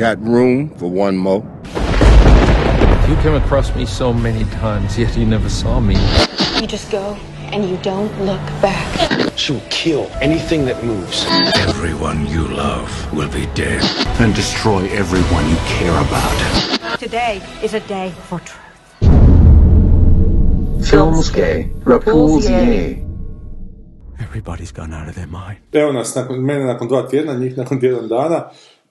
Got room for one more? You came across me so many times, yet you never saw me. You just go and you don't look back. She'll kill anything that moves. Everyone you love will be dead. And destroy everyone you care about. Today is a day for truth. Filmske Repulsie. Everybody's gone out of their mind. Evo nas, nakon, mene nakon dva tjedna, njih nakon tjedan dana.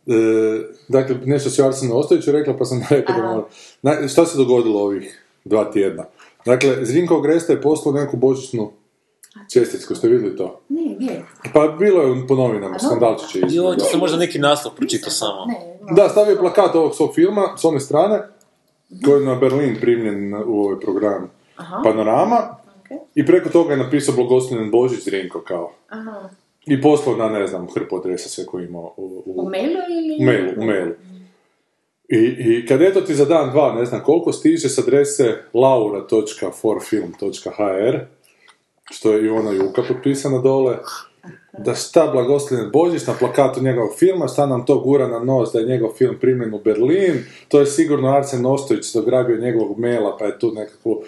E, dakle, nešto si Arsena Ostojiću rekla, pa sam rekao da moram. Na, šta se dogodilo ovih dva tjedna? Dakle, Zrinko Agresta je poslao neku božićnu čestitku, ste vidjeli to? Ne, gdje? Pa bilo je po novinama, skandalčiće isto. Jo, to sam možda neki naslov pročitao samo. Da, stavio je plakat ovog svog filma, s one strane, koji je na Berlin primljen u ovaj program Panorama, i preko toga je napisao blagoslovljen Božić Zrinko kao. Aha. I poslao na, ne znam, hrpu adresa sve koji imao u, u, U mailu ili? u mailu, u mailu. I, I kad eto ti za dan, dva, ne znam koliko, stiže s adrese laura.forfilm.hr što je Ivona Juka potpisana dole, da šta blagoslovljen Božić na plakatu njegovog filma, šta nam to gura na nos da je njegov film primljen u Berlin, to je sigurno Arsen Ostojić dograbio njegovog maila, pa je tu nekako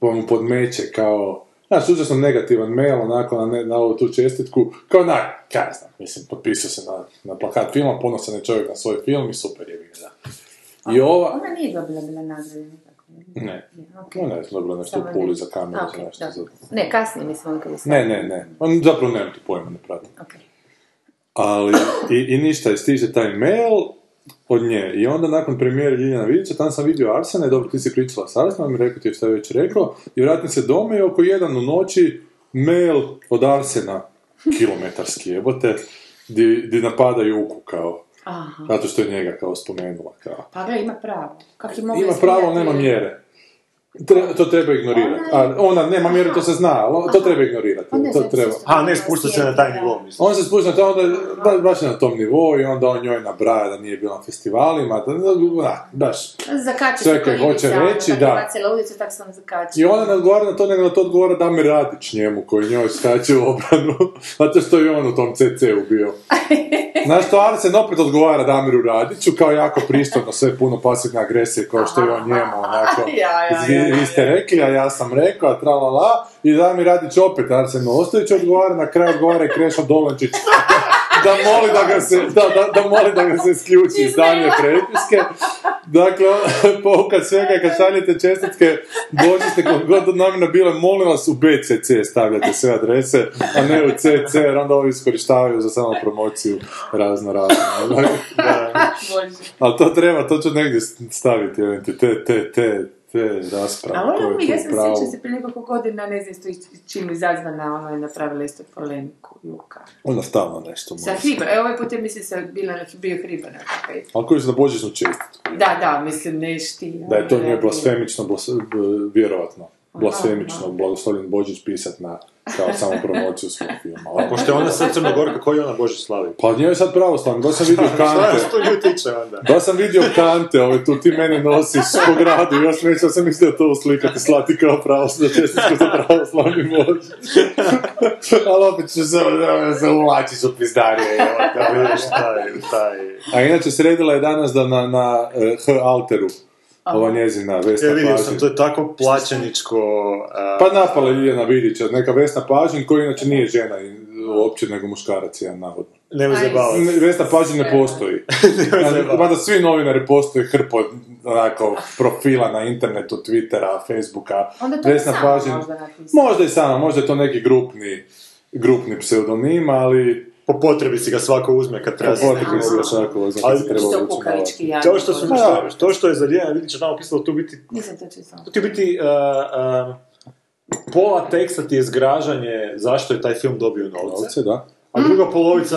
pa mu podmeće kao Znaš, uzeo sam negativan mail, onako, na, ne, na ovu tu čestitku, kao naj, kaj ja znam, mislim, potpisao se na, na plakat filma, ponosan je čovjek na svoj film i super je da. I ova, Ona nije dobila bila nagrade nikako. ne, Okay. ona je dobila nešto u puli za kameru, A, za ok, nešto, da. za... Ne, kasnije mislim on kad je Ne, ne, ne, on zapravo nemam tu pojma, ne pratim. Ok. Ali, i, i ništa, stiže taj mail od nje. I onda nakon premijere Ljiljana Vidića, tam sam vidio Arsena i dobro, ti si pričala s Arsenom rekao ti je šta je već rekao. I vratim se dome i oko jedan u noći mail od Arsena, kilometarski jebote, di, di napada Juku kao. Aha. Zato što je njega kao spomenula kao. Pa gle, ima pravo. Mogla Ima pravo, nema mjere. Tre- to treba ignorirati. A, ona nema mjere, to se zna, ali to treba ignorirati. To treba. A, ne, spušta se na taj nivo, mislim. On se spušta na to, onda, ba, baš je na tom nivou i onda on njoj nabraja da nije bila na festivalima, da, da, da, baš. Zakači Sve se kaj hoće reći, da. Ulicu, tako sam. I ona ne odgovara na to, nego na to odgovara Damir Radić njemu, koji njoj skače u obranu, zato što je on u tom CC-u bio. Znaš što Arsen opet odgovara Damiru Radiću, kao jako pristojno, sve puno pasivne agresije, kao što je on njemu, onako, Ja, ja, ja, vi ste rekli, a ja sam rekao, a tra la la, i Damir Radić opet Arsen Ostojić odgovara, na kraju odgovara i Krešo Dolančić, da moli da ga se, da, da, da moli da ga se isključi iz danje prepiske. Dakle, pouka svega je kad šaljete čestitke božićne koliko god namjena bile, molim vas u BCC stavljate sve adrese, a ne u CC, jer onda ovi iskorištavaju za samo promociju razno razno. Da. Ali to treba, to ću negdje staviti, te, te, te, te rasprave. A koje ono mi, ja sam pravo- sjećam se prije nekoliko godina, ne znam isto čim izazvana, ono je napravila isto polemiku, Juka. Ona stalno nešto Sa može. Hribar, evo ovaj put je mislim se bila bio Hribar. opet. Ali koji su na božićnu čestitku. Da, da, mislim, neš ti. Da je to ja, blasfemično, blas, b- vjerojatno, blasfemično, blagoslovljen Božić pisat na, kao samo promociju svog filma. Ali- Pošto je ona sad Crnogorka, koji ona Božić slavi? Pa njoj je sad pravoslavno, baš sam vidio kante. Što nju tiče onda? Baš sam vidio kante, ove, tu ti mene nosiš po gradu, još neću, sam mislio to uslikati, slati kao pravoslavno, čestitku za pravoslavni Božić. Ali opet ću se, se uvlačiš u pizdarije, evo, Da vidiš taj, taj... A inače sredila je danas da na, na eh, H Alteru, ova njezina Vesna Ja vidio Pažin. sam, to je tako plaćeničko... a, Pa napala je Ljiljana Vidića, neka Vesna Pažin, koja inače nije žena i- uopće, nego muškarac, jedan navodno. Nemoj zabavati. Ne, Vesna Pažin ne postoji. zajebavati. Mada svi novinari postoje hrpo onako profila na internetu, Twittera, Facebooka. Onda to je Vesna sama Pažin, možda možda i sama, možda je to neki grupni, grupni pseudonim, ali Po potrebi si ga svako uzme kad treba po se potrebi se treba Što ući kukavički malo. ja. To što, su, Pa što, da. to što je za Lijana Vidića tamo pisalo, tu biti, Nisam to čitala. tu ti biti uh, uh, pola teksta ti je zgražanje zašto je taj film dobio novce, Novce, da. a druga polovica,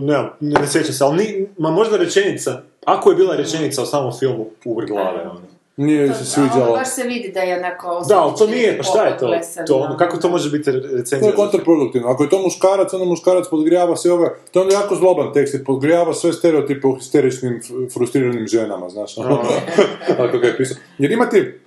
ne, ne sjećam se, ali ni, ma možda rečenica, ako je bila rečenica o samom filmu, uvrh glave, ono. Nije To- se a ono sviđalo. baš se vidi da je onako... Da, ali to nije, pa šta je to? to ono, kako to može biti To recenzija? je kontraproduktivno. Ako je to muškarac, onda muškarac podgrijava sve ove... To je onda jako zloban tekst, jer podgrijava sve stereotipe u histeričnim, frustriranim ženama, znaš. ono. Ako ga je pisao. Jer ima ti...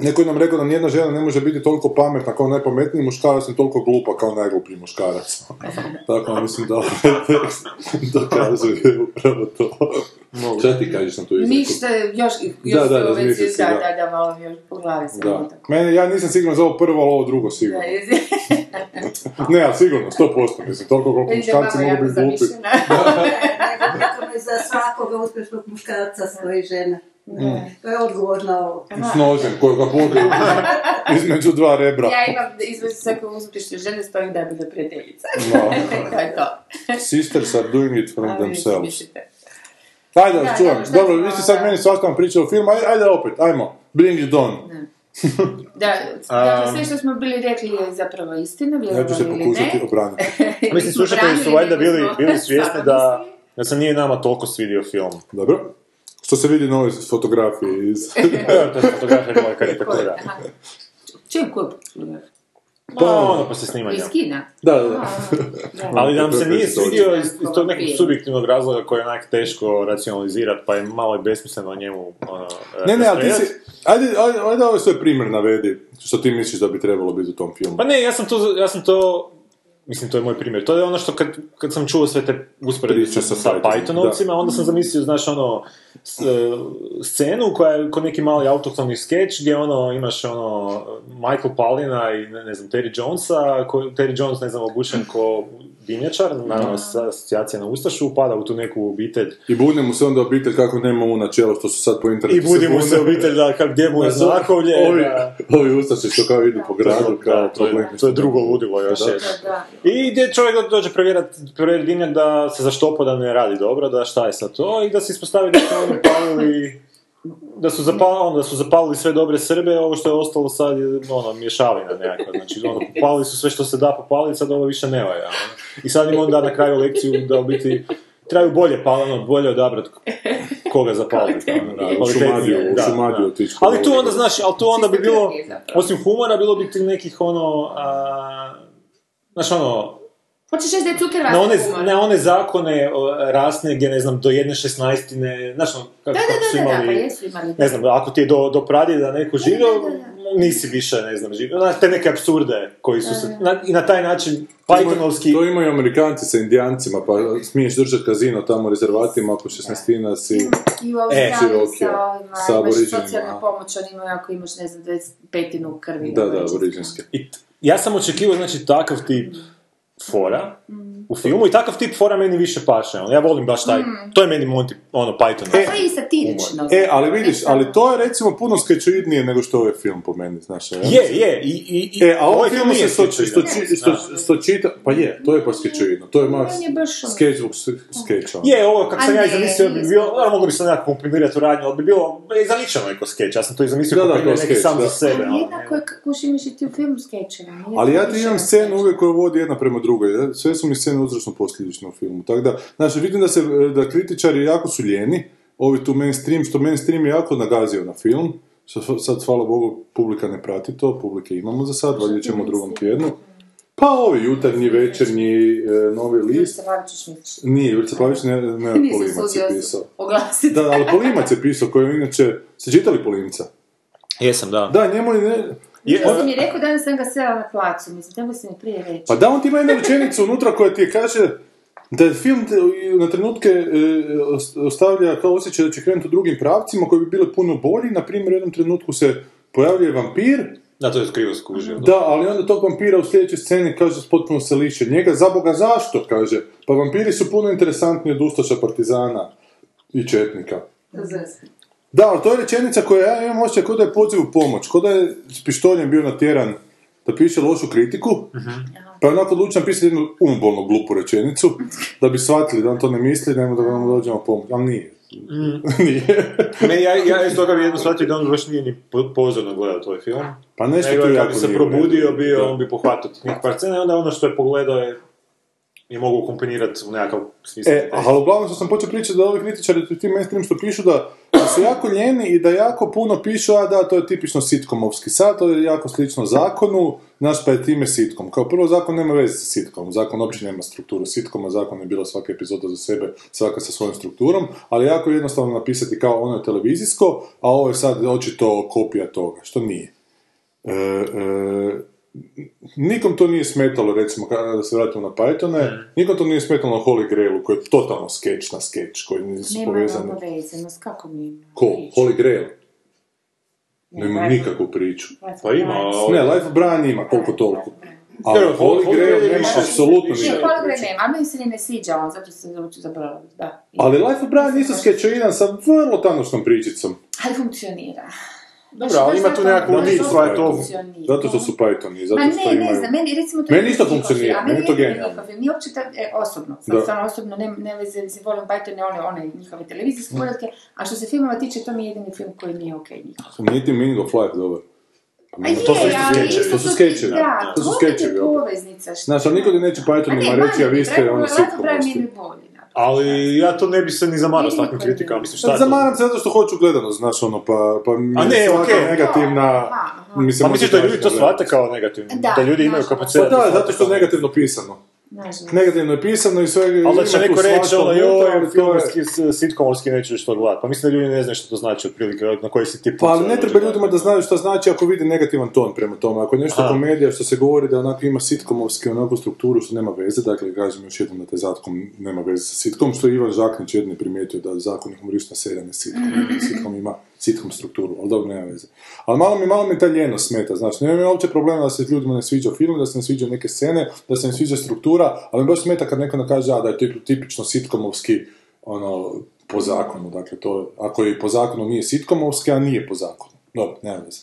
Neko je nam rekao da nijedna žena ne može biti toliko pametna kao najpametniji muškarac, ni toliko glupa kao najgluplji muškarac. Tako, mislim da ovaj tekst dokazuje upravo to. Šta ti kažeš na tu izreku? Ništa, još, još Da, da, da, da. da, da, malo mi još po glavi Da. luta. Mene, ja nisam siguran za ovo prvo, ali ovo drugo Da, sigurno. Ne, ali sigurno, 100%, mislim, toliko koliko muškarci mogu biti glupi. za svakoga uspješnog muškarca stoji žena. To je odgovor na ovo. S nožem kojega bode između dva rebra. Ja imam između svake uspješne žene stojim da je bila prijateljica. No. to je to. Sisters are doing it from themselves. mislite. Ajde, Da, čujem. dobro, šta Dobro, vi ste sad da. meni svakom pričali o filmu, ajde, ajde opet, ajmo. Bring it on. Da, dakle, sve što smo bili rekli je zapravo istina, Ja ću se vjerovali ili pokušati ne. obraniti. Mislim, slušatelji su valjda bili, bili svjesni da, da se nije nama toliko svidio film. Dobro. Što se vidi na ovoj fotografiji iz... Evo, to je fotografija bila karikatura. Čim kup? Pa ono poslije snimanja. Iz kina? Da, da, da. Ali nam se nije svidio iz, iz tog nekog subjektivnog razloga koji je onak teško racionalizirati, pa je malo i besmisleno o njemu ono, Ne, ne, ali ti si... Ajde, ajde, ajde ovaj svoj primjer navedi, što ti misliš da bi trebalo biti u tom filmu. Pa ne, ja sam to, ja sam to, mislim, to je moj primjer. To je ono što kad, kad sam čuo sve te usporedbe Priče sa, sa Pythonovcima, onda sam zamislio, znaš, ono, s- e, scenu koja je ko neki mali autohtoni skeč gdje ono, imaš ono, Michael Palina i ne, ne znam, Terry Jonesa, ko, Terry Jones, ne znam, obučen ko dimnjačar, naravno asocijacija na Ustašu, upada u tu neku obitelj. I budne mu se onda obitelj kako nema u načelo što su sad po i internetu budi mu se obitelj da kad gdje mu je znakovlje, Ovi, da- ovi ustaše što kao idu po gradu, kao to, je, to je drugo ludilo još Da. jedno. I gdje čovjek do- dođe provjerat, provjerat dimnjak da se zaštopa da ne radi dobro, da šta je sad to, i da se ispostavi da su oni palili, da su, zapalili, da su zapalili sve dobre Srbe, ovo što je ostalo sad je ono, mješavina nekakva, znači ono, popalili su sve što se da popaliti, sad ovo više ne valja. ono. I sad im on da na kraju lekciju da u biti trebaju bolje palano, bolje odabrati koga zapaliti. ono, U Šumadiju, da, Šumadiju da. Ali tu onda, znaš, ali tu onda bi bilo, osim humora, bilo bi ti nekih ono, a, znaš ono, Hoćeš reći da je cuker na one, humor? na one zakone o, rasne gdje, ne znam, do jedne šestnaestine, znaš ono, kako, Da, da, kako su da, da, imali, pa jesu imali. ne znam, ako ti je do, do pradjeda neko živio, da, da, nisi više, ne znam, živio, znaš, te neke apsurde koji su se, na, i na taj način, Pythonovski, To imaju Amerikanci sa indijancima, pa smiješ držati kazino tamo u rezervatima ako 16 si... I u E, Australiji sa ovima, sa imaš aboriđenima. socijalnu pomoć, oni imaju ako imaš, ne znam, 25 krvi. Da, da, aboriđinske. ja sam očekivao, znači, takav tip fora u filmu i takav tip fora meni više paše. ono, Ja volim baš taj, to je meni Monty, ono, Python. To je i satirično. E, ali vidiš, ali to je recimo puno skečoidnije nego što je ovaj film po meni, znaš. ja Je, je, i, i, i E, a ovo ovaj filmu se nije sto, skečoidan. sto, či- sto, sto čita, pa je, to je pa skečoidno, to je je baš ono- sketchbook skeča. Je, ovo kako sam ja zamislio bi bilo, ono, moglo bi se nekako komprimirati u radnju, ali bi bilo e, zamišljeno neko skeč, ja sam to i zamislio Da, kao da, primjer kao neki skeč, sam da. za sebe. Ali ono, jednako je kako imaš i ti u filmu skečeva. Ali ja ti imam scenu uvijek koja vodi jedna prema drugoj. Sve su mi scene uzročno posljedične u filmu. Tako da, znači, vidim da se, da kritičari jako su ljeni, ovi tu mainstream, što mainstream je jako nagazio na film, što sad, hvala Bogu, publika ne prati to, publike imamo za sad, valjda ćemo u drugom tjednu. Pa ovi jutarnji, večernji, e, novi list. Nije, Jurica Pavić ne, ne, Polimac je pisao. oglasiti. Da, ali Polimac je pisao, koji je inače... Ste čitali Polimca? Jesam, da. Da, njemu je... Ne, Je, Ja sam mi rekao danas sam ga sela na placu, mislim, trebao si mi prije reći. Pa da, on ti ima jednu rečenicu unutra koja ti je kaže da je film te- na trenutke e, os- ostavlja kao osjećaj da će krenuti u drugim pravcima koji bi bili puno bolji. Na primjer, u jednom trenutku se pojavljuje vampir, da, to je krivo skužio. da, ali onda tog vampira u sljedećoj sceni kaže potpuno se liše. Njega, za Boga, zašto? Kaže, pa vampiri su puno interesantniji od Ustaša, Partizana i Četnika. Da, ali to je rečenica koja ja imam osjećaj kao da je poziv u pomoć, kao da je s pištoljem bio natjeran da piše lošu kritiku, pa je onako odlučio napisati jednu umbolno glupu rečenicu, da bi shvatili da on to ne misli, da da vam dođemo pomoć, ali nije. nije. Meni, ja, ja iz toga bi jedno shvatio da on baš nije ni po- pozorno gledao tvoj film. Pa nešto Nego tu kad jako bi se probudio bio, Da. on bi pohvatao tih par scena i onda ono što je pogledao je je mogu komponirati u nekakav smisao. E, ali uglavnom što sam počeo pričati da ovi kritičari, ti mainstream što pišu da, da su jako ljeni i da jako puno pišu, a da, to je tipično sitkomovski sad, to je jako slično zakonu, naš pa je time sitkom. Kao prvo, zakon nema veze sa sitkom, zakon uopće nema strukturu sitkoma, zakon je bila svaka epizoda za sebe, svaka sa svojom strukturom, ali jako je jednostavno napisati kao ono je televizijsko, a ovo je sad očito kopija toga, što nije. E, e, nikom to nije smetalo, recimo, kada da se vratimo na Pythone, nikom to nije smetalo na Holy Grailu, koji je totalno skeč na skeč, koji nisu Nema povezani. mnogo vezanost, kako mi ima? Ko? Holy Grail? Ne, Nema Life- nikakvu priču. Life Pa ima, Ne, Life of Brian ima, koliko toliko. Ali Holy Holy Grail nema apsolutno više- Ne, Holy Grail priču. nema, a meni se ni ne sviđa on, zato sam se zaboravila, da. Ali Life of Brian isto skečoiran sa vrlo tanošnom pričicom. Ali funkcionira. Dobro, ali ima tu nekakvu što su koja je to... Pythoni. Zato što su Pythoni, zato Ma ne, što ne imaju... znam, meni recimo to Meni isto funkcionira, meni je to genijalno. Nije uopće tak, e, osobno, sad stvarno osobno, ne, ne veze, mislim, volim Python, ne one, one njihove televizijske Mm. podatke, a što se filmova tiče, to mi je jedini film koji nije okej njihov. Nije ti Meaning of Life dobar. Pa A je, to su isto isto to su su- skečevi. Da, To su opet. poveznica. što- Znaš, ali niko ti neće A ne, Pythonima reći, a vi ste ono mi je bolji. Ali ja to ne bi se ni zamarao s takvim kritikama, mislim, šta je to? Zamaram se zato što hoću gledanost, znaš, ono, pa, pa mi A je ne, svaka okej. negativna... Aha, aha. Mi se Pa misliš da ljudi to shvate kao negativno? Da, Da ljudi imaju kapacitet Pa da, zato što je negativno pisano. Negativno je pisano i sve... Ali da će neko reći, ono, joj, to je- filmski, s- sitkomovski neću što gledati. Pa mislim da ljudi ne znaju što to znači otprilike, na koji si tip. Pa ali ne treba ljudima da znaju šta znači ako vide negativan ton prema tome. Ako je nešto Aha. komedija što se govori da onako ima sitkomovski onako strukturu što nema veze, dakle kažem još jednom da te zatkom nema veze sa sitkom, što je Ivan Žaknić jedni primijetio da zakon je humoristična serija ne sitkom, sitkom ima sitkom strukturu, ali dobro nema veze. Ali malo mi, malo mi ta ljenost smeta, znači nema mi uopće problema da se ljudima ne sviđa film, da se ne sviđa neke scene, da se ne sviđa struktura, ali mi baš smeta kad neko nam kaže a, da je tip- tipično sitkomovski ono, po zakonu, dakle to, ako je po zakonu nije sitkomovski, a nije po zakonu. Dobro, nema veze.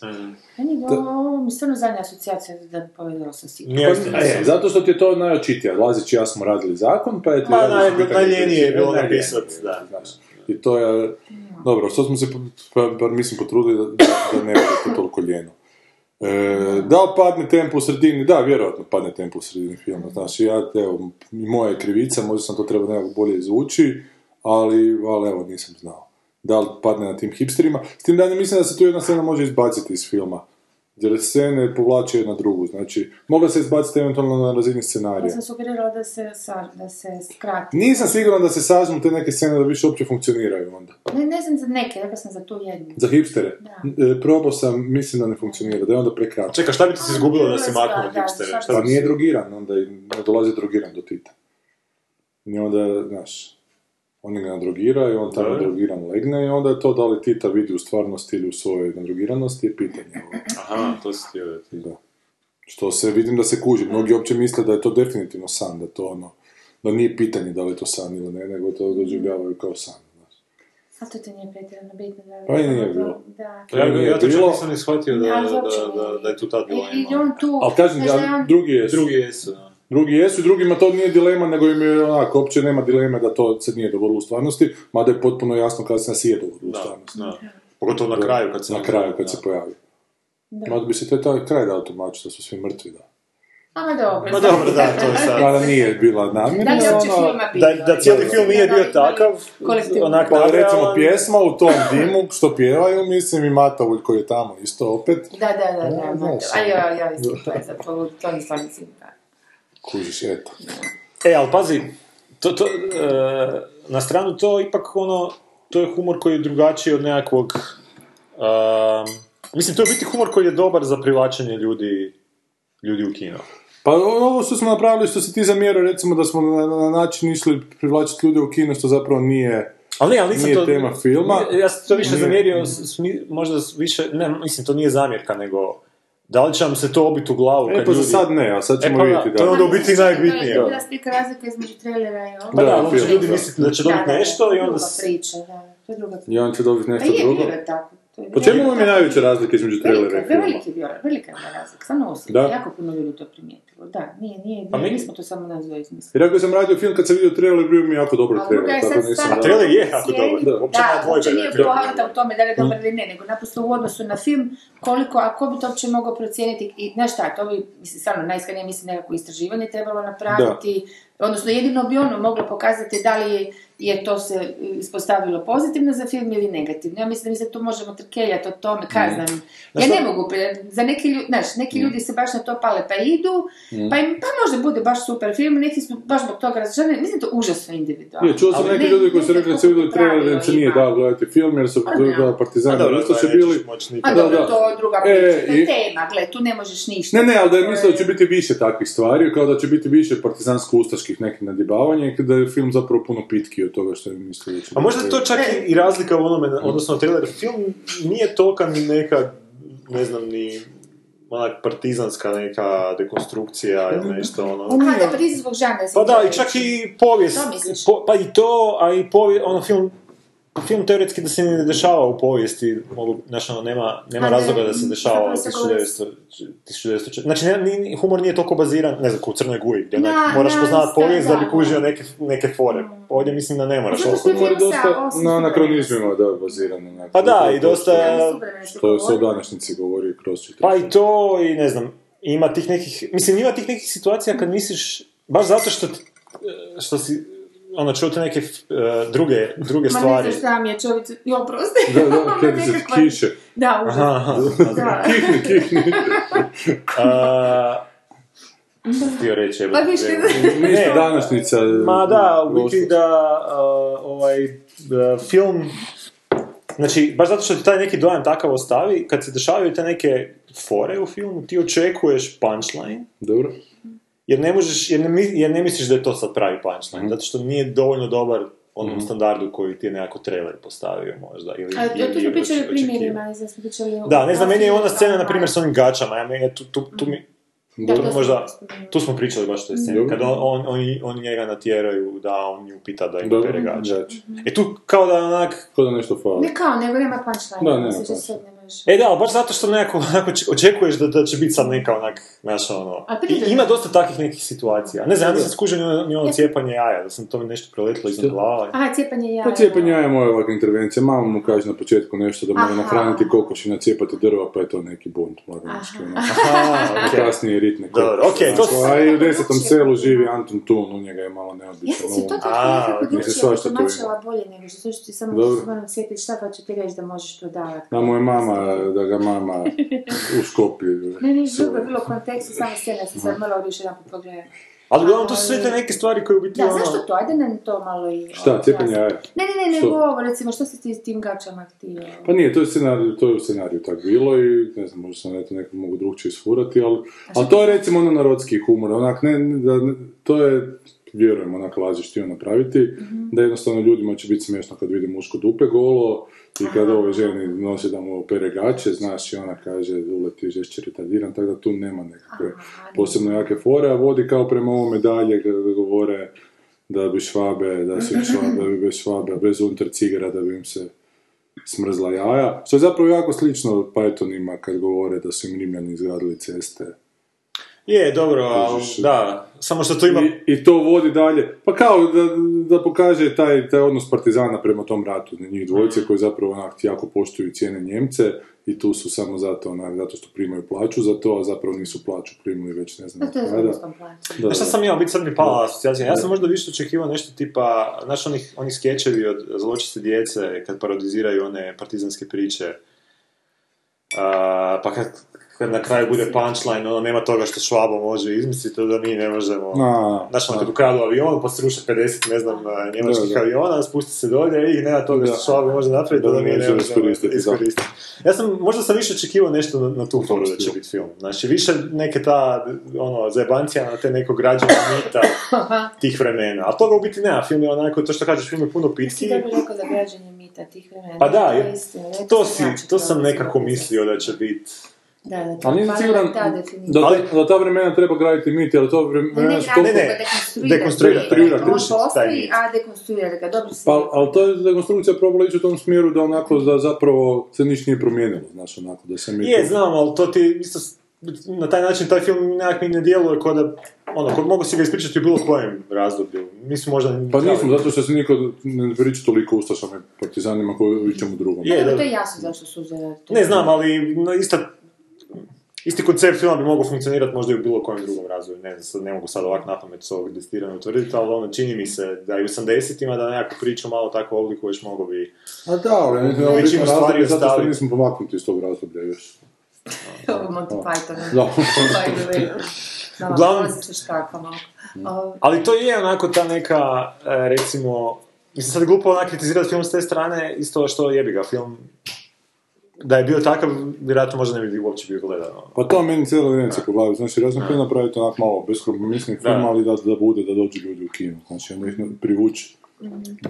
Meni je ovo mi stvarno zadnja asocijacija da povedala sa sitkom. Nije Pa, e, zato što ti je to najočitije. Lazić i ja smo radili zakon, pa je ti... Ma, radiš naj- najljenije je bilo najljenije, napisat, da. znaš. I to je... Dobro, što smo se, pa, bar mislim, potrudili da, da, ne bude to toliko ljeno. E, da li padne tempo u sredini? Da, vjerojatno padne tempo u sredini filma. Znaš, ja, evo, moja je krivica, možda sam to trebao nekako bolje izvući, ali, ali evo, nisam znao. Da li padne na tim hipsterima? S tim da ne mislim da se tu jedna scena može izbaciti iz filma. Jer scene povlače jedna drugu, znači, mogla se izbaciti eventualno na razini Ja scenarija. sam sugerirala da se, sa, da se skrati. Nisam siguran da se sažmu te neke scene da više uopće funkcioniraju onda. Ne, ne znam za neke, rekla sam za tu jednu. Za hipstere. Da. E, probao sam, mislim da ne funkcionira, da je onda prekratko. Čekaj, šta bi ti se izgubilo da se Da, maknu od da, hipstere? šta Pa bi nije drogiran, onda i ne dolazi drogiran do Tita. I onda, znaš, on ga nadrogira i on tamo Dobro. drogiran legne i onda je to da li Tita vidi u stvarnosti ili u svojoj nadrogiranosti je pitanje. ovo. Aha, to si htio da ti... Da. Što se, vidim da se kuži. Mnogi uopće misle da je to definitivno san, da to ono, da nije pitanje da li je to san ili ne, nego to doživljavaju kao san. A to ti nije pretjerano bitno da li... Pa i nije bilo. Da. Ja, Nije ja to čak bilo. nisam ni shvatio da, da, da, je tu tad bila I, i ima. on tu... Ali kažem, ja, drugi jesu. Drugi jesu, da. Drugi jesu i drugima to nije dilema, nego im je onako, uopće nema dileme da to se nije dogodilo u stvarnosti, mada je potpuno jasno kada se nas je dogodilo u Da, stvarnosti. da. Pogotovo na kraju kad se... Na kraju kad se pojavi. Da. Mada bi se to taj kraj dao tumačiti da su svi mrtvi, da. A, ma dobro. Ma dobro, da, to je sad. Kada nije bila namjera, Da li ono-? Da, da cijeli film nije bio takav, Kolektivno. onak Pa recimo pjesma u tom dimu što pjevaju, mislim i Matavulj koji je tamo isto opet, Da, da, da, da. Ja, da, znaš, A ja, ja, isto, to je zapravo, to je stvarno mislim, da. Kužiš, eto. E, ali pazi, to, to, e, na stranu to ipak ono, to je humor koji je drugačiji od nekakvog, um, mislim, to je biti humor koji je dobar za privlačenje ljudi, ljudi u kino. Pa ovo što smo napravili, što si ti zamjerao, recimo da smo na, na način išli privlačiti ljude u kino, što zapravo nije... Ali ne, ali nisam Nije to... tema filma. Ja sam to više Nije. zamjerio, možda više, ne, mislim, to nije zamjerka, nego da li će vam se to obiti u glavu E kad pa za ljudi... sad ne, a sad E ćemo pa da, vidjeti to je da. onda u biti najbitnije. To je bila slika razlika između trailera i ovo. Pa da, Da, onda će ljudi da. misliti da će dobiti Da, da, nešto to i je onda... druga s- priča, da. To je druga priča. I on će dobiti Pa nešto je, drugo. bilo je tako. Po čemu vam je najveća razlika između trailera Velika, i filma? veliki je velika je razlika, osobno, Da. jako puno ljudi to primijetilo, da, nije, nije, Pa nije, mi- nismo to samo nas dvoje izmislili. Jer ako sam radio film, kad sam vidio trailer, bio mi jako dobro trailer, je tako nisam... A trailer je jako dobar, Da. uopće nema dvojbe da nije poanta u tome da li je dobar ili ne, nego naprosto u odnosu na film, koliko, a ko bi to uopće mogao procijeniti, i znaš šta, to bi, mislim, stvarno, najiskrenije mislim nekako istraživanje trebalo napraviti, Odnosno, jedino bi ono moglo pokazati da li je, je to se ispostavilo pozitivno za film ili negativno. Ja mislim da mi se tu možemo trkeljati o tome, kaj Mm. Ja ne mogu, za neki ljudi, znaš, neki ljudi se baš na to pale pa idu, Mm. pa, im, pa možda bude baš super film, neki su baš zbog toga razočarani. Mislim to užasno individualno. Je, čuo sam neki ne- ljudi koji su rekli da vidjeli trailer da se nije dao gledati film jer su Pa da. da, partizani A dobro, isto to su bili. A. Da, dobro, da. to je druga E, priča, to je i- tema, gle, tu ne možeš ništa. Ne, ne, ali da je mislio da će biti više takvih stvari, kao da će biti više partizansko-ustaških nekih nadjebavanja i da je film zapravo puno pitki od toga što je mislio da će A možda je to čak i, i razlika u onome, odnosno trailer film nije tolika ni neka, ne znam, ni onak partizanska neka dekonstrukcija ili nešto ono. Aha, da partizanskog žanra. Pa da, i čak i povijest, po- pa i to, a i povijest, ono film, film teoretski da se ne dešava u povijesti, mogu, znaš, ono, nema, nema razloga da se dešava u zapravo se govori- 1900, 1900, znači ne, ni- humor nije toliko baziran, ne znam, u Crnoj Guji, gdje Na- moraš na poznat sta- povijest da bi da, kužio da. neke, neke fore. Ovdje mislim da ne moraš Zato što je dosta na anakronizmima da, bazirano. Na, Pa da, i dosta- To se u današnjici govori kroz Pa i to, i ne znam, ima tih nekih, mislim, ima tih nekih situacija kad misliš, baš zato što, što si, ono, čuo te neke eh, druge, druge Ma ne stvari. znaš šta mi je čovjek, jo, prosti. Da, da, kad se Nekakva- kiše. Da, užas. Aha, aha. Da. Kihni, kihni. A, htio reći, evo, Pa više. Niste Ne, današnjica. Ma da, u biti da a, ovaj da film Znači, baš zato što ti taj neki dojam takav ostavi, kad se dešavaju te neke fore u filmu, ti očekuješ punchline, Dobro. Jer ne možeš, jer ne, jer ne misliš da je to sad pravi Mhm. punchline, zato što nije dovoljno dobar onom standardu koji ti je nekako trailer postavio možda. Ili, A to tu smo pričali očekivao. primjerima, smo pričali. Da, ne znam, meni je ona scena, na primjer, s onim gačama, ja meni, tu, tu, tu mi, Da, tu možda, tu smo pričali baš toj sceni, Dobro. kad on, on, oni, oni njega natjeraju da on nju pita da im Dobro. pere gače. Gače. E tu kao da je onak, Ko da nešto fali. Ne kao, nego nema punchline. Da, nema punchline. E da, ali baš zato što nekako onako oče- očekuješ da, da će biti sad neka onak, znaš ono, I, ima dosta takvih nekih situacija. Ne znam, ja nisam skužio ni ono, ono Ja cijepanje jaja, da sam to mi nešto preletilo iznad glava. Aha, cijepanje jaja. Pa cijepanje jaja je moja ovakva intervencija. Mama mu kaže na početku nešto da mora Aha. nahraniti kokoši, nacijepati drva, pa je to neki bunt mladenički. ono. Aha, A okej. kasnije ritne Dobro, kokoši. okej, to s- A i u desetom selu živi Anton Tun, u njega je malo Ja neobičan. sam si to tako A, nekako bolje nego što ti samo Dobro. moram sjetiti šta pa ću ti reći da možeš to davati. Da mu je mama, da ga mama u Škopi. Ne, ne, drugo je bilo u kontekstu, samo scena, sam sad morala još jedan put pogledati. Ali uglavnom to su sve te neke stvari koje u biti Da, ono... zašto to? Ajde nam to malo i... Šta, ovo, cijepanje jaja? Ne, ne, ne, nego ovo, recimo, što si ti s tim gačama htio? Pa nije, to je scenarij, to je u scenariju tak bilo i ne znam, možda sam eto neko mogu drugčije isfurati, ali, ali to je recimo ono narodski humor, onak ne, ne- da, ne- to je, vjerujem, onak lažiš htio napraviti, da jednostavno ljudima će biti smiješno kad vidi muško dupe golo i kad ove žene nosi da mu opere gaće, znaš i ona kaže uleti žešće retardiran, tako da tu nema nekakve posebno jake fore, a vodi kao prema ovome dalje kada govore da bi švabe, da su švabe, da bi bez švabe, bez unutar cigara, da bi im se smrzla jaja. Što je zapravo jako slično Pythonima kad govore da su im Rimljani izgradili ceste. Je, dobro, ali da, samo što to ima... I, I to vodi dalje. Pa kao da, da pokaže taj, taj odnos partizana prema tom ratu, njih dvojice koji zapravo onak jako poštuju i cijene Njemce i tu su samo zato, onak, zato što primaju plaću za to, a zapravo nisu plaću primili već ne znam No, to je od kada. Da, šta da. sam imao, biti sad mi pala asocijacija. Ja sam možda više očekivao nešto tipa, znaš onih, oni skečevi od zločiste djece kad parodiziraju one partizanske priče. A, pa kad, kad na kraju bude punchline, ono, nema toga što Švabo može izmisliti, to da mi ne možemo. A, Znaš, ono, kad ukradu avion, pa sruše 50, ne znam, a, njemačkih Da, da. aviona, spusti se dolje i nema toga što Da. Švabo može napraviti, Da to da mi ne ne može možemo iskoristiti. Ja sam, možda sam više očekivao nešto na, na tu foru da će biti film. Znači, više neke ta, ono, zajebancija na te neko građana mita tih vremena. A toga u biti nema, film je onako, to što kažeš, film je puno pitki. dobro rekao za građanje mita tih vremena. Pa da, to si, ja, to sam nekako mislio da će biti. Da, da, to Ali nisam siguran ta da, definicija. Ali- ta- da ta vremena treba graditi mit, jer to Ne, vremena ne, su toliko... ne, nego dekonstruira, dekonstruira. dekonstruira, On postoji, mit. a dekonstruira ga, dobro si Pa, ali to je dekonstrukcija probala ići u tom smjeru da onako da zapravo se ništa nije promijenilo, znaš, onako da se mi... Je, znam, ali to ti isto, na taj način taj film nekak mi ne djeluje kao da, ono, kod mogu si ga ispričati u bilo kojem razdoblju. Mislim, možda... Pa nismo, zato što se niko ne priča toliko o ustašama i partizanima koji u ičemu drugom. Je, da. to je jasno zašto su uzeli. to. Ne znam, ali no, isto, isti koncept filma bi mogao funkcionirati možda i u bilo kojem drugom razvoju, ne znam, sad ne mogu sad ovak na pamet s ovog destirano utvrditi, ali ono, čini mi se da i u 80-ima da nekakvu priču malo tako oblikuješ mogo bi... A da, ali ne znam, Većinu stvari zato što nismo pomaknuti iz tog razdoblja još. Ovo Monty Python. Da. Uglavnom- Ali to je onako ta neka, e, recimo, mislim sad glupo onak kritizirati film s te strane, isto što jebi ga, film da je bio takav, vjerojatno možda ne bi uopće bio gledan. ono. Pa to meni cijelo vrijeme se poglavio. Znači, ja sam htio napraviti onak malo beskompromisni film, Da. ali da, da bude, da dođu ljudi u kino. Znači, onda ih privući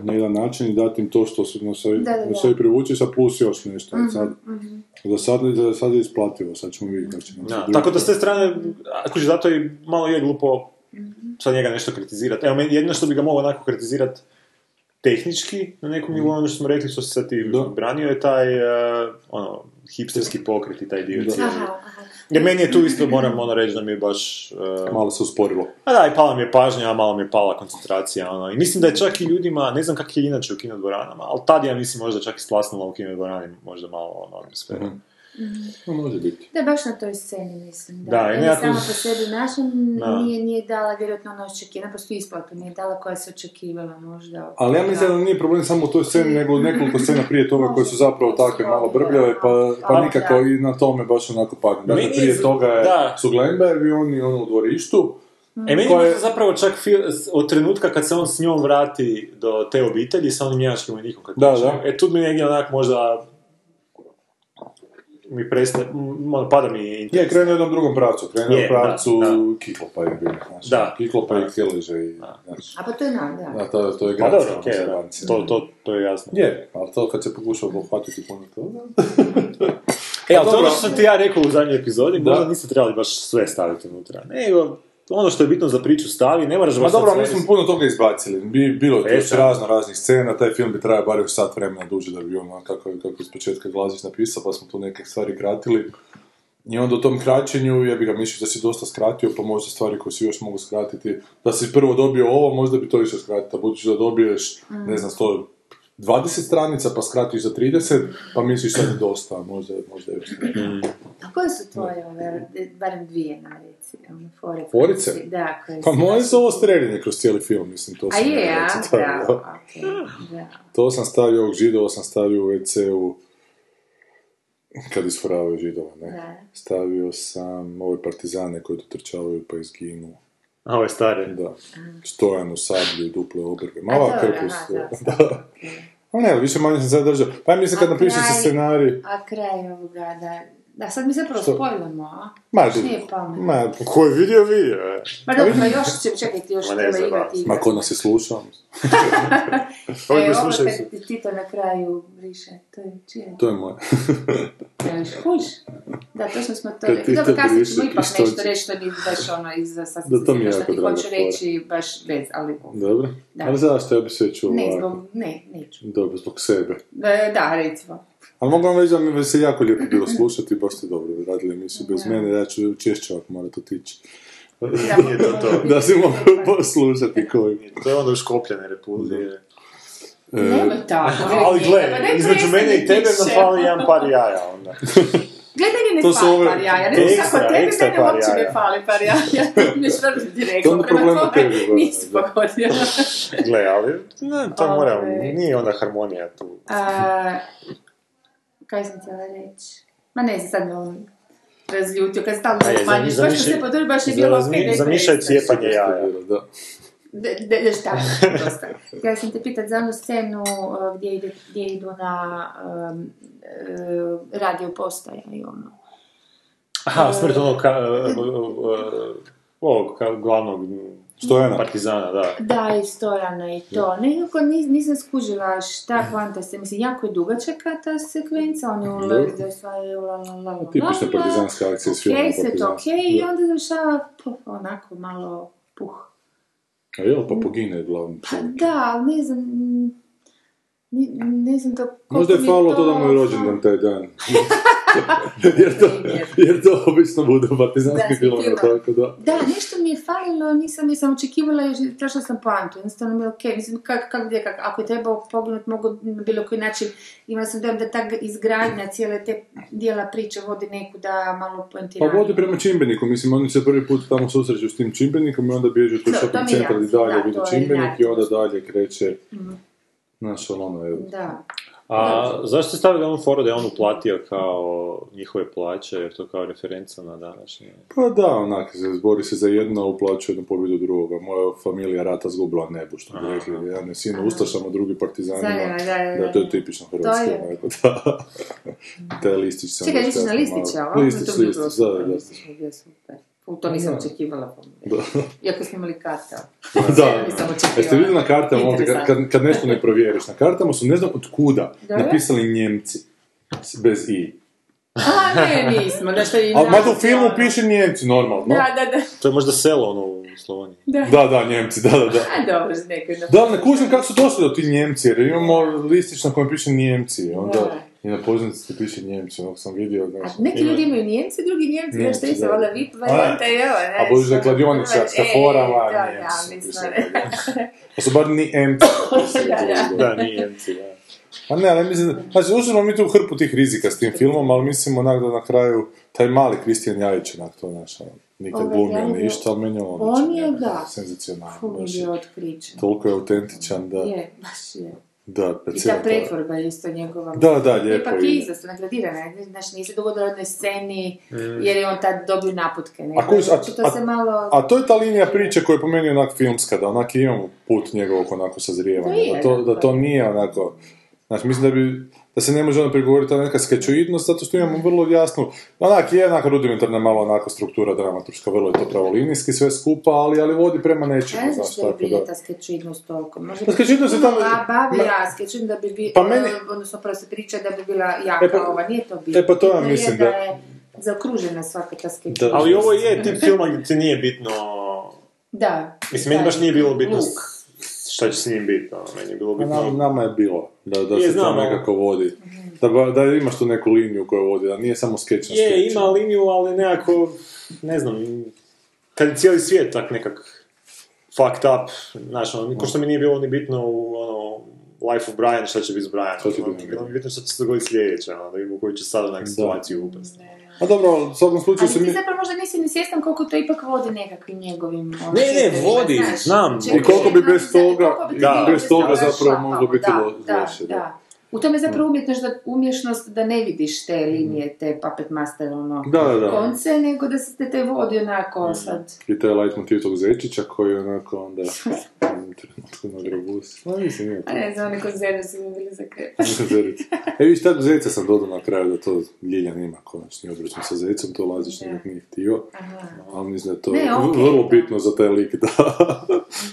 na jedan način i dati im to što su na sve, Da, da, da. na sve privući, sa plus još nešto. Sad, da sad, da sad je isplativo, sad ćemo vidjeti. Znači, se Da, drugi tako da s te strane, ako zato i malo je glupo sad njega nešto kritizirati. Evo, meni jedino što bi ga mogao onako kritizirati tehnički, na nekom nivou, ono što smo rekli, što se sad ti Da. branio, je taj, e, ono, hipsterski pokret i taj dio Da. cijeli. Jer meni je tu isto, moram ono reći da mi je baš... e, Malo se usporilo. A da, i pala mi je pažnja, a malo mi je pala koncentracija, ono. I mislim da je čak i ljudima, ne znam kak je inače u kinodvoranama, ali tad ja mislim možda čak isplasnula u kinodvorani možda malo ono atmosfera. No, može biti. Da, baš na toj sceni mislim. Da, Da, i nekako- sama po sebi naša Da. nije, nije dala vjerojatno ono očekivanje, naprosto isplatu, nije dala koja se očekivala možda. Ali ja mislim da nije problem samo u toj sceni, nego nekoliko scena prije toga koje su zapravo takve malo brbljave, pa, pa nikako i na tome baš onako padne. Dakle, prije toga je, da. su Glenberg i oni ono u dvorištu, E, meni Koje- je zapravo čak fil, od trenutka kad se on s njom vrati do te obitelji sa onim njemačkim vojnikom kad Da, da. E, tu mi negdje onak možda mi prestaje, m, ono, pada mi Je, interes. krenuo u jednom drugom pravcu, krenuo Je, u pravcu da, da. Kiklopa je bio, znači, Da. Kiklopa Da. i Keleže i, znači, A pa to je nam, da. da, to, to je Pa grad dobro, okej, da. to, to, to je jasno. Je, ali to kad se pokušao pohvatiti puno toga. E, ali to je ono što sam ti ja rekao u zadnjoj epizodi, Da. možda niste trebali baš sve staviti unutra. Nego, ono što je bitno za priču stavi, ne moraš Ma dobro, mi smo puno toga izbacili. Bi, bilo je tu još razno raznih scena, taj film bi trajao bar još sat vremena duže da bi ono kako, kako iz početka Glazić napisao, pa smo tu neke stvari kratili. I onda u tom kraćenju, ja bi ga mislio da si dosta skratio, pa možda stvari koje si još mogu skratiti. Da si prvo dobio ovo, možda bi to išao skratiti, a budući da dobiješ, ne znam, 20 stranica, pa skratiš za 30, pa misliš sad je dosta, možda, možda još ne. A koje su tvoje, ove, barem dvije na reci, ono, fore? Forice? Da, koje Pa moje su ovo streljanje kroz cijeli film, mislim, to A sam je, ja a? stavio, Bravo, da. okej, da. To sam stavio ovog židova, sam stavio u WC-u kad isforavaju židova, ne? Da. Stavio sam ove partizane koji dotrčavaju pa izginu. A, ovo je stari. Da. Stojan u sablju i duple obrve. Mala krpus. Da. da, A ne, više manje sam sad držao. Pa ja mislim kad A napiše se kraj- scenarij... A kraj ovoga, da... Da, sad mi zapravo Što? spojlamo, a? Ma, nije pametno. ma, Ko je vidio, vidio, e. Ma dobro, pa još će, čekajte, još Ma ne treba igrati. ma ko nas je slušao? Ovi E, ovo slušaju kad ti Tito na kraju briše, to je čije? To je moje. Ne, još kuš? Da, točno smo to Kad rekli. Dobro, kasnije briše ćemo ipak nešto reći što nije baš ono iz sad Da, to mi je što jako ti hoću reći baš bez, ali Dobro. Da. Ali zašto ja bi sve čuo ne, ovako? zbog, ne, neću. Dobro, zbog sebe. E, da, recimo. Ali mogu vam reći da mi se jako lijepo bilo slušati, baš ste dobro radili emisiju bez mene, ja ću češće ovako morati otići. Nije to to. da se mogu poslušati koji. To je onda u Škopljane repulzije. E, Nemoj tako. Ali gle, između mene i tebe nam fali jedan par jaja onda. Gledaj mi ne To fali ove- par jaja, ne znam kako tebi, ekstra mene par uopće ne fali par jaja. Mi što ti To rekao, onda prema tome nisi pogodio. Gle, ali ne, to moram, nije onda harmonija tu. Kaj sam htjela reći? Ma ne sad me on razljutio, kad stalno se smanjiš, baš što se podruži, baš je bilo zami- okej, ne zamišljaj cijepanje jaja. Da. De, de, de šta, dosta. Htjela sam te pitat za onu scenu uh, gdje, ide, gdje idu na um, radio postaja i ono. Aha, smrt onog ka, ovog glavnog Stojana. partizana, da. Da, i Stojana i to. Nekako nis, nisam skužila šta kvanta se, mislim, jako je dugačaka ta sekvenca, oni ulaze, osvajaju, la, la, la, la, Tipična la, partizanska akcija iz filma Okej, sve to okej, i Da. onda završava puh, onako malo puh. A jel, pa pogine glavni Pa da, ali ne znam, ne, ne znam to Možda je mi falilo to da mu je rođendan taj dan. jer, to, jer to obično bude u partizanski Da, film, film. tako da. Da, nešto mi je falilo, nisam, nisam očekivala jer tražila sam poantu, jednostavno mi je okej, mislim, kak, kak, gdje, kak, ako je trebao poginuti, mogu na bilo koji način, imala sam dojam da ta izgradnja cijele te dijela priče vodi neku da malo Pa poentiranje. vodi prema čimbeniku, mislim, oni se prvi put tamo susreću s tim čimbenikom i onda Da, to shopping centar i dalje da, vidi čimbenik i onda dalje kreće, Mhm. znaš, ono, evo. Da. A zašto ste stavili onu foru da je on uplatio kao njihove plaće, jer to kao referenca na današnje? Pa da, onak, se zbori se za jedno, uplaćuje jednu pobjedu drugoga. Moja familija rata zgubila nebu, što bi rekli. Jedan je sin ustašama, drugi partizanima. Zanima, da, da, da. Da, to je tipično hrvatski, To je. onako, da. Taj listić sam Čekaj, već misliš na listića, ovo? Listić, listić, da, da. U to nisam očekivala. Iako smo imali karta. Da, jeste vidjeli na kartama, ovdje, kad, kad, kad nešto ne provjeriš, na kartama su ne znam od kuda Da. napisali Njemci, bez i. A, ne, nismo, da što je... Ali mada u filmu ono. piše Njemci, normalno. Da, da, da. To je možda selo ono u Slavoniji. Da. Da, da, Njemci, da, da, da. A, dobro, neko je Da, ne kužim kako su došli do ti Njemci, jer imamo listić na kojem piše Njemci, onda Da. I na pozornici piše Njemci, onog sam vidio, A znaš. neki ljudi imaju Njemci, drugi Njemci, znaš što je da. valjda VIP varijanta i ovo, A znaš. budući da je ono, kladioničarska e, fora, ma, da, Njemci, da, mislim. Pa su bar ni Emci. Da, Da, nije Njemci, da. A ne, ali mislim, znači, smo mi tu hrpu tih rizika s tim filmom, ali mislim onak da na kraju, taj mali Kristijan Jajić, onak to, znaš, ono, nikad Ovaj glumio je- ništa, ali meni je on On odličan, je, da. je je, otkričan. toliko je autentičan da, Je, baš je. Da, I percira ta pretvorba je isto njegova. Da, da, lijepo Ipak je. izvrsno nagradirana, znaš, nije se dogodilo jednoj sceni, jer je on tad dobio naputke, nego A, koji, a, znači, to se malo... a to je ta linija priče koja je po meni onak filmska, da onak imamo put njegovog onako sazrijevanja, To je, da, to, da, da to nije onako, znači mislim da bi, da se ne može ono prigovoriti ta neka skečoidnost, zato što imamo vrlo jasnu, onak je onako rudimentarna malo onako struktura dramaturška, vrlo je to pravolinijski sve skupa, ali, ali vodi prema nečemu, Ne znam znaš, što je da. ta skečidnost toliko. Možda Pa skečidnost je tamo- ba- bavi ja, skečidnost da bi bi, Pa meni- e, odnosno prvo se priča da bi bila jaka E pa- ova, nije to bilo. e pa to ja mislim da da- je zaokružena svaka ta skečidnost. Ali ovo je tip filma gdje ti nije bitno... Da. Mislim, meni Da, baš nije bilo bitno luk. Šta će s njim biti, ono, meni je bilo bitno... nam- nama je bilo, da, da Je, se znam, to nekako vodi. Da, ba- da imaš tu neku liniju koja vodi, da nije samo skeč na Je, skeč. ima liniju, ali nekako, ne znam, kad je cijeli svijet tak nekak fucked up, znaš, ono, ko što mi nije bilo ni bitno u, ono, Life of Brian, šta će biti s Brianom, Šta će ono, biti? bitno šta će se dogoditi sljedeće, ono, da vidimo koju će sada neku situaciju upasti. A dobro, ali u svakom slučaju Ali se ti mi... zapravo možda nisi ni svjestan koliko to ipak vodi nekakvim njegovim... ono, Ne, ne, vodi, znaš. znam. I koliko bi bez toga- da, bez toga zapravo moglo biti loše, da. da. U tome je zapravo umjetnost da, umješnost da ne vidiš te linije, te puppet master, ono, Da, da, konce, nego da se te, te vodi onako sad. I taj light motiv tog zečića koji je onako onda trenutku na grobus. Ma mislim, nije to. A ne znam, oni konzerve su mi bili za krep. Nisam zerica. E viš, tako zeca sam dodao na kraju da to Ljiljan ima konačni obračun sa zecom, to Lazić Da. nikak nije htio. Aha. Ali mislim da je to Ne, okej, vrlo da. bitno za taj lik da,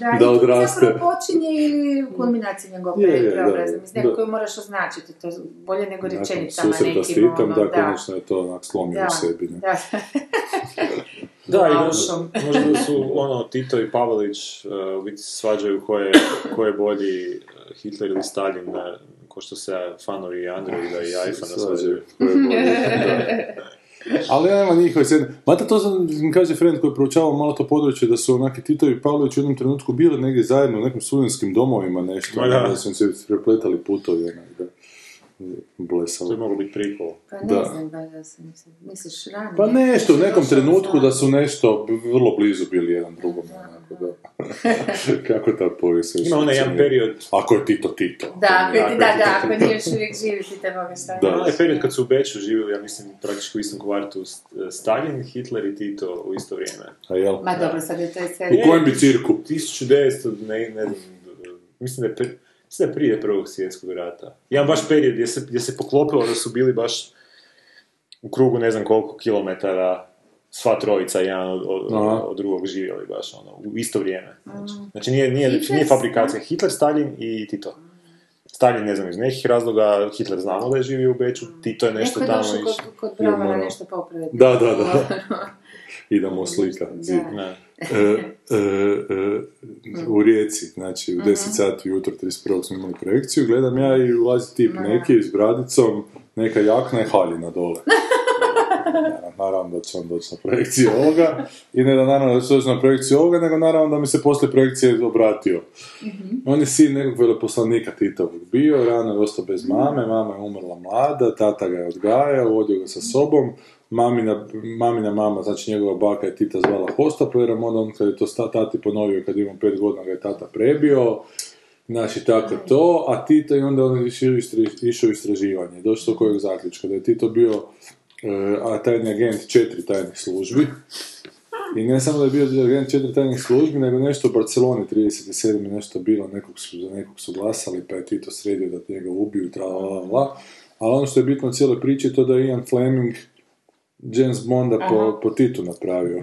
Da, da odraste. zapravo počinje ili kulminacija njegovog Je, je, preobraza. da, Mislim, da. nekako koju moraš označiti, to je bolje nego rečenicama susreta s nekim, Titom, ono, da, da. konačno je to onak slomio Da, u sebi. Ne? da. Da, i možda, možda da su ono, Tito i Pavelić uh, u biti se svađaju ko je, ko je bolji uh, Hitler ili Stalin, na, ko što se fanovi Androida i iPhone svađaju. Ko je bolji, da. Ali nema njihove sedne. Mada to sam, mi kaže friend koji je proučavao malo to područje, da su onaki Tito i Pavlović u jednom trenutku bili negdje zajedno u nekim studentskim domovima nešto, Ma da. da su im se prepletali putovi, onak, da. Blesalo. To je moglo biti prikol. Pa ne Da. znam, valjda sam se, misliš ranije. Pa nešto, u nekom trenutku da su nešto vrlo blizu bili jedan drugom, onako da. Kako ta povijest Ima onaj jedan period, Ako je Tito Tito. Da, ako je- da, da, to- ako nije još uvijek živi, ti te moga šta Da. je. onaj period kad su u Beču živjeli, ja mislim, praktički u istom kvartu, Stalin, Hitler i Tito u isto vrijeme. A jel? Ma dobro, sad je to i sve. U kojem bi cirku? 1900, ne, ne znam, mislim da je, je prije prvog svjetskog rata. Jedan baš period gdje se, gdje se poklopilo da su bili baš u krugu ne znam koliko kilometara sva trojica jedan od, od, od drugog živjeli baš ono, u isto vrijeme. Znači, znači nije, nije, Hitler, nije fabrikacija. Hitler, Stalin i Tito. Stalin, ne znam, iz nekih razloga, Hitler znamo da je živio u Beču, Tito je nešto Neko je tamo došao kod, kod Bravara nešto popraviti. Da, da, da. Idemo slika, zid. E, e, e, u Rijeci, znači u 10 sati ujutro 31. smo imali projekciju, gledam ja i ulazi tip neki s bradicom, neka jakna i haljina dole. Naravno da će on doći na projekciju ovoga i ne da naravno da će doći na projekciju ovoga, nego naravno da mi se poslije projekcije obratio. On je sin nekog veleposlanika Titovog bio, rano je ostao bez mame, mama je umrla mlada, tata ga je odgajao, vodio ga sa sobom, mamina, mamina mama, znači njegova baka je Tita zvala Hostaperom, onda on kad je to tati ponovio kad je imao pet godina ga je tata prebio, Znači, tako to, a Tito i onda on je išao istraživanje. Došao do kojeg zaključka, da je Tito bio e, a tajni agent četiri tajnih službi. I ne samo da je bio agent četiri tajnih službi, nego nešto u Barceloni 37. nešto bilo, nekog su, za nekog su glasali, pa je Tito sredio da njega ubiju, tra la la la. Ali ono što je bitno u cijeloj priči je to da je Ian Fleming James Bonda po, po Titu napravio.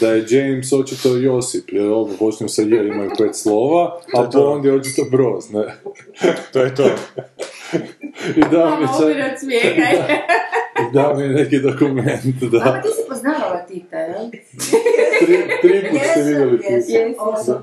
Da je James očito Josip, jer ovo počnu sa je, imaju pet slova, a Bond je očito Broz, ne? To je to. I da mi je čak- i da mi neki dokument, Mama, da. ti si poznavala Tita, jel? Tri, tri put ste vidjeli Jesam, Tita. jesam, osobno.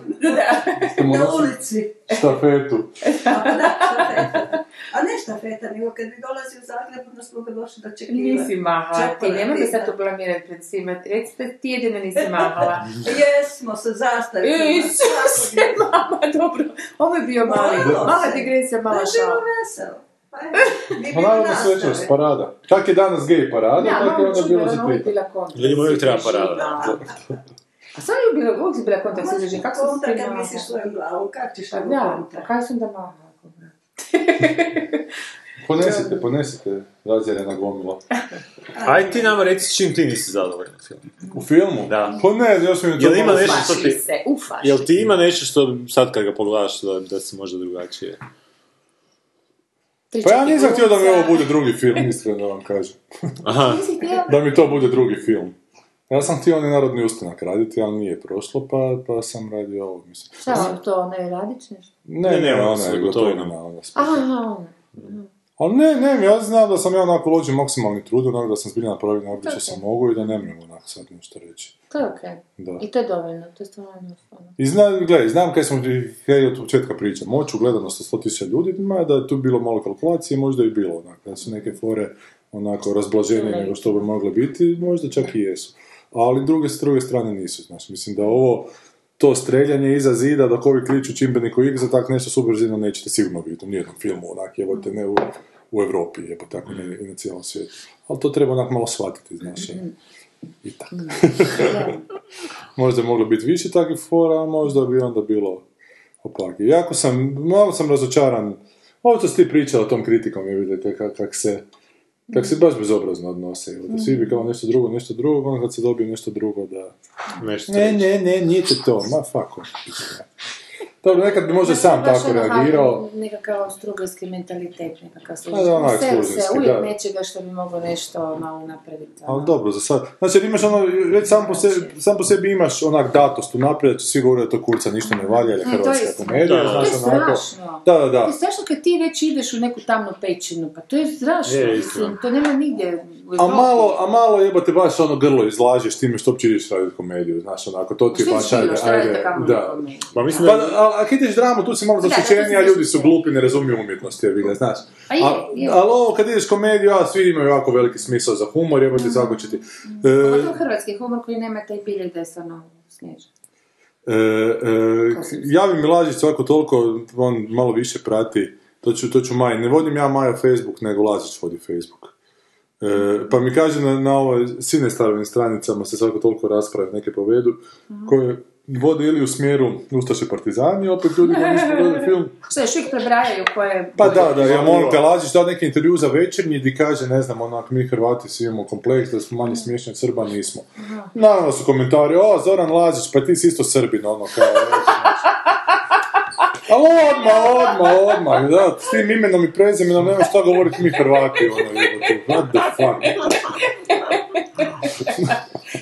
Ste mu Na ulici. štafetu. Da, štafeta. A ne štafeta, nego kad bi dolazio u Zagreb, onda smo ga došli do čekivati. Nisi mahala, ti nemoj me sad tu blamirati pred svima. Recite ti jedino nisi mahala. Jesmo sa zastavicama. Isuse, mama, dobro. Ovo je bio mali, mala se. digresija, To mala je bilo šala. veselo. Pa je, Pa bilo naravno nastave. svečanost, parada. Kak je danas gej parada, Ja, tako je onda bilo za kontra. Ljudima uvijek treba parada. A sad je bila, uvijek si bila kontra živi. Kako si Kontra ti kad mahala? misliš svojom glavom, kak ćeš Pa tamo da, kontra? pa kaj sam da mahala? Ponesite, ponesite razjerena gomila. Aj ti nama reci s čim ti nisi zadovoljan u filmu. U filmu? Da. Pa ne, još mi je to Jel ima malo- nešto što Ufaši ti... se, ufaši. Jel ti ima nešto što sad kad ga pogledaš da, da si možda drugačije? Pa ja nisam htio da mi ovo bude drugi film, iskreno da vam kažem. Aha. Da mi to bude drugi film. Ja sam htio onaj narodni ustanak raditi, ali nije prošlo, pa, pa sam radio ovo, mislim. Šta vam to, ne radić nešto? Ne, Ne, ne, ona ona je gotovina. Ona, Aha, ona. Ali ne, ne, ja znam da sam ja onako uložio maksimalni trud, onako da sam zbilja napravio najbolje što sam mogu i da ne mogu onako sad nešto reći. To je okej. Da. I to je dovoljno, to je stvarno ono. I znam, gledaj, znam kaj smo kaj od početka priča. Moću gledanost sa 100.000 ljudi, ima da je tu bilo malo kalkulacije, možda i bilo onako, da su neke fore onako razblaženije nego što bi mogle biti, možda čak i jesu. Ali druge, s druge strane nisu, znaš, mislim da ovo, to streljanje iza zida dok ovi kliču čimbeniku za tak nešto subverzivno nećete sigurno vidjeti u nijednom filmu, onak, jebote, ne u, u Europi, jebo tako, ne, i na cijelom svijetu. Ali to treba onak malo shvatiti, znaš, i tako. možda je moglo biti više takvih fora, a možda bi onda bilo opak. Jako sam, malo sam razočaran, ovo što si ti pričala o tom kritikom, je vidite, kak, kak se, kak se baš bezobrazno odnose, da svi bi kao nešto drugo, nešto drugo, onda kad se dobije nešto drugo, da... Nešto Ne, ne, ne, nije to to, ma fuck off. Dobro, nekad bi možda sam Baš tako ono, reagirao, Nekakav strugarski mentalitet, nekakav onak Veseli se uvijek da. nečega što bi moglo nešto malo napraviti. ono. ali dobro, za sad. Znači, imaš ono, već sam po, sebi, sam po sebi imaš onak datost unaprijed, da će svi govore da to kurca ništa ne valja, je hrvatska komedija, To je onako. strašno. Da, da, da. To je strašno kad ti već ideš u neku tamnu pećinu, pa to je strašno, Je, mislim, to nema nigdje u A malo, a malo jebote baš ono grlo izlažeš time što uopće ideš raditi komediju, znaš, onako, to ti je baš, ajde, ajde, da. Pa mislim Pa, da... a, a kad ideš dramu, tu si malo Da, zaštićeniji, to a si ljudi su glupi, ne razumiju umjetnost, jebi ga, znaš. A je, A- je. Ali ovo, kad ideš komediju, a svi imaju jako veliki smisao za humor, jebote, svako će ti... E, Pogotovo hrvatski humor koji nema taj biljeg da je stvarno snježan. E, e, mi Lažić svako toliko, on malo više prati, to ću, to ću Maj, ne vodim ja Maja Facebook, nego Lažić vodi Facebook. E, pa mi kaže na, na ovoj Sinestarovim stranicama se svako toliko rasprave neke povedu, koje vode ili u smjeru Ustaše partizani, opet ljudi koji nisu pogledali film. Što još uvijek prebrajaju koje... Pa da, da, ja molim te Lažić da neki intervju za večernji gdje kaže, ne znam, onak, mi Hrvati svi imamo kompleks, da smo manje smiješni od Srba, nismo. Naravno su komentari, o, Zoran Lazić, pa ti si isto Srbin, ono, kao. Ali odmah, odmah, odmah, da, s tim imenom i prezimenom nema šta govoriti mi Hrvati, ono, jebote, what the fuck.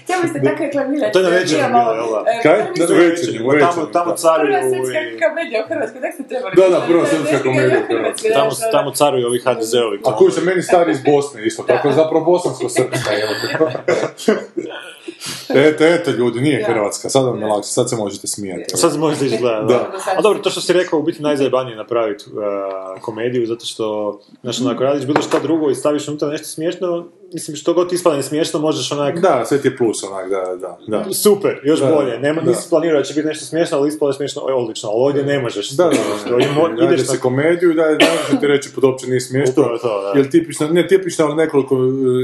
Htjeli ste tako reklamirati. To je na večernji Imamo, bilo, jel da? e, Kaj? Na svjetski- večernji, u Tamo, tamo caruju Prva svjetska i... komedija u Hrvatskoj, tak ste trebali. Da, da, prva svjetska komedija u Hrvatskoj. Tamo, tamo caruju ovi HDZ-ovi. A koji su meni stari iz Bosne isto, tako zapravo bosansko srpska, evo te. Eto, eto ljudi, nije Hrvatska, sad vam je lakše, sad se možete smijati. Sad se možete izgledati, Da. A dobro, to što si rekao, u biti najzajebanije napraviti uh, komediju, zato što, znaš, ono, ako radiš bilo šta drugo i staviš unutra nešto smiješno, mislim, što god ispadne smiješno, možeš onak... Da, sve ti je plus onak, da, da, da. Super, još Da, bolje. Nema, da. nisi planirao da će biti nešto smiješno, ali ispalo je smiješno, oj, odlično, ali ovdje ne možeš. Da, da, da, da, ideš na se komediju, da, da, da ti reći pod uopće nije smiješno, Upravo to, da. jer tipično, ne tipično, ali nekoliko e,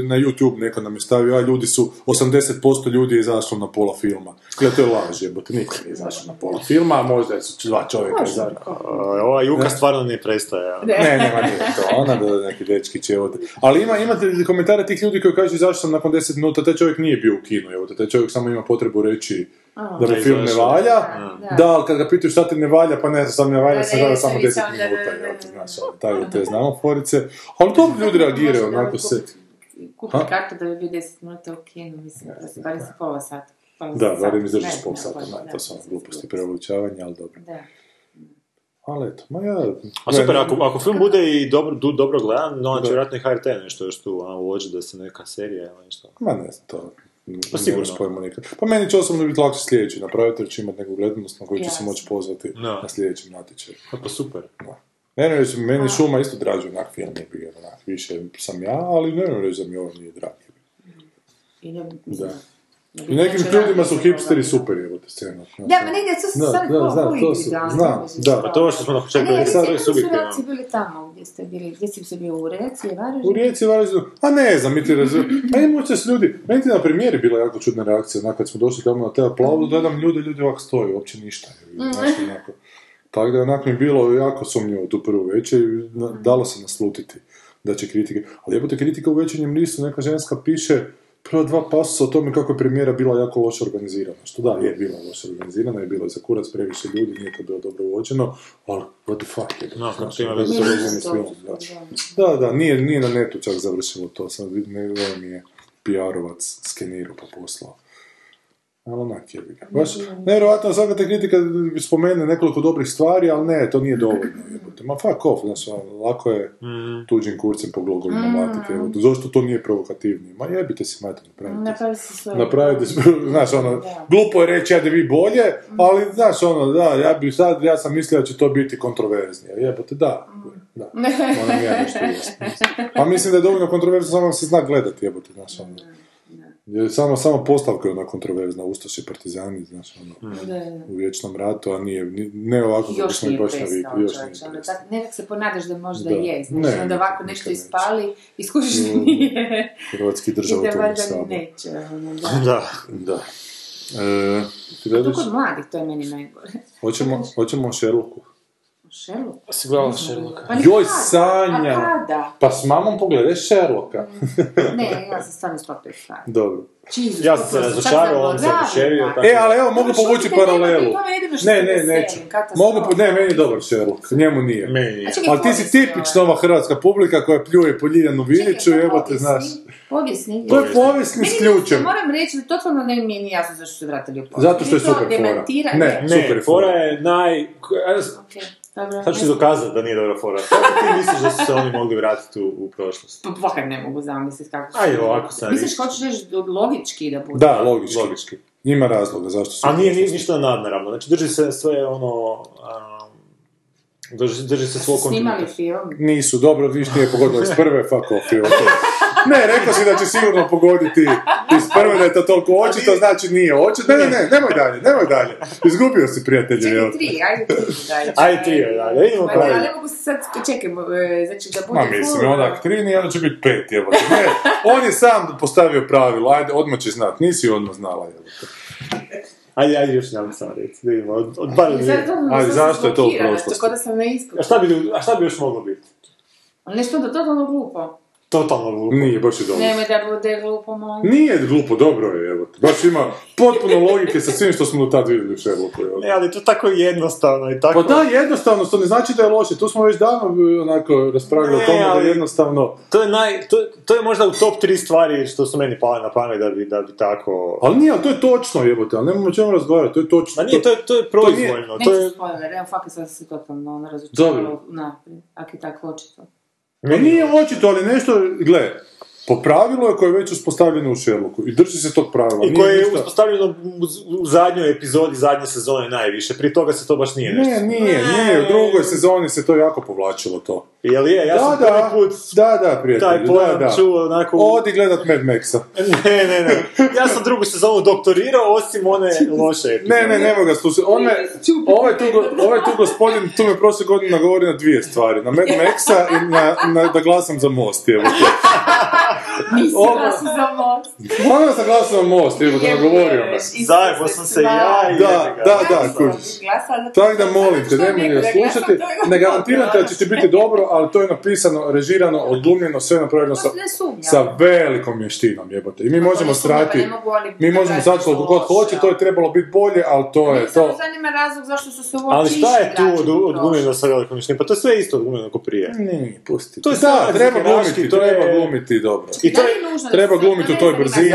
na YouTube neko nam je stavio, a ljudi su, 80% ljudi je izašlo na pola filma. Gle, to je laž, jebote, niko nije izašao na pola filma, a možda su dva čovjeka izašla. Ova Juka stvarno ne prestaje. ja. Ne, nema nije to, ona da neki dečki će ovdje. Ali ima, imate komentare tih ljudi koji kažu zašto sam nakon 10 minuta, taj čovjek nije bio u kinu, evo, taj čovjek samo ima potrebu reći da Da mi film ne izašao. valja, Da. da, ali kad ga pitaju šta ti ne valja, pa ne sam ne valja, Da, sam ne, gleda sam samo i 10 sam, da, da, minuta, da, jel, da, znaš, ono, taj, te znamo forice, ali dobro ljudi reagiraju, onako se, Kupi Ha? kartu da bi bio 10 minuta u kinu, mislim, da se barem se pola sata. Pola da, sata. barem izdržiš sata, pola, ne, da, to su ono da, gluposti, da. preuveličavanje, ali dobro. Da. Ali eto, ma ja... A super, ako, ako film bude i dobro, du, dobro gledan, no Da. će vjerojatno i HRT nešto još tu a, uloži da se neka serija ili nešto. Ma ne znam, to... Pa sigurno. pojma nikad. Pa meni će osobno biti lakše sljedeći napraviti, jer će imati neku gledanost na koju će se moći pozvati Da. na sljedećem natječaju. Pa, pa super. Ne reći, meni šuma isto draži onak film, je bio onak, više sam ja, ali ne moram reći da mi ovo nije drag. I ne, Da. ne I nekim znači ljudima su hipsteri super jebote scena. Da, ma negdje to su Da, sad da, znam, pol to su, znam, ne da. to. Pa to što smo A početku ne, sad sad je su subjektivno. reakcije bili tamo gdje ste bili, gdje si se bio u Reci, Varaždinu? U Rijeci Varaždinu, a ne znam, mi ti razumijemo. A imate se ljudi, meni ti na premijeri bila jako čudna reakcija, onak kad smo došli tamo na te aplaudu, gledam ljude, ljudi ovako stoje, uopće ništa. Znaš, onako. Tako da onak mi je bilo jako sumnjivo tu prvu večer i na- dalo se naslutiti da će kritike. Ali jebote kritika u večernjem listu, neka ženska piše prva dva pasusa o tome kako je premijera bila jako loše organizirana. Što da, je bila loše organizirana, je bilo za kurac previše ljudi, nije to bilo dobro vođeno, ali what the fuck je. No, to ima ono, veze to je vezom vezano s filmom, da. Da. Da, da, nije, nije na netu čak završilo to, sad vidim, ne, mi je PR-ovac skenirao pa poslao. Ali onak je. Baš, nevjerojatno, svaka te kritika spomene nekoliko dobrih stvari, ali ne, to nije dovoljno. Jebote. Ma fuck off, znaš, ono, lako je tuđim kurcem po glogovima matiti. Jebote. Zašto to nije provokativnije? Ma jebite si mater, napravite. Napravi se svoje. Napravite, znaš, ono, Da. glupo je reći ajde vi bolje, ali, znaš, ono, da, ja bi sad, ja sam mislio da će to biti kontroverznije. Jebote, da, da, moram ja nešto. A mislim da je dovoljno kontroverzno, samo se zna gledati, jebote, znaš, ono. Jer samo, samo postavka je ona kontroverzna, Ustaši i partizani, znaš, ono, Da, da. u vječnom ratu, a nije, ni- ne ovako kako Još smo i baš navikli, još nije onda prestao. tak, nekak se ponadaš da možda Da. je, znači, Ne, onda ovako nešto neće. ispali i skužiš da Mm. nije. Hrvatski državotvorni da valjda sabor. neće, ono, da. Da. Da. E, ti To kod mladih, to je meni najgore. hoćemo, hoćemo o Sherlocku. Sherlock? Si gledala Sherlocka? Pa Joj, kada? Sanja! A kada? Pa s mamom pogledaj Sherlocka. Ne, ja sam stvarno stopio stvar. Dobro. Jesus, Ja sam se sam razočarao, on se oduševio, E, ali evo, mogu povući paralelu. Ne, ne, neću. Mogu, po- ne, meni je dobar Sherlock, njemu nije. Meni nije. Ali ti si povijesni tipična ova hrvatska publika koja pljuje po Ljiljanu Viljiću, Čekaj, evo te, povijesni, znaš. Povijesni. To je povijesni s ključem. Moram reći da totalno ne mi je ni jasno zašto su se vratili u povijest. Zato što je super fora. Ne. Ne, Super fora. je naj... Dobro. Sad ću ti dokazati da nije dobra fora. Kako ti misliš da su se oni mogli vratiti u, u prošlost? Pa Fakat ne mogu zamisliti kako su. Ajde, ovako sad Misliš, hoćeš reći logički da bude? Da, logički. Logički. Ima razloga zašto su... A nije ni, ništa nadnaravno. Znači, drži se sve ono... Um, drži, drži se svog Snimali kontinuiteta. film. Nisu, dobro, viš nije pogodilo iz prve, fuck off. je, ok. Ne, rekao si da će sigurno pogoditi iz prve da je to toliko očito, znači nije očito. Ne, ne, ne, nemoj dalje, nemoj dalje. Izgubio si prijatelje. Čekaj, tri, ajde tri. Daj, Ajde, tri, ajde, idemo Ma kraj. ne, ali ne mogu se sad, čekaj, e, znači da bude... Ma mislim, onak tri, nije, onda će biti pet, jebote. Ne, on je sam postavio pravilo, ajde, odmah će znat, nisi odmah znala, jebote. Ajde, ajde, još nam samo reći. Da vidimo, od, od bar to, Ajde, zašto je to u prošlosti? Tako da sam na ispu. A šta bi, a šta bi još moglo biti? Nešto da totalno glupo. Totalno glupo. Nije, baš je dobro. Nemoj da bude glupo, molim. Nije glupo, dobro je, evo. Baš ima potpuno logike sa svim što smo do tad vidjeli u Sherlocku, evo. Ne, ali to tako jednostavno i tako... Pa da, jednostavno, to ne znači da je loše. Tu smo već davno e, onako raspravljali o Ne, tome da ali- jednostavno... To je, naj, to, to je možda u top tri stvari što su meni pale na pamet da bi, da bi tako... Ali nije, ali to je točno, jebote, ali nemamo o čemu razgovarati, to je točno. Ma nije, to je, to je proizvoljno. To Neću je, spoiler, evo fakat sam se totalno razočarala Dobro. naprijed, ako je tako očito. Ma nije očito, ali nešto, gle, Po pravilu je koje je već uspostavljeno u Sherlocku i drži se tog pravila. I Nije koje je ništa- uspostavljeno u, u zadnjoj epizodi zadnje sezone najviše. Prije toga se to baš nije nešto. Ne, nije, nije, u drugoj sezoni se to jako povlačilo to. Jel je? Ja sam da, da, prvi put da, da, taj pojam da, da. čuo onako... Odi gledat Mad Maxa. Ne, ne, ne. Ja sam drugu sezonu doktorirao, osim one loše epizode. Ne, ne, nema ga slušati. On me, ovaj tu, ovaj tu gospodin, tu me prošle godine nagovori na dvije stvari. Na Mad Maxa i na, na, da glasam za most, evo. Ovo- vas za most. Onda sam glasao za most, evo, da nagovorio me. Zajebo sam se ja i Da, da, da, kužiš. Tako da molim te, nemoj ga slušati. Ne garantirate da će ti biti dobro, ali to je napisano, režirano, odglumljeno, sve napravljeno sa, Ne sa velikom mještinom, jebote. I mi možemo ne strati, ne mi možemo stati koliko god hoće, to je trebalo biti bolje, ali to je to. zanima razlog zašto su se Ali šta je tu vraćati od, u odglumljeno prošlost. sa velikom mišljenjem? Pa to je sve isto odglumljeno ko prije. Nije, pusti. To je da, treba glumiti, treba glumiti dobro. I to treba glumiti u ne toj brzini.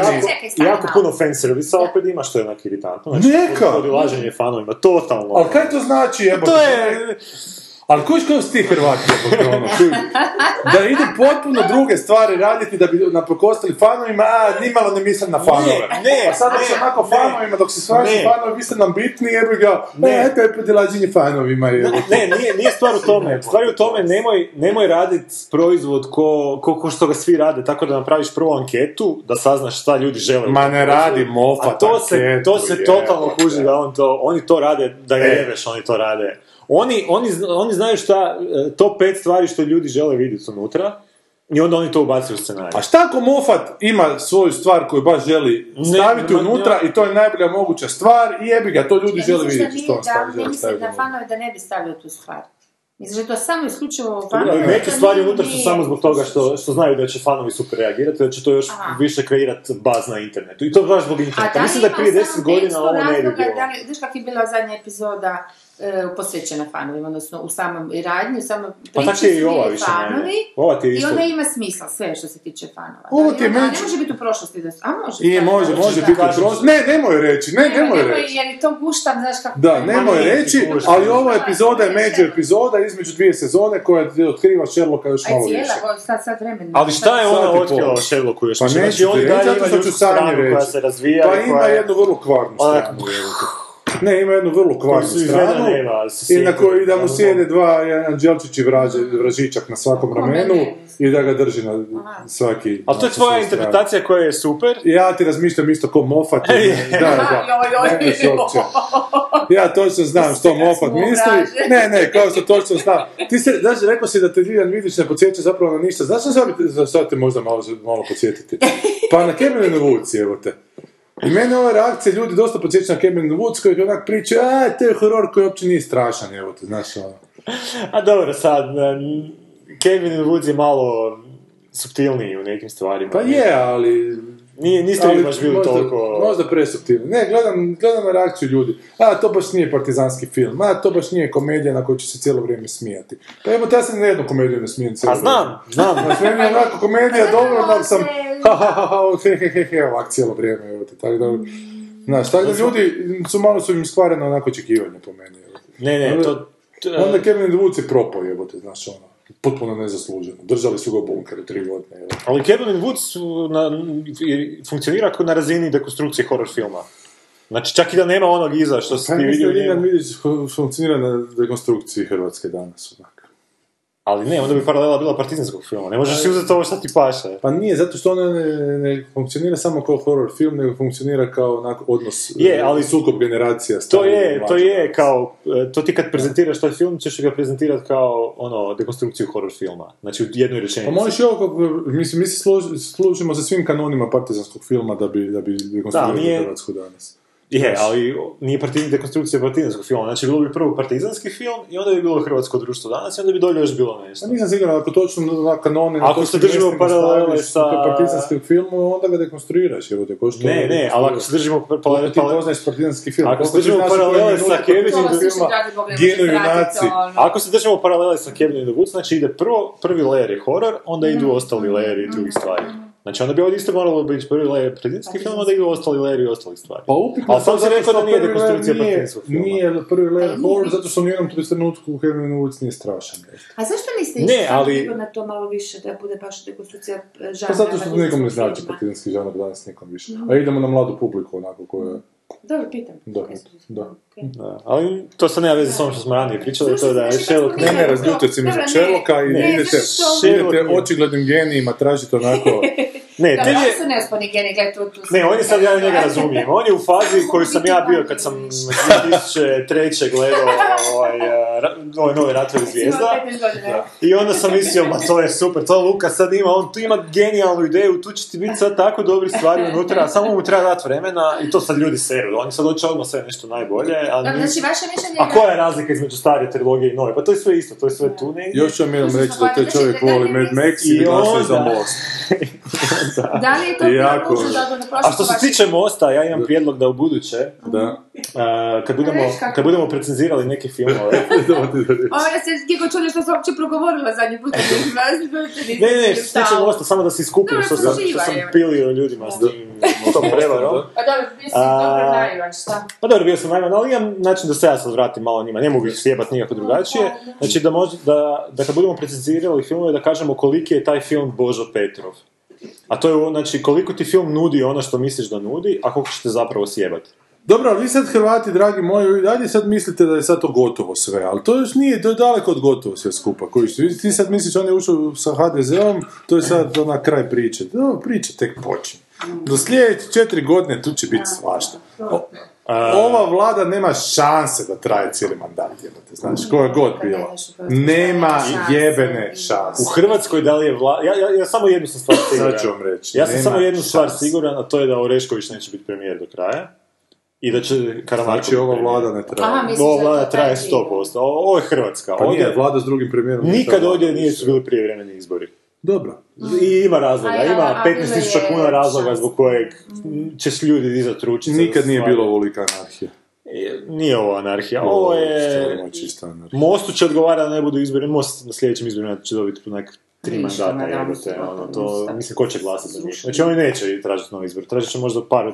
Jako, puno fanservisa opet ima što je onak iritantno. Znači, Neka! Podilaženje fanovima, totalno. Ali kaj to znači, jebote? To je... Ali koji su ti Hrvati, ono? Da idu potpuno druge stvari raditi da bi napokostili fanovima, a nimalo ne mislim na fanove. Ne, ne, a sad dok se onako ne. fanovima, dok se svaši fanovi, vi ste nam bitni, jebi ga, Ne. ne, to je podilaženje fanovima, jebote. Ne, nije, nije stvar u tome. Stvar je u tome, nemoj, nemoj raditi proizvod ko, ko, ko što ga svi rade, tako da napraviš prvu anketu, da saznaš šta ljudi žele. Ma ne radi Moffat A to se, to se totalno kuži da on to, oni to rade, da ga E. jebeš, oni to rade. Oni, oni, oni znaju šta, e, top pet stvari što ljudi žele vidjeti unutra, i onda oni to ubacuju u scenarij. A šta ako Moffat ima svoju stvar koju baš želi Ne, staviti ma- unutra i to je najbolja moguća stvar i jebi ga, to ljudi Ja žele vidjeti što on da stavi, ne mislim da fanovi da ne bi stavio tu stvar. Mislim da je to samo isključivo Ali fanovi. neke to stvari unutra su samo zbog toga što, što znaju da će fanovi super reagirati, da će to još Aha. više kreirati baz na internetu. I to baš zbog interneta. Mislim da je prije u 10 samom godina ovo ne bi bilo. Znaš kak je bila zadnja epizoda posvećena fanovima, odnosno u samom radnji, u samom priči Pa je i su ova više fanovi. Ova ti je I isto... onda ima smisla sve što se tiče fanova. Ovo ti je i meni- Ne može biti u prošlosti da su... A može. I može, da. može da biti kažem- prošlo. Ne, nemoj reći, ne, nemoj reći. Jer je to guštam, znaš kako... Da, nemoj reći, ali ova epizoda je među epizoda između dvije sezone koja ti otkriva Sherlocka još malo više. sad, sad vremena. Ali šta je ona otkrila o Sherlocku još? Pa neću znači, oni ti dalje reći, zato ima što ću koja reći. se razvija Pa i ima jednu vrlo kvarnu stranu. Ne, ima jednu vrlo kvarnu stranu. nema, se I na kojoj da mu sjede dva, jedan đelčić i vraže, vražičak na svakom ramenu i da ga drži na svaki... Ali to je na tvoja interpretacija koja je super. Ja ti razmišljam isto ko Moffat. da, da. Ja točno znam što Moffat smo misli. Ne, ne, kao što točno znam. Ti se, znaš, rekao si da te Lilian Vidić ne podsjeća zapravo na ništa. Znaš što sad, te možda malo, malo podsjetiti? Pa na Cameron Woods, evo te. I mene ove reakcije ljudi dosta podsjeća na Cameron Woods koji onak priča, a, to je horor koji uopće nije strašan, evo te, znaš, ono. A dobro, sad, Kevin Woods je malo subtilniji u nekim stvarima. Pa je, ali... Nije, niste ali baš bili možda, toliko... Možda presuptivno. Ne, gledam, gledam na reakciju ljudi. A, to baš nije partizanski film. A, to baš nije komedija na koju će se cijelo vrijeme smijati. Pa evo, ja se na jednu komediju ne smijem cijelo A znam, znam. vrijeme. Znači, meni je onako komedija dobro, da sam ha ha ha ha, he he he he, ovak cijelo vrijeme, evo te, tako da... Znaš, tako da ljudi su malo su im skvareno onako očekivanje po meni, evo te. Ne, ne, Onda- to... Onda Kevin Woods je propao, jebote, znaš, ono, potpuno nezasluženo. Držali su ga u bunkeru tri godine, evo. Ali Kevin Woods na, funkcionira kao na razini dekonstrukcije horror filma. Znači, čak i da nema onog iza što Pa ti vidio fu- funkcionira na dekonstrukciji Hrvatske danas, onak. Ali ne, onda bi paralela bila partizanskog filma. Ne možeš si uzeti ovo što ti paše. Pa nije, zato što ona ne, ne funkcionira samo kao horror film, nego funkcionira kao onak odnos, Je, e, ali- sukob generacija. To je, to je kao, e, to ti kad prezentiraš taj film, ćeš ga prezentirati kao, ono, dekonstrukciju horror filma. Znači, u jednoj Pa rečenici. možeš i ovo, kako- mislim, mi se služ- služimo sa svim kanonima partizanskog filma da bi, da bi dekonstruirali nije- Hrvatsku danas. Je, ali nije partizan, dekonstrukcija partizanskog filma. Znači, bilo bi prvo partizanski film i onda bi bilo hrvatsko društvo danas i onda bi dolje još bilo nešto. Pa nisam siguran, ako točno na kanone... na Ako se držimo paralele sa- partizanskog filmu, onda ga dekonstruiraš, evo te, ko što... Ne, ne, ali ako se držimo pa- pa- ti poznaš partizanski film? Ako se držimo paralele sa Kevinom partizanskog filma, Ginu junaci. Ako se držimo paralele sa Kevin in the Woods, znači ide prvo, prvi layer je horor, onda idu ostali layeri drugih stvari. Znači onda bi ovdje isto moralo biti prvi layer partizanski film, onda idu ostali layeri i ostalih stvari. Pa upitno Ali sam si zato rekao da nije nije- Patinskog filma. Nije prvi nije horror, zato što u nijednom trenutku u Halloween ulici nije strašan. A zašto niste Ne, ali- na to malo više, da bude baš dekonstrukcija e, žanra? Pa zato što nikom ne znači patinski žanr danas nikom više. A idemo na mladu publiku onako koja... Dobro, pitam. Da, da. Da, ali to sad nema veze s onom što smo ranije pričali, to je da je Sherlock... Ne, ne, razljutite se mi za ne. Sherlocka i Ne, idete, idete očiglednim genijima tražite onako... Ne, Da, te je... su geni, gledaj tu, tu. Ne, on je sad, ja njega razumijem. On je u fazi koju sam ja bio kad sam 2003. gledao ovaj, eh, ovaj novi ratovi zvijezda. I onda sam mislio, ma to je super, to Luka sad ima, on tu ima genijalnu ideju, tu će ti biti sad tako dobri stvari unutra, samo mu treba dati vremena i to sad ljudi seru. Oni sad hoće odmah sve nešto najbolje, a Znači, vaše mišljenje A koja je razlika između stare trilogije i nove? Pa to je sve isto, to je sve tu negdje. Još ću vam jednom reći da taj Znači, čovjek voli Mad Max i I glasuje za Most. Da li je to bilo jako- da ne A što se tiče Mosta, ja imam prijedlog da u buduće, Da. a, kad, budemo, kako- kad budemo precenzirali neke filmove, Ovo ja se Gigo čuli što sam uopće progovorila zadnji put. Ne, ne, što se tiče Mosta, samo da se iskupim što sam, što sam pilio ljudima s tim, tom prevarom. Pa dobro, bio si A- dobro naivan, šta? Pa dobro, bio sam najman, ali imam način da se ja sad vratim malo njima, ne mogu ih sjebat nikako drugačije. Znači da, da, da kad budemo precizirali filmove, da kažemo koliki je taj film Božo Petrov. A to je, znači, koliko ti film nudi ono što misliš da nudi, a koliko ćete zapravo sjebati. Dobro, ali vi sad Hrvati, dragi moji, vi dalje sad mislite da je sad to gotovo sve, ali to još nije, to je daleko od gotovo sve skupa. Koji ti, ti sad misliš, on je ušao sa HDZ-om, to je sad ona kraj priče. No, priča tek počinje. Do sljedeće četiri godine tu će biti svašta. O- ova vlada nema šanse da traje cijeli mandat, jebote, znaš, koja god bila. Nema jebene šanse. U Hrvatskoj da li je vla... Ja, ja, ja samo jednu sam stvar siguran. Sad ću vam reći. Ja sam samo jednu stvar siguran, a to je da Orešković neće biti premijer do kraja. I da će Karamarko Znači, ova vlada ne traje. Aha, Ova vlada traje taj 100%. O- Ovo je Hrvatska. Pa ovdje, nije, vlada s drugim premijerom. nikad ovdje vlada. nisu bili prijevremeni izbori. Dobro. I ima razloga, A ima a 15.000 bilo kuna razloga zbog kojeg će s ljudi dizati ručice. Nikad nije bilo ovolika anarhija. E, Nije ovo anarhija, ovo je... čista anarhija. Mostu će odgovara da ne budu izbori, Most na sljedećim izborima će dobiti po nek tri mandata, jebote, ono, to mislim, ko će glasati za njih? Znači, oni neće tražiti novi izbor, tražit će možda par,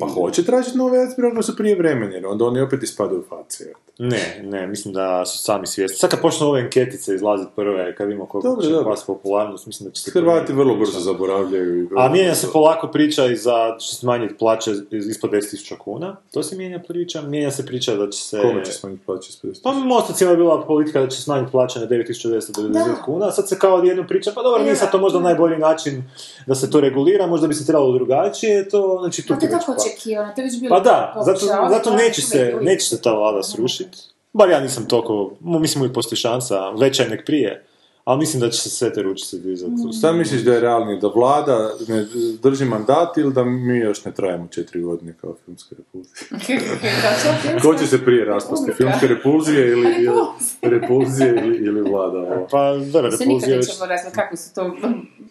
Pa hoće tražiti nove izbore ako su prije vremena, jer onda oni opet ispadaju jel? ne, ne, mislim da su sami svjesni. Sad kad počnu ove anketice izlaziti prve, kad vidimo koliko Dobro, će dobro. popularnost, mislim da će se... Hrvati vrlo brzo zaboravljaju. i vrlo A mijenja se polako priča i za će smanjiti plaće ispod 10.000 kuna. To se mijenja priča. Mijenja se priča da će se... Kome će smanjiti plaće s 50? Pa Mostacima je bila politika da će smanjiti plaće na 9990 Da. kuna, sad se kao odjednom priča, pa dobro, nije sad to možda najbolji način da se to regulira, možda bi se trebalo drugačije, to, znači tu Pa ti tako pa. očekivano, to je već bilo Pa da, zato, zato to neće se, neće se ta vlada srušiti. Bar ja nisam toliko, mislim uvijek postoji šansa, veća je nek prije, ali mislim da će se sve te ručice dizati. Šta misliš da je realnije, da vlada ne drži mandat ili da mi još ne trajemo četiri godine kao filmska repulzija? Ko će se prije raspasti, filmske repulzije ili, ili repulzije ili, ili vlada ovo? Pa, dobro, Se nikad nećemo kako su to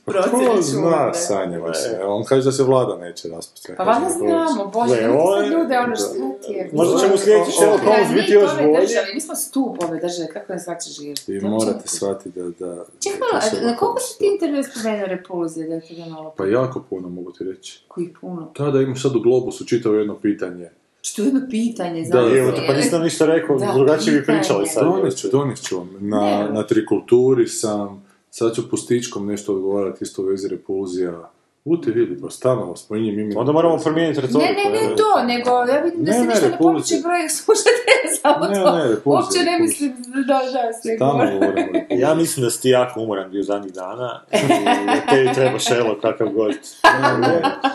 Ko procesi zna, sanjava se. On kaže da se vlada neće raspasti. Pa valjda da znamo, bože, sad je- ljude, ono da. ti je. Možda će mu sljedeći O, o, Sherlock o. Holmes Da, biti još ove države, mi smo stup ove države, kako ne znači živjeti? I To je morate shvatiti da... da Čekaj da malo, na koliko si ti intervju spomenuo repulzije, da ti ga malo... Pa jako puno mogu ti reći. Koji puno? Da, da imaš sad u Globusu čitao jedno pitanje. Što je jedno pitanje, Da, znači. Evo, pa niste nam ništa rekao, Da, drugačije bi pričali sad. Donest ću, donest ću vam. Na, Ne. na trikulturi sam, sad ću pustičkom nešto odgovarati isto u vezi repulzija. Ute vidi, pa stalno spominjem imenom. Onda moramo promijeniti Ne, retoriku. ne, ne evo. to, nego ja vidim da Ne, se ne, ništa ne repulzije. pomiče broj slušatelja, samo Ne, to. ne, repulzije, Uopće ne mislim da, da, Stalno govori. govorimo. Ja mislim da si ti jako umoran bio zadnjih dana i da tebi treba šelo kakav god.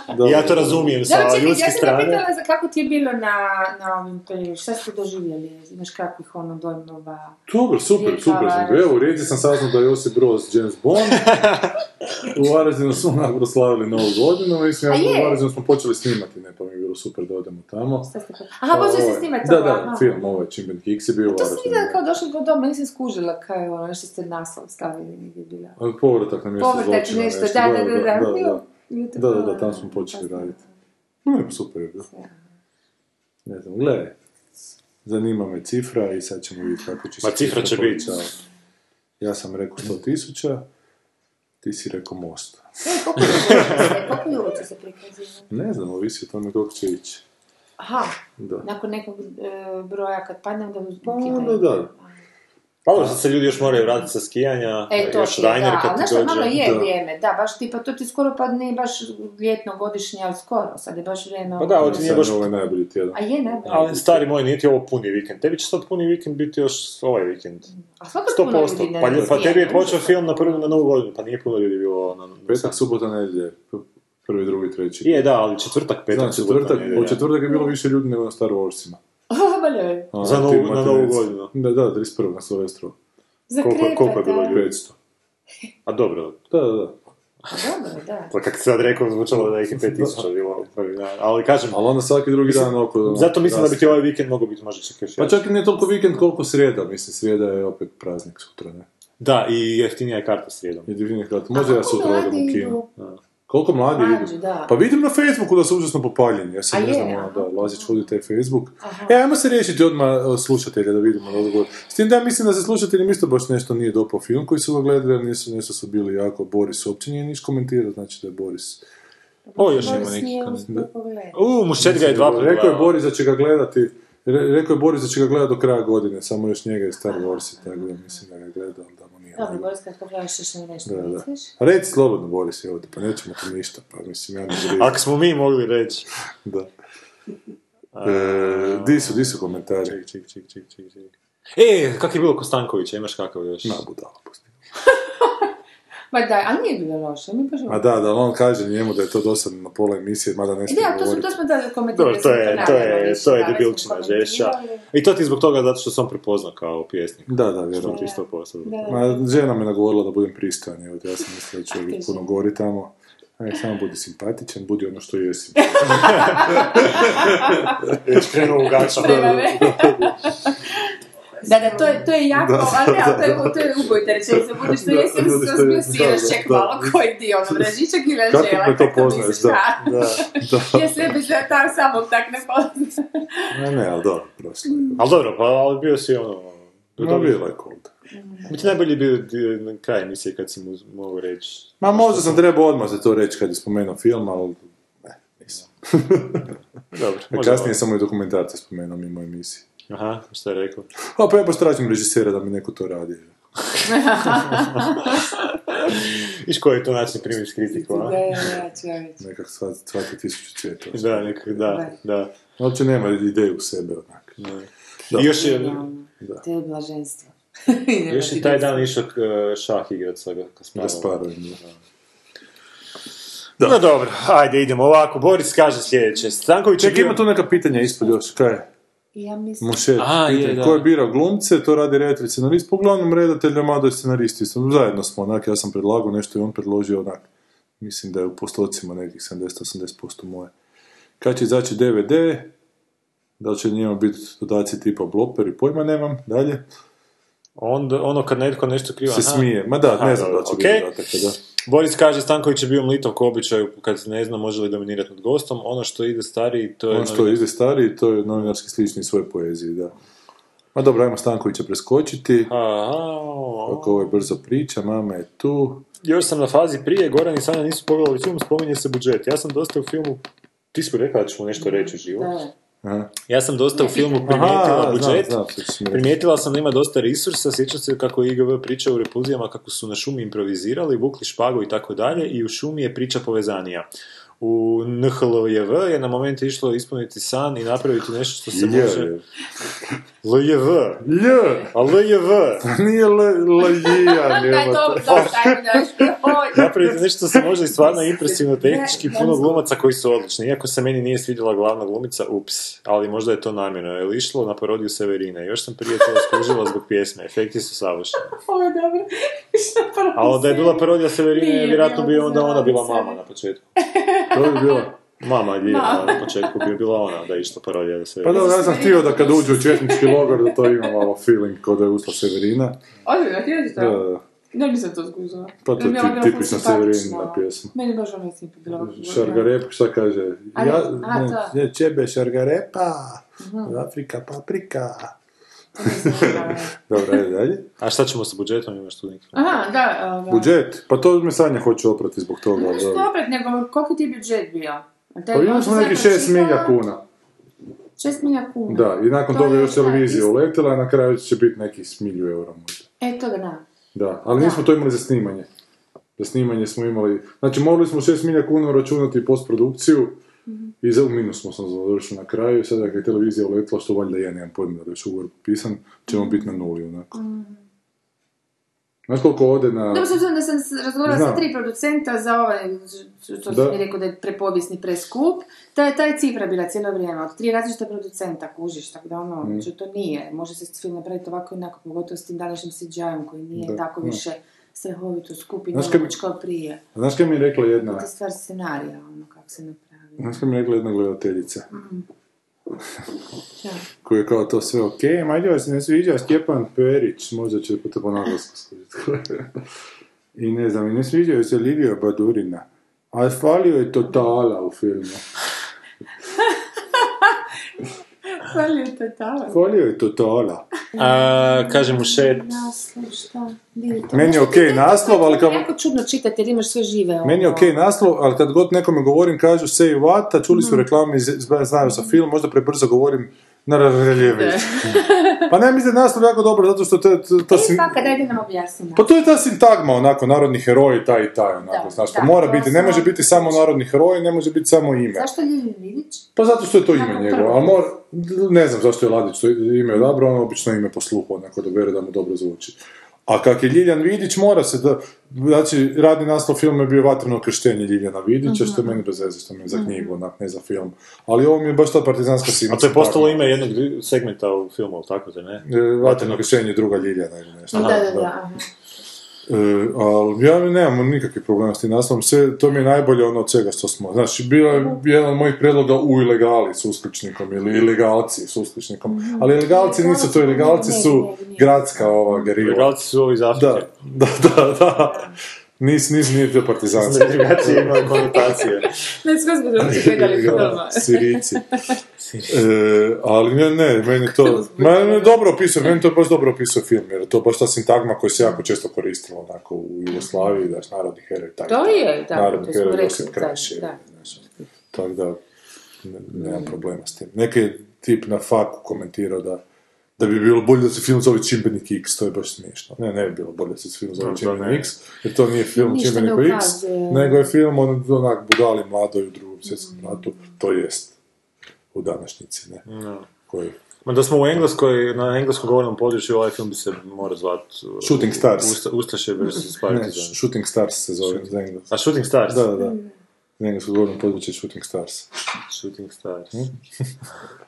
Dobro. Ja to razumijem sa ljudske ja sam strane. pitala za kako ti je bilo na, na ovim prijevima, šta ste doživjeli, imaš kakvih ono dojmova? Dobro, super, super sam bio. Evo, u Rijeci sam saznao da je Josip Broz James Bond. U Varaždinu smo onako proslavili novu godinu. Mislim, A ja, je? u Varaždinu smo počeli snimati, ne, pa mi je bilo super da odemo tamo. Ste Aha, počeli Ovaj, se snimati Da, ovo, da, aha. film, ovaj Čimben Hicks je bio u To sam Varaždinu. vidjela kao došli do doma, nisam skužila kaj je ono što ste naslov stavili, nije bila. Ali Povratak na mjesto Povratak zločina, nešto, nešto. da, da, da, da. da, da. Da, da, kao, da, tamo smo počeli raditi. Ne, pa super je bilo. Ne znam, gledaj. Zanima me cifra i sad ćemo vidjeti kako će se Ma, cifra će biti. Ja sam rekao 100 tisuća, ti si rekao most. Koliko je je ulica se prikazivati? Ne znam, ovisi o tome koliko će ići. Aha, Da. nakon nekog e, broja kad padnem da Pa ukidaju. onda da. Pa dobro, sad se ljudi još moraju vratiti sa skijanja, E, to još ti je, Rainer da, kad ali ti znaš šta, malo dođe. je Da. vrijeme, da, baš tipa, to ti skoro pa ne baš ljetno, godišnje, ali skoro, sad je baš vrijeme. Pa da, ovo ti nije baš... je ovaj najbolji tjedan. A je, ne, Ali stari moj, nije ti ovo puni vikend. Tebi će sad puni vikend biti još ovaj vikend. A svakako puno 100%. ljudi ne Pa, razvija, pa tebi je ne počeo film na prvu na novu godinu, pa nije puno ljudi bilo na... Petak, subota, nedjelje. Prvi, drugi, treći. Je, da, ali četvrtak, petak, Znam, subota, četvrtak, nedjelja. u četvrtak je bilo više ljudi nego na Star Warsima. A, Za novu- na novu godinu. Da, da, 31. na Silvestru. Za Koliko- krepata. koliko je bilo ljudi? 500. A dobro, Da, da, da. Dobro, da. pa kako si sad rekao, zvučalo da ih je 5000 bilo prvi dan. Ali kažem, Ali onda svaki drugi dan oko... zato mislim da bi ti ovaj vikend mogao biti možda čak još Pa čak i nije toliko vikend koliko srijeda, mislim, srijeda je opet praznik sutra, ne? Da, i jeftinija je karta srijedom. I divni kad, možda ja sutra odem u kino. Koliko mladi Mlađi, idu? da. Pa vidim na Facebooku da su užasno popaljeni, ja sam A ne je, znam, ono, aha. da, Lazić vodi taj Facebook. E, ajmo se riješiti odmah e, slušatelja da vidimo odgovor. S tim da ja mislim da se slušateljima isto baš nešto nije dopao film koji su ga gledali, jer nisu, nešto su bili jako, Boris uopće nije niš komentirao, znači da je Boris... O, još ima Boris neki nije komentar. uspio pogledati. U, mušet ga je dva puta Rekao je. Boris da će ga gledati, re- rekao je Boris da će ga gledati do kraja godine, samo još njega i Star Wars i tako da mislim da ga gleda, Dobro. Boris, kad pogledaš još nešto Da, da. misliš? A Reci slobodno, Boris, evo te, pa nećemo ti ništa, pa mislim, ja ne griješim. Ako smo mi mogli reći. Da. E, di su, di su komentari? Ček, ček, ček, ček, ček, ček. E, kak je bilo Kostankovića, imaš kakav još? Na budala pusti. Ma daj, ali nije bilo loše, mi baš... A da, da, on kaže njemu da je to dosadno na pola emisije, mada ne smije Da, to, su, to smo da komentirali. Dobro, to je, to je, to je da, debilčina žešća. komentirali. I to ti zbog toga zato što sam prepoznao kao pjesnik. Da, da, Što vjerujem. ti isto poslao. Da. Ma, žena me nagovorila da budem pristojan, evo, ja sam mislio da ću uvijek puno gori tamo. Aj, samo budi simpatičan, budi ono što jesi. Već krenuo u gačama. Da, da, to je, to je jako, ali ne, ali to je, to je ubojita rečenica, budi što Da, jesi, budi se jesi, da, ček da, malo, da. koji dio, ono, vražičak ili Kako anđela, me to kako poznaješ, da. ha? Da. Ja sebe se tam samog tak ne poznam. Ne, ne, ali dobro, prošlo. Ali dobro, pa ali bio si ono... No, bilo je cold. Mi ti najbolji bio na kraj emisije kad si mu mogu reći. Ma možda sam trebao odmah za to reći kad je spomenuo film, ali ne, nisam. Dobro, kasnije sam i dokumentarce spomenuo mimo emisije. Aha, šta je rekao? A pa ja baš tražim režisera da mi neko to radi. Viš koji je to način primiti kritiku, a? Da, da, čovječ. Nekak svaki, tisuću cvijeta. Da, nekak, da, da. Uopće nema ideju u sebe, onak. Da. I još je, To je blaženstvo. još je taj dan išao k- šah igrat sa. Gasparovim, da. Da. No dobro, ajde idemo ovako. Boris kaže sljedeće. Stanković je Čekaj, ima tu neka pitanja ispod još, kaj je? Ja mislim... Mušet, A, je, da. ko je birao glumce, to radi redatelj scenarist, po uglavnom redatelj, Amado je scenarist, isto, zajedno smo, onak, ja sam predlagao nešto i on predložio, onak, mislim da je u postocima nekih 70-80% moje. Kad će izaći DVD, da li će njima biti dodaci tipa bloper i pojma nemam, dalje, Onda, ono kad netko nešto krivo... se aha. smije, ma da, Aha, ne znam da će okej. biti dodataka, da. Boris kaže, Stanković je bio mlitov ko običaju kad ne zna može li dominirati nad gostom. Ono što ide stariji, to je... Ono što ide stariji, to je novinarski slični svoje poeziji, da. Ma dobro, ajmo Stankovića preskočiti, Aha, ako ovo je brzo priča, mama je tu, Još sam na fazi prije, Goran i Sanja nisu pogledali film, spominje se budžet. Ja sam dosta u filmu, ti si rekao da ćemo nešto reći živo. Da. Aha. Ja sam dosta u filmu primijetila Aha, budžet. znam, znam. Primijetila sam da ima dosta resursa, sjećam se kako je IGV pričao u repuzijama kako su na šumi improvizirali, vukli špagu i tako dalje i u šumi je priča povezanija. U NHLJV je na moment išlo ispuniti san i napraviti nešto što se može... LJV, Lj, a LJV, nije l, lajija, Daj, daš. Oj. napraviti nešto što se može i stvarno impresivno tehnički, puno glumaca koji su odlični. Iako se meni nije svidjela glavna glumica, ups, ali možda je to namjerno. Je li išlo na parodiju Severine? Još sam prije to skužila zbog pjesme, efekti su savršeni. Ovo je dobro. Ali da je bila parodija Severine, Nije je vjerojatno bi onda ona bila mama na početku. To bi bilo. Mama je Ma. na početku bi bila ona da je išla parodija da se... Pa dobro, ja sam htio da kad uđu u četnički logor da to ima malo feeling kao da je usla Severina. Ozbiljno, ti reći Da, to? da. Ne bi se to zgužila. Pa to je bila tipična. Severinina pjesma. Meni baš ona je bila. Šargarep, šta kaže? Ja, a, ne, čebe šargarepa, Afrika paprika. Dobro, ajde dalje. A šta ćemo sa budžetom, imaš tu neki? Aha, da, da. Budžet, pa to me Sanja hoće oprati zbog toga. ali Što opet, nego koliko ti je budžet bio? Pa imali smo neki sad 6 milja pročitala? kuna. Šest milija kuna. Da, i nakon To toga je, još da, televizija uletila, a na kraju će biti neki smilju eura možda. E, to da. Da, ali nismo to imali za snimanje. Za snimanje smo imali... Znači, morali smo 6 milija kuna uračunati postprodukciju i za u minus smo sam završili na kraju. Sada kad je televizija uletila, što valjda ja nemam pojma da je ugovor potpisan, ćemo biti na nuli, onako. Znaš koliko ode na... Dobro, s obzirom da sam razgovarala sa tri producenta za ovaj, što Da. sam mi rekao da je prepovijesni, preskup, ta, ta je cifra bila cijelo vrijeme, od tri različita producenta, kužiš, tako da ono, Mm. što to nije, može se film napraviti ovako i onako, pogotovo s tim današnjim CGI-om koji nije Da, tako da. više strahovito skup i nemoguć kao prije. Znaš kaj mi je rekla jedna... To je stvar scenarija, ono, kako se napravi. Znaš mi rekla jedna gledateljica? Šta? Koji je kao to sve ok, majde se ne sviđa Stjepan Perić, možda će to po naglasku. I ne znam, i ne sviđa joj se Livija Badurina. A falio je totala u filmu. Totala. Falio je totala. A, kaže mu šet, Naslov, šta? Meni je okej ti- naslov, ali kao- Jako čudno čitati jer imaš sve žive. ono. Meni je okej naslov, ali kad god nekome govorim kažu say what, a čuli su reklame i z- znaju sa film, možda prebrzo govorim na reljević. Pa ne mislim da je naslov jako dobro, zato što to, to, to E, sim- fakat, dajde nam objasni. Pa to je ta sintagma, onako, narodni heroj, taj i taj, onako, Da, znaš, pa da, mora biti, ne može biti samo narodni heroj, ne može biti samo ime. Zašto Ljiljan Vidić? Pa zato što je to ime njegovo, ali mora, ne znam zašto je Ladić to ime odabrao, ono obično ime po sluhu, onako da vjeruje da mu dobro zvuči. A kak je Ljiljan Vidić, mora se da, znači, radni naslov filma je bio Vatreno krštenje Ljiljana Vidića, što je Mhm. meni bez veze, što mi je za knjigu, onak, ne za film. Ali ovo mi je baš ta partizanska sintagma. a to je postalo ime jednog segmenta u filmu, tako te ne? E, Vatreno krštenje druga Ljiljana ili nešto. Da, da, da. aha. E, ali ja nemam nikakvih problema s tim naslovom, sve, to mi je najbolje ono od svega što smo. Znači, bilo je jedan od mojih predloga u ilegali s uskličnikom ili ilegalci s uskličnikom. Ali ilegalci nisu to, ilegalci su gradska ova gerila. Legalci su ovi iz Afrike. Da, da, da, da. Nis, nis nije bio partizanski. Drugačije imaju konotacije. Ne, sve smo dobro gledali filma. Sirici. E, ali ne, ne, meni to, meni je dobro opisao, meni to baš dobro opisao film, jer je to baš ta sintagma koja se jako često koristila, onako, u Jugoslaviji, daš, narodni heroj, taj, To je, da, narodni to smo heroj Josip da, Kraš, je, tako da, ne, nemam problema s tim. Neki je tip na faku komentirao da da bi bilo bolje da se film zove Čimbenik X, to je baš smiješno. Ne, ne bi bilo bolje da se film zove No, Čimbenik. X, jer to nije film Čimbenik X, nego je film on, onak budali mladoj u drugom svjetskom ratu, to jest u današnjici, ne, No. koji Ma da smo u Engleskoj, na engleskom govornom području, ovaj film bi se morao zvat... uh, Shooting Stars. Usta, Ustaše vs. ne, Partizan. Shooting Stars se zove za englesko. A Shooting Stars? Da, da, da. Na engleskom govornom području je Shooting Stars. Shooting Stars.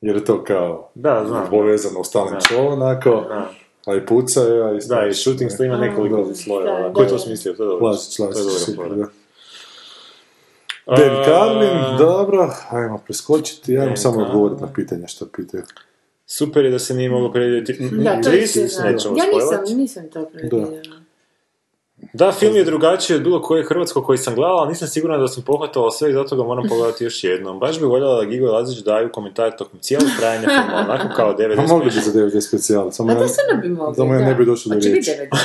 Jer je to kao Da, znam. povezano u stalnim Da. show, onako, Da. a i pucaju, a i Da, i Shooting ima nekoliko Da. slojeva. Da, Ko je to smislio? To je dobro. Lazić, To je Lazić, dobra super, da. A- Carlin, dobro, ajmo preskočiti, ajmo samo odgovoriti na pitanja što pitaju. Super je da se nije moglo predvidjeti. Da, to je Ja nisam, nisam to predvidjela. Da, film je drugačiji od bilo kojeg hrvatskog koji sam gledala, ali nisam siguran da sam pohvatala sve i zato ga moram pogledati još jednom. Baš bi voljela da Gigo i Lazić daju komentar tokom cijelog trajanja filma, onako kao 90 Pa mogli bi za 90 specijal, samo Pa stvarno bi mogli, samo ja da. ne bi došao do biti riječi. 90.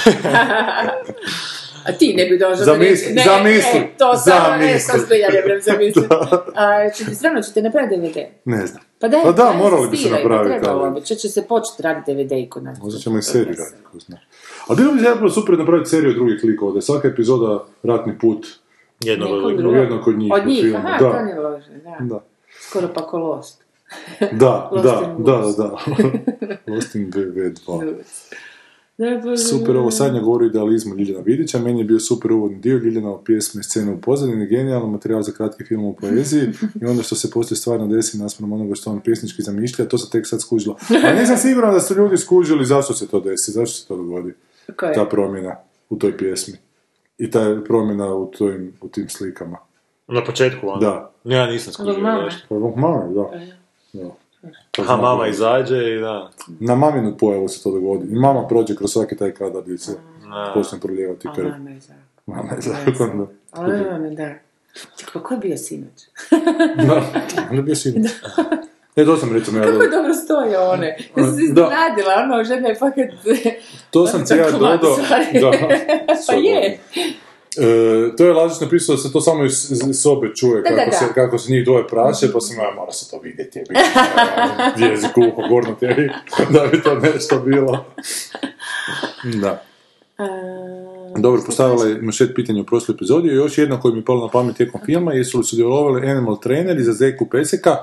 A ti ne bi došao do Zamisli- riječi. Ne, zamisli, ne, to samo, ne, zamisli. to zbilja ne brem zamisliti. A, stvarno ćete napraviti DVD? Ne znam. Pa daj, Pa da, morali bi se insistiraj, napraviti, Trebalo ali- bi, će, će se početi raditi DVD i kod nas. Možda ćemo i seriju raditi, ko zna. A bilo bi zapravo super napraviti seriju drugih likova, da je svaka epizoda ratni put Jednog od jednog od njih Od u njih, filmu. aha, da. to ne lože, da. Da, Skoro pa ko Lost. da, Lost da, da, Woods. da. Lost in VV2. Da, Bože Super, ovo sadnje govori o idealizmu Ljiljana Vidića, meni je bio super uvodni dio, Ljiljana pjesme, scene u pozadini, genijalan materijal za kratki film u poeziji i onda što se poslije stvarno desi naspram onoga što on pjesnički zamišlja, to se tek sad skužilo. Ali nisam siguran da su ljudi skužili zašto se to desi, zašto se to dogodi, Je? ta promjena u toj pjesmi. I ta promjena u, tojim, u tim slikama. Na početku, ono. Da. Ja nisam skužio. Mame. zašto. Pa mama, da. da. To Aha, mama izađe i da. Na maminu pojavu se to dogodi. I mama prođe kroz svaki taj kadar gdje se počne prolijevati krv. Mama je zakon. Mama je zakon, da. Ali mama, da. Čekaj, ko je bio sinoć? Da, on je bio sin. E, to sam recimo ja Kako dodao. dobro stoje one. Ja sam se iznenadila, ono, žena je fakat... To sam mlada dodao. Da. pa je. E, to je Lazić napisao da se to samo iz, iz sobe čuje, Da, kako, da. Se, kako se njih dvoje praše, pa sam ja mora se to vidjeti, jebi ga, jezik uho, gorno tebi, da bi to nešto bilo. Da. Dobro, postavila je Mašet pitanje u prošloj epizodi još jedno koje mi je palo na pamet tijekom filma, jesu li sudjelovali Animal Traineri za Zeku Peseka,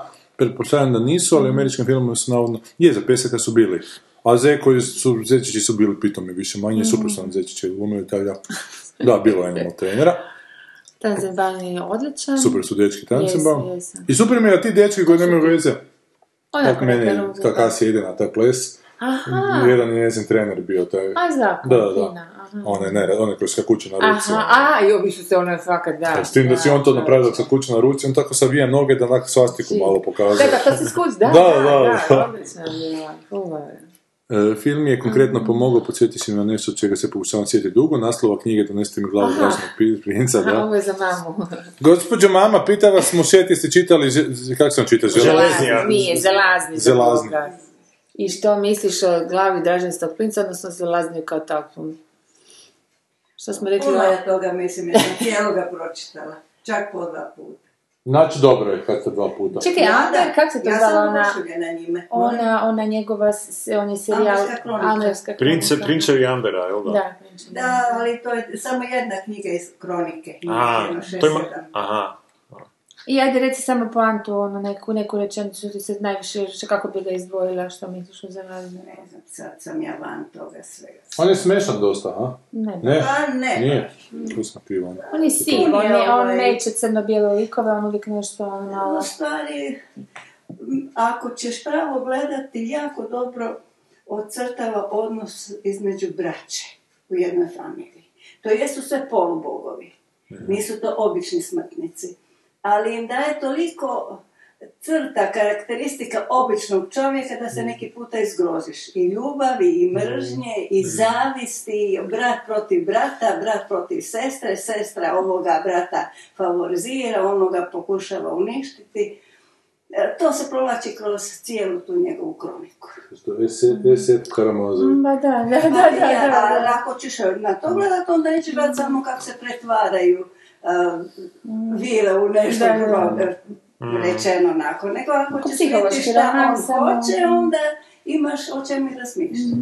pretpostavljam da nisu, ali u američkim filmima su navodno, je, za Peseka su bili. A Zeko su, Zečići su bili pitomi više manje, super su nam Zečići glumili, tako da, da, bilo je Animal Trenera. Tanzenban je odličan. Super su dečki jesu. I super mi je da ti dečki koji nemaju veze, kako meni, neka ruka. kako Asi ide na taj ples, Aha, jedan je njezin trener bio, taj, a zako, Da, da, da. aha. one, ne, one koji skakuće na ruci. Aha, a, jo, bi su se ono fakat, da. S tim da si on to da, napravio se kuće na ruci, on tako savija noge da onak svastiku malo pokazuje. Da, da, to se skuć, da, Da, da, da, da, da. odlično je je. E, film je konkretno pomogao podsjetiti se na nešto čega se pokušavam sjetiti dugo, naslova knjige Donesite mi glavu pi- princa, da. ovo je za mamu. Gospođo mama, pita vas Mušet, jeste čitali, ž- kako sam čitao? Nije, zelazni. za Zelazni. I što misliš o glavi Draženstog princa, odnosno zelazniju kao takvom? Što smo rekli? Puno je toga, mislim, ja sam cijeloga pročitala. Čak po dva puta. Znači, dobro je kad ste dva puta. Čekaj, Amber, kako se to ja zvala sam ona? oduševljena njime. Ona, ona njegova, on je serijal... Amberska kronika. Prince, kronika. prinčevi Ambera, jel da? Da. Da, ali to je samo jedna knjiga iz kronike. A, Ima šest, to ima... Aha. I ajde reci samo poantu, ono, neku, neku rečenicu ti se najviše, što- kako bi ga izdvojila, što misliš o zelazni? Ne znam, sad sam ja van toga svega. On je smešan dosta, a? Ne, Ne? Pa ne. Nije. Tu sam krivo. onda. On je siv, On on, je je, on ovaj- neće crno-bijele likove, on uvijek nešto ono malo... U stvari, ako ćeš pravo gledati, jako dobro ocrtava odnos između braće u jednoj familiji. To jesu sve polubogovi. Nisu to obični smrtnici. Ali im daje toliko crta, karakteristika običnog čovjeka da se neki puta izgroziš. I ljubavi, i mržnje, i zavisti, brat protiv brata, brat protiv sestre, sestra ovoga brata favorizira, onoga pokušava uništiti. E, To se provlači kroz cijelu tu njegovu kroniku. Što je Eset, Karamazović. Ma da, da, da, da, A, ja, da, a da. ako ćeš na to gledat, onda neće gledat samo kako se pretvaraju uh, vile u nešto Da, da, drugo, da. e, rečeno onako. Nego ako ćeš vidjeti šta on hoće, onda imaš o čemu i razmišljati.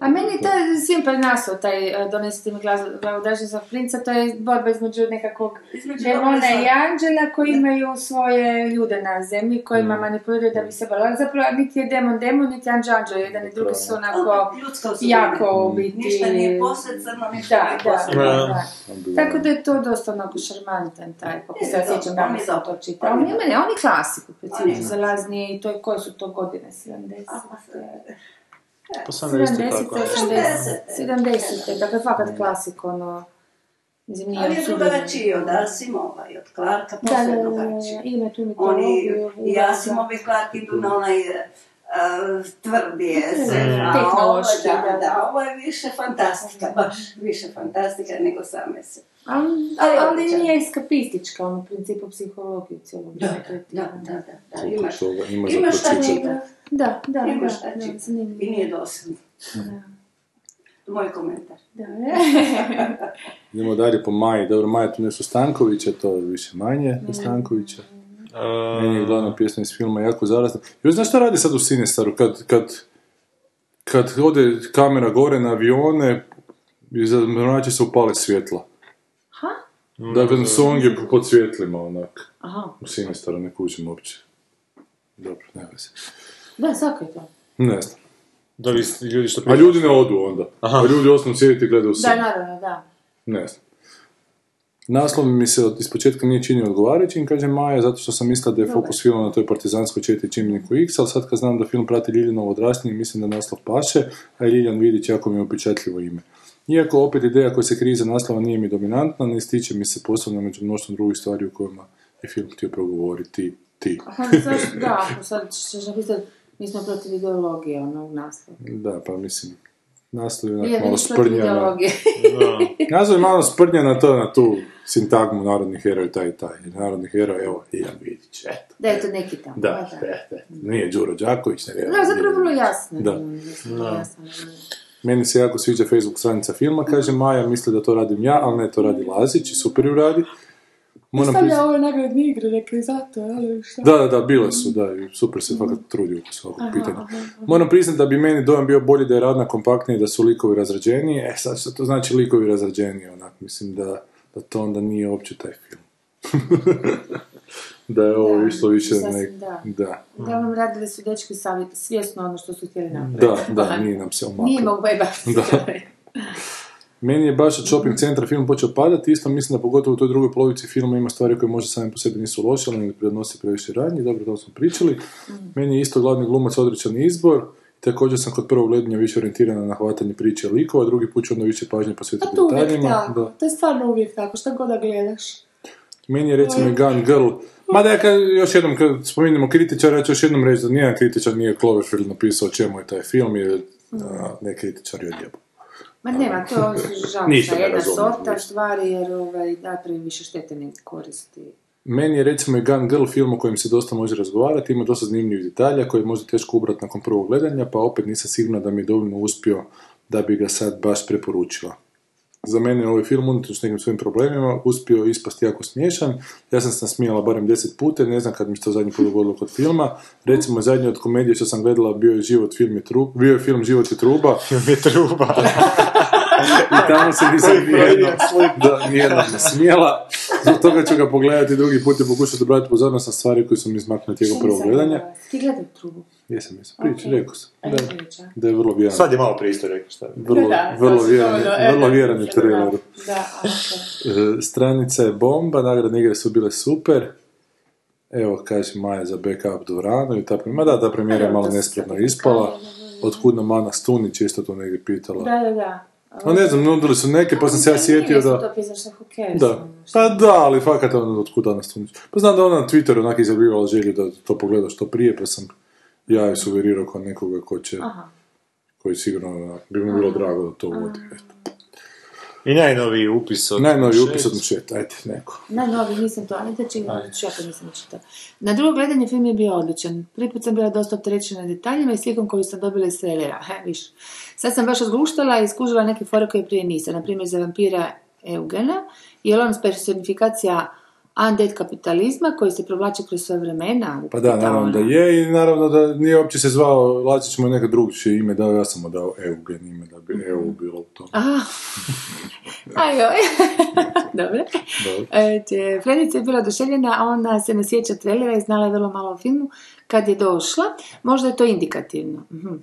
A meni je taj simpel naslov, taj uh, donesiti mi glavu Draženstog princa, to je borba između nekakvog demona dobra i anđela koji imaju svoje ljude na zemlji, kojima manipuliraju da bi se borili. Ali zapravo niti je demon demon, niti anđel anđel, jedan i drugi su onako jako u biti... Ništa nije posredno, ništa Da, nije da, posredno. da, da. Tako da je to dosta onako šarmantan taj, kako se ja Je, sjećam da je sam dobar. to čitala. On On je je, dobar. meni, on je klasiku, On je specifično dobar. zalaznije i to je, koje su to godine, 70? 70, tako. 80, 70, dakle fakat klasik, ono, mislim, nije Ali je drugačiji od Asimova i od Clarka, Da, posve da, da, da, drugačiji. ima tu Oni mitologiju. i da, Asimov i Clark idu na onaj uh, tvrdi Mm, tehnološki, da, da. da, ovo je više fantastika, baš više fantastika nego same se. Ali, Ali nije eskapistička, ono, u principu psihologiju cijelog Da, da, da, da, da, Koliko imaš, imaš čitati, Da, da, da, šta da, zanimljivo. i nije dosadno. Da. Moj komentar. Da, Idemo dalje po Maji. Dobro, Maja tu nešto Stankovića, to je više manje Mm. Stankovića. Meni je glavna pjesma iz filma jako zarazna. Još znaš šta radi sad u Sinestaru? Kad, kad, kad ode kamera gore na avione, mrače se upale svjetla. Ha? Dakle, song je pod svjetlima, onak. Aha, U Sinestaru ne kužim uopće. Dobro, ne veze. Da, svako je to. Ne znam. Da li ljudi što A ljudi ne odu onda. A ljudi ostanu sjediti i gledaju Da, sin. naravno, da. Ne znam. Naslov mi se od ispočetka nije činio odgovarajućim, kaže Maja, zato što sam mislila da je fokus filma na toj partizanskoj četi čimbeniku X, ali sad kad znam da film prati Ljiljanovo odrastanje, mislim da naslov paše, a i Ljiljan Vidić jako mi je upečatljivo ime. Iako opet ideja koja se krije iza naslova nije mi dominantna, ne ističe mi se posebno među mnoštvom drugih stvari u kojima je film htio progovoriti ti. Aha, da, ako sad ćeš napisati, mi smo protiv ideologije, ono, u naslovu. Da, pa mislim, naslov je onak malo sprdnjana. ideologije. Naslov je malo sprdnja na to, na tu sintagmu narodnih heroja, taj i taj. Narodnih heroja, evo, Ljiljan Vidić, eto. Da je to neki tamo. Da, da. da, da. Nije Đuro Đaković. Da, zapravo vrlo jasno. Da. ono, vrlo jasno, da. Meni se jako sviđa Facebook stranica filma, kaže Maja, misli da to radim ja, ali ne, to radi Lazić i super ju radi. Moram Stavlja priznat- ove nagradne igre, neke zato, ali šta? Da, da, da, bile su, da, i super se fakat trudi oko svakog pitanja. Moram priznati da bi meni dojam bio bolji da je radna kompaktnija i da su likovi razrađeniji. E, sad što to znači likovi razrađeniji, onak, mislim da, da to onda nije uopće taj film. da je ovo išlo više nek... da. Da, Uglavnom radili su dečki savjet, svjesno ono što su htjeli napraviti. da, da, nije nam se omaklo. Nije mogu beba. Da. Meni je baš od shopping centra film počeo padati, isto mislim da pogotovo u toj drugoj polovici filma ima stvari koje možda same po sebi nisu loše, ali ne prednosi previše radnje, dobro, to smo pričali. Meni je isto glavni glumac odličan izbor, također sam kod prvog gledanja više orijentirana na hvatanje priče likova, drugi put ću onda više pažnje Pa posvetiti uvijek detaljima. tako, Da. to je stvarno uvijek tako, šta god da gledaš. Meni je recimo i Gun Girl, mada ja kad, još jednom kad spominjemo kritičara, ja ću još jednom reći da nijedan kritičar nije Cloverfield napisao čemu je taj film, jer a, ne kritičari odjebu. Ma nema, to žalostna jedna sorta ništa. stvari, jer ovaj, da previše štete ne koristi. Meni je recimo i Gun Girl film o kojem se dosta može razgovarati, ima dosta zanimljivih detalja koje je možda teško ubrati nakon prvog gledanja, pa opet nisam sigurna da mi je dovoljno uspio da bi ga sad baš preporučila. Za mene je ovaj film, unatoč nekim svojim problemima, uspio ispasti jako smiješan. Ja sam se nasmijala barem deset puta, ne znam kad mi se to zadnji put dogodilo kod filma. Recimo, zadnji od komedije što sam gledala bio je Život, film je tru, bio je film Život je truba. Film je truba. I tamo se nisam nijednom, da, nijednom nasmijela. Zbog toga ću ga pogledati drugi put i pokušati obratiti pozornost na stvari koje su mi izmaknule tijekom prvog gledanja. Ti gledaj trubu. Jesam, jesam. Priči, Ok. rekao sam. Da, da je vrlo vjeran. Sad je malo prije isto rekao šta je. Vrlo, Da, vrlo vjeran, dovoljno, je- e, vrlo da, vjeran je da, trailer. Da, ok. E, Stranica je bomba, nagradne igre su bile super. Evo, kaže Maja za backup Duranu i ta premijera. Ma da, ta premijera je malo nespretno ispala. Otkud nam Ana Stunić, isto to negdje pitala. Da, da, da. No ne znam, nudili su neke, pa sam se ja sjetio da... To pisaš Da, ono, pa da, ali fakat ono, otkud Ana Stunić. Pa znam da ona na Twitteru onak izjavivala želju da to pogleda što prije, pa sam ja je sugerirao kao nekoga ko će, Aha. koji sigurno onak, bi mu bilo drago da to uvodi. I najnoviji upis od Najnoviji upis od Mušeta, ajde, neko. Na novi nisam to, ali da će ja to nisam čitala. Na drugo gledanje film je bio odličan. Prvi put sam bila dosta opterećena detaljima i slikom koju sam dobila iz trailera. He, viš. Sad sam baš razguštala i skužila neke fore koje prije nisam. Na primjer za vampira Eugena, je on personifikacija undead kapitalizma koji se provlači kroz sve vremena. Pa da, naravno da ona. je i naravno da nije uopće se zvao, Lačić mu je neka drugčije ime dao, ja sam mu dao Eugen ime da bi EU bilo u tom. Aha. Ajoj. Dobro. Dobro. E, Frenica je bila oduševljena, a ona se ne sjeća trailera i znala je vrlo malo o filmu. Kad je došla, možda je to indikativno. Mhm.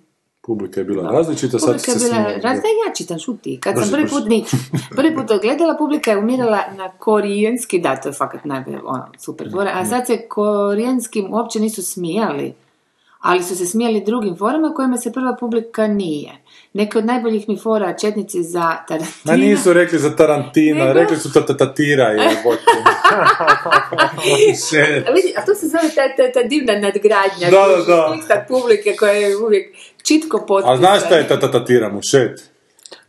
Publika je bila različita, sad Publika se bila različita, ja čitam, šuti. Kad Brže, sam prvi put, nič, prvi put gledala, publika je umirala na korijenski, da, to je fakat najbolje, ono, super fora, a sad se korijenskim uopće nisu smijali, ali su se smijali drugim forama kojima se prva publika nije. Neke od najboljih mi fora četnici za Tarantina. Ma nisu rekli za Tarantina, Nego- rekli su tatatatira je A vidi, a to se zove ta, ta, ta divna nadgradnja. Da, da, da. publike koja je uvijek čitko potpisana. A znaš šta je tatatatira mušet?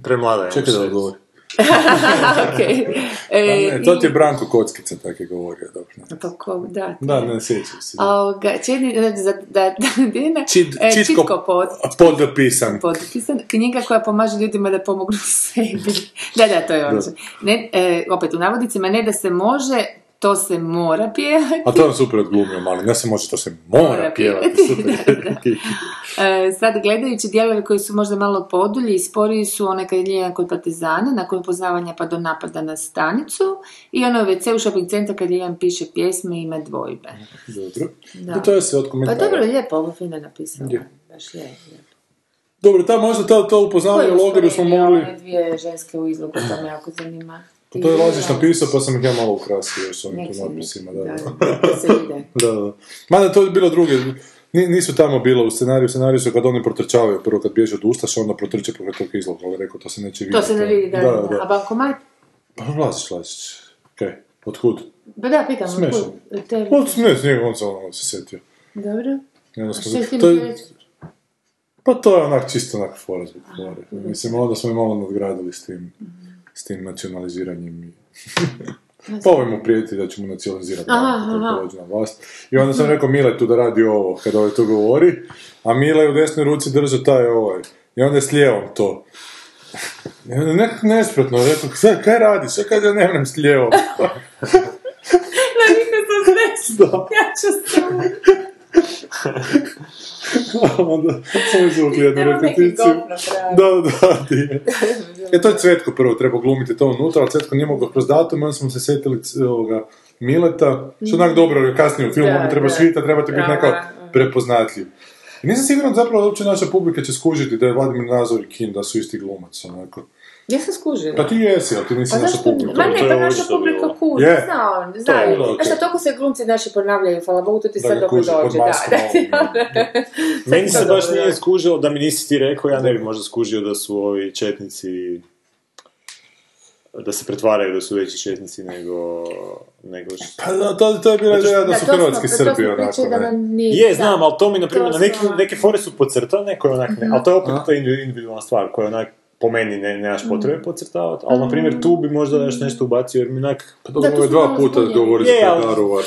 Premlada je Čekaj da Šet. odgovori. Okej. Pa E, ne, to ti je Branko Kockica tako je govorio, dobro. ne. Pa ko, da. Da, ne sjećam se. A ovoga, četni, za, da, da, Dina, Čit, e, čitko, čitko pod, podpisan. potpisan, knjiga koja pomaže ljudima da pomognu sebi. da, da, to je ono. Ne, e, opet u navodnicima, ne da se može, to se mora pjevati. A to je super odglumio, mali. Ne se može, to se mora Mora pjevati. pjevati, Super. E, sad gledajući dijelove koji su možda malo podulji i sporiji su one kad je kod partizana, nakon upoznavanja pa do napada na stanicu i ono WC u shopping centra kad Ljeljan piše pjesme i ima dvojbe. Dobro. Da. To je sve od Pa komentara. dobro, lijepo, ovo fino napisano. Je. Baš je, lijepo. Dobro, ta možda to, to upoznavanje u logoru smo mogli... Dvije ženske u izlogu, to me jako zanima. Pa to je Lazić napisao, pa sam ih ja malo ukrasio još s ovim tu natpisima. da, Da, da, da da. da. Mada to je bilo druge. Ni- Nisu tamo bilo u scenariju, u scenariju su kad oni protrčavaju, prvo kad bježe od Ustaša, onda protrče pokraj tog izloga, ali rekao, to se neće To vidjeti. se ne vidi, da, da, da. A bankomat? Pa Lazić, Lazić. Okej, otkud? Ba da, pitam, Smiješno. otkud? Te- Od, ne, nije on se ono se sjetio. Dobro. Jednostavno, Što je s tim to je- htio reći? Pa to je onak čisto onak fora zbog fore. Mislim, onda smo i malo nadgradili s tim, s tim nacionaliziranjem. Pa ovaj mu prijeti da će mu nacionalizirati kad dođe na vlast. I onda sam rekao Mile tu da radi ovo, kada ovaj to govori, a Mile u desnoj ruci drža taj ovaj I onda je s lijevom to. I onda je nekako nespretno, rekao, sad, kaj radiš? Ja kaže, ne vrem s lijevom. Na nikad sam desno. Ja ću onda sam izvukli jednu Treba repeticiju. Da, da, di je. E, to je Cvetko prvo treba glumiti to unutra, ali Cvetko nije mogao kroz datum, onda smo se setili c- ovoga Mileta, što onak dobro, jer kasnije u filmu Da, treba da. svita, trebate biti Da, neko da. prepoznatljiv. I nisam siguran zapravo da uopće naša publika će skužiti da je Vladimir Nazor i Kin, da su isti glumac, onako. Ja sam skužila. Pa ti jesi, ali ti nisi Pa naša publika. Ma ne, To je pa naša publika kuži, Je. znao, To je znaju. bilo, Znaš, okej. a toliko se glumci naši ponavljaju, hvala Bogu, to ti Da sad dobro pod dođe. Da, da, da. Meni se to baš nije skužilo, da mi nisi ti rekao, ja ne bi možda skužio da su ovi četnici da se pretvaraju da su veći četnici nego, nego. Pa da, to, to je bila ideja da Da, su to hrvatski to Srbi, onako, da Je, znam, da. ali to mi, na primjer, To na neke, neke fore su podcrtane, koje onak ne, ali to je opet to indi- individualna stvar, koja onak po meni ne, nemaš potrebe podcrtavati, ali na primjer tu bi možda još nešto ubacio, jer mi onak... Pa to smo dva puta zbunjeni. govori za Je, ali-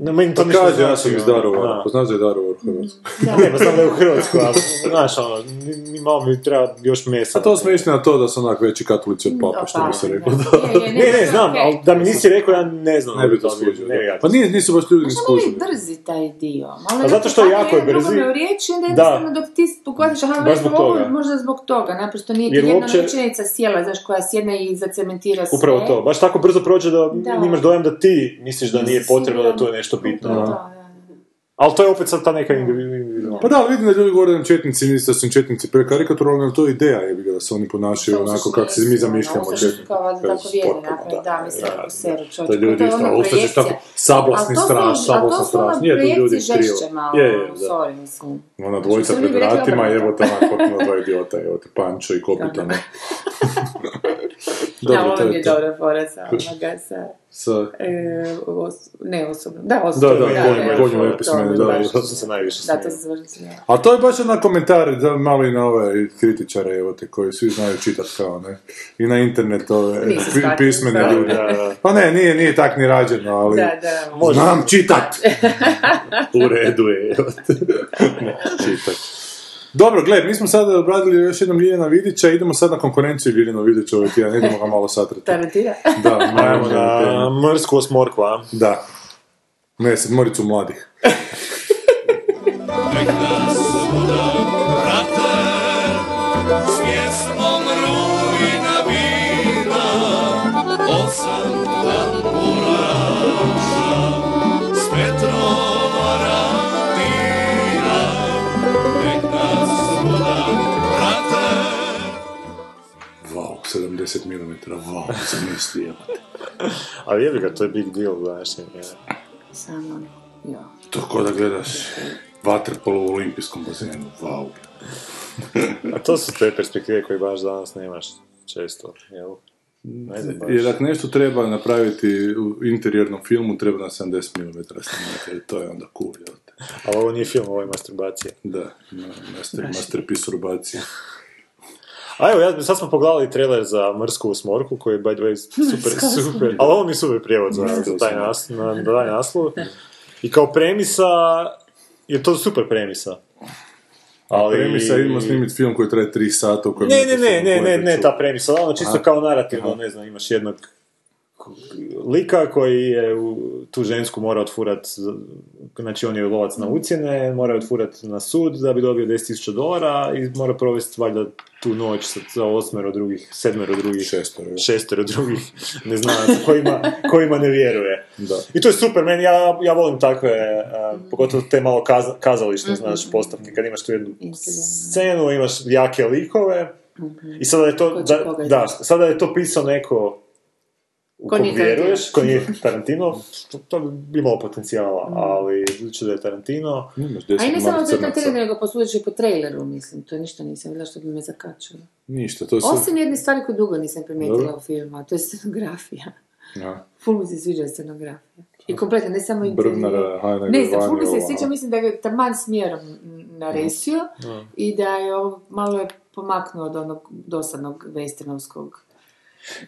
No, meni to Pa ništa kaže, ja znači, sam iz ono, Daruvara, da. pa znaš da je Daruvar u Hrvatskoj. Ne, pa znam da je u Hrvatskoj, ali, znaš, ono, ni, ni malo mi treba još mesa. A to smo išli na to da su onak veći katolici od papa, što bi se reklo. Da. Je, je, Ne, ne, znam, ali da mi nisi rekao, ja ne znam. Ne bi to skužio. Ne, Pa nije, nisu baš ljudi Možda i skužili. brzi taj dio. Malo Pa zato što jako je brzi. drugome u riječi, onda Da. jednostavno dok ti pogodiš, aha, Baš zbog toga. možda zbog toga, naprosto nije ti jedna rečenica sjela, znaš, koja sjedne i zacementira sve. Upravo to, baš tako brzo prođe da, imaš dojam da ti misliš da nije potrebno, da tu je nešto bitno. Da, ono. da, da. Ali to je opet sad ta neka individualna. Pa da, vidim da ljudi govore da nam četnici, nisu da su četnici prekarikaturalni, ali to je ideja, je ga da se oni ponašaju To onako kako se mi zamišljamo ono, su četnike. kao To je tako vjerne potpuno, napraviti, da, mislim, da, kako seru To čovječe. je ljudi To je isto, ono a ustašiš tako sablasni to straš, ali sablasni to straš. ono Nije to ljudi krivo. Je, je, da. sorry, mislim. Ona dvojica Što pred vratima, evo tamo potpuno dva idiota, evo te Pančo i Kopitano. Da, Dobro, to ovo mi je je to. dobra fora sa sa... Sa, E, os, ne osobno, da osobno. Da, da, konju pismeni, da, baš- da. To sam se najviše Da, to se smijela. a to je baš jedan komentar, da, malo i na ove kritičare, evo te, koji svi znaju čitat kao, ne? I na internet ove pi- pismene da. ljudi. Da, da. Pa ne, nije, nije tak ni rađeno, ali... Da, da. Znam čitat! U redu je. ne, čitat. Dobro, gled, mi smo sada obradili još jednom Ljiljana Vidića, idemo sad na konkurenciju Ljiljana Vidića ovaj tjedan, idemo ga malo satrati. Tarantira. Da, Ajmo na na mrsku osmorku, a? Da. Ne, sedmoricu mladih. 70 mm, wow, zamisli, jebate. Ali jebi ga, to je big deal, znaš. je. Samo, ja. To ko da gledaš vaterpolo u olimpijskom bazenu, wow. A to su te perspektive koje baš danas nemaš često, jel? Jer ako nešto treba napraviti u interijernom filmu, treba na 70 mm snimati, jer to je onda cool, jel te? Ali ovo nije film, ovo je masturbacija. Da, ma- master, masterpiece urbacije. A evo, ja, sad smo pogledali trailer za Mrsku usmorku, koji je by the way super, super, ali ovo mi je super prijevod za, za taj, nas, na, na taj naslov. I kao premisa, je to super premisa. Ali... Premisa, idemo snimiti film koji traje 3 sata u kojem... Ne, ne, ne, ne, ne, ne, ta premisa, ono čisto Aha. kao narativno, ne znam, imaš jednog lika koji je u, tu žensku mora otfurat, znači on je lovac na ucjene, mora otfurat na sud da bi dobio 10.000 dolara i mora provesti valjda tu noć sa, sa osmero drugih, sedmero drugih, Šestoro, je. šestero drugih neznanaca kojima, kojima ne vjeruje. Da. I to je super, meni, ja, ja volim takve, a, pogotovo te malo kaza, kazališne, znaš, postavke, kad imaš tu jednu scenu, imaš jake likove, i sada je to, da, da, sada je to pisao neko Ko vjeruješ, Tarantino. ko nije Tarantino, to, to bi imalo potencijala, ali budući da je Tarantino, Imaš A i 10 ne samo to na crnaca. trailer, nego i po traileru, mislim. To ništa nisam vidjela što bi me zakačilo. Ništa, to je sve... Osim jedne stvari koju dugo nisam primijetila Dobro. u filmu, a to je scenografija. Ja. Ful mi se sviđa scenografija. I kompletno, ne samo. Hajna Ne znam, ful mi se sviđa, mislim da je taman smjerom naresio i da je ovo malo je pomaknuo od onog dosadnog westernovskog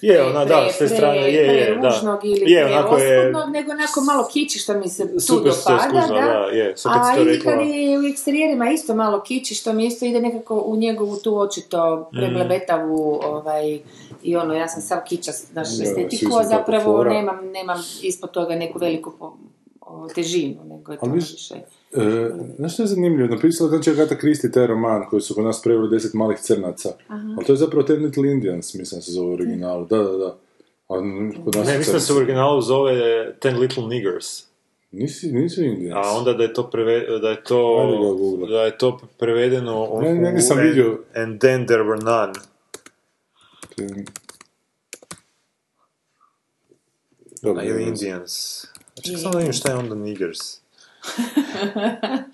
Je, ona, da, s te strane, je, je, da. ili Je, onako je- nego onako malo kiči što mi se tu dopada, skužila, da. da, je, sad A kad je u eksterijerima isto malo kiči, što mi isto ide nekako u njegovu tu očito Mm. preblebetavu, ovaj, i ono, ja sam sav kičast, znaš, estetiku, a zapravo nemam, nemam ispod toga neku veliku težinu, nego je to više... E, znaš što je zanimljivo? Napisala znači Agatha Christie taj roman koji su kod nas preveli deset malih crnaca. Ali to je zapravo Ten Little Indians, mislim se zove u originalu. Da, da, da. A kod nas Ne, mislim da se u originalu zove Ten Little Niggers. Nisi, nisu Indians. A onda da je to preve, da je to da je to prevedeno u, Ne, negdje sam vidio. And then there were none. Ten- Dobro, ili ne. Indians. Čekaj, samo da vidim šta je onda Niggers.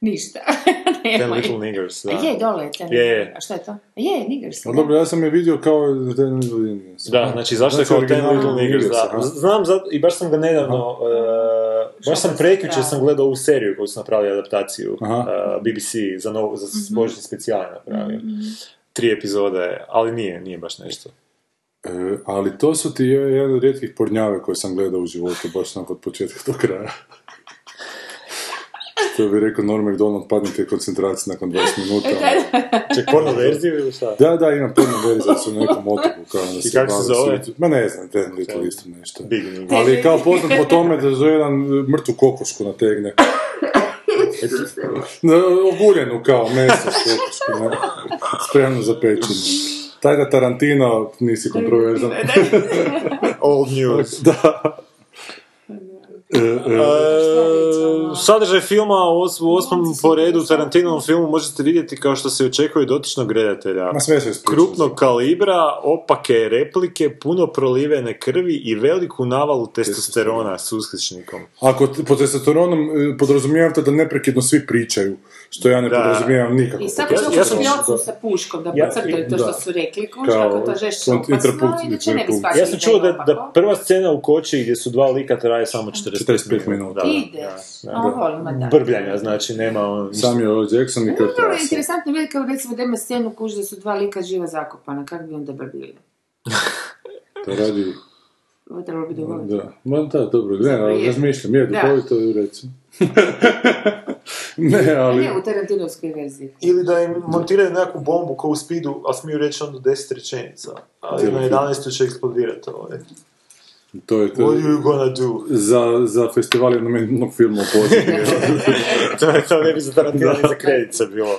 Ništa. Ten. Little Niggers, da. Je, dole je ten Je, je. A šta je to? Je, Niggers. A dobro, ja sam je vidio kao Ten Little Indians. Da, znači zašto je kao Ten Little Niggers, Niggers, da. Znam, za, i baš sam ga nedavno, e, baš sam sam pravi? sam gledao ovu seriju koju su napravili adaptaciju, Aha. e, BBC, za, novo, za Mhm. božićni specijal napravio. Tri epizode, ali nije, nije baš nešto. E, ali to su ti jedan od rijetkih pornjave koje sam gledao u životu, baš nakon od početka do kraja. To bi rekao Norm MacDonald, padnite koncentracije nakon 20 minuta. Ček, porno verziju ili šta? Da, da, imam puno verzija su na nekom otoku. Kao da I kako se zove? svijetu. Ma ne znam, Ten Little isto nešto. Big. Ali je kao poznat po tome da za jedan mrtvu kokošku nategne. Na, Oguljenu kao meso s kokošku, ne? spremno za pečenje. Taj da Tarantino nisi kontroverzan. Old news. da. E, e, E, sadržaj filma u, os- u osmom po redu Tarantinovom filmu možete vidjeti kao što se očekuje dotičnog redatelja. Ma sve. Krupnog kalibra, opake replike, puno prolivene krvi i veliku navalu testosterona s uskličnikom. Ako t- pod testosteronom podrazumijevate da neprekidno svi pričaju, što ja ne Da. podrazumijevamo nikako. I pod svako Ja- ja, ja sam- sam sa puškom da Ja- podcrtaju to da. što su rekli, kuš, Kao kako to žešće opasno, inače ne bi shvatili Ja sam čuo da, je da opako. prva scena u koči gdje su dva lika traje samo 45, 45 minuta. Da, Ide. da, da. volim, ma da. Brbljanja, znači nema on... Samuel L. Jackson i Kurt Vrlo je Russell. interesantno vidjeti kao recimo da ima scenu kuž da su dva lika živa zakopana, kako bi onda brbili? To radi... Ovo je trebalo bi dovoljno. Da, ma da, dobro, ne, je. razmišljam, je, Da. duhovito je recimo. Ne, ali... Ne, u Tarantinovskoj verziji. Ili da im montiraju nekakvu bombu kao u speedu, a smiju reći onda 10 rečenica. Ali na 11. će eksplodirati ovaj. To je to. What are you gonna do? Za, za festival jednog filma u to, je, to ne bi za Tarantino ni za kredice bilo.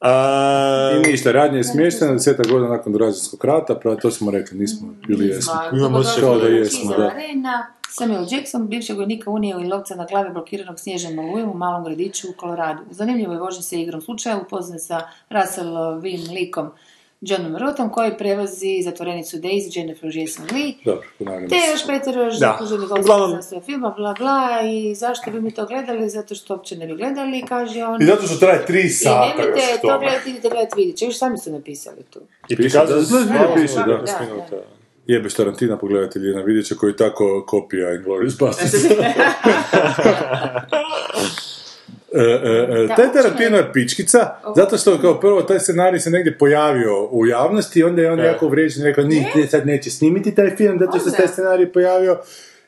A, I ništa, radnja je smještena, deseta godina nakon Građanskog rata, pa to smo rekli, nismo bili jesmo. Imamo kao da jesmo, da. Arena, Samuel Jackson, bivšeg vojnika Unije i lovca na glave blokiranog snježnom olujom u malom gradiću u Koloradu. Zanimljivo je vožnje se igrom slučaja, upoznan sa Russell Win likom Johnom Rotom, koji prevozi zatvorenicu Daisy, Jennifer Jason Lee, Dobro, ponavljamo te još Peter još zakuženi Uglavnom- za filma, bla bla, i zašto bi mi to gledali? Zato što uopće ne bi gledali, kaže on. I zato što traje tri I sata još nemojte to gledati, idite gledati vidjet će. Još sami su napisali tu. I Piše, prikazali da, da, malo piše, da. 15 minuta. Jebeš Tarantina, pogledajte Ljena, vidjet će koji tako kopija Inglourious Basterds. E, e, e, taj Tarantino ne- je pičkica, zato što kao prvo taj scenarij se negdje pojavio u javnosti i onda je on Da. jako uvrijeđen i rekao, ni, ti sad neće snimiti taj film, zato što se taj scenarij pojavio.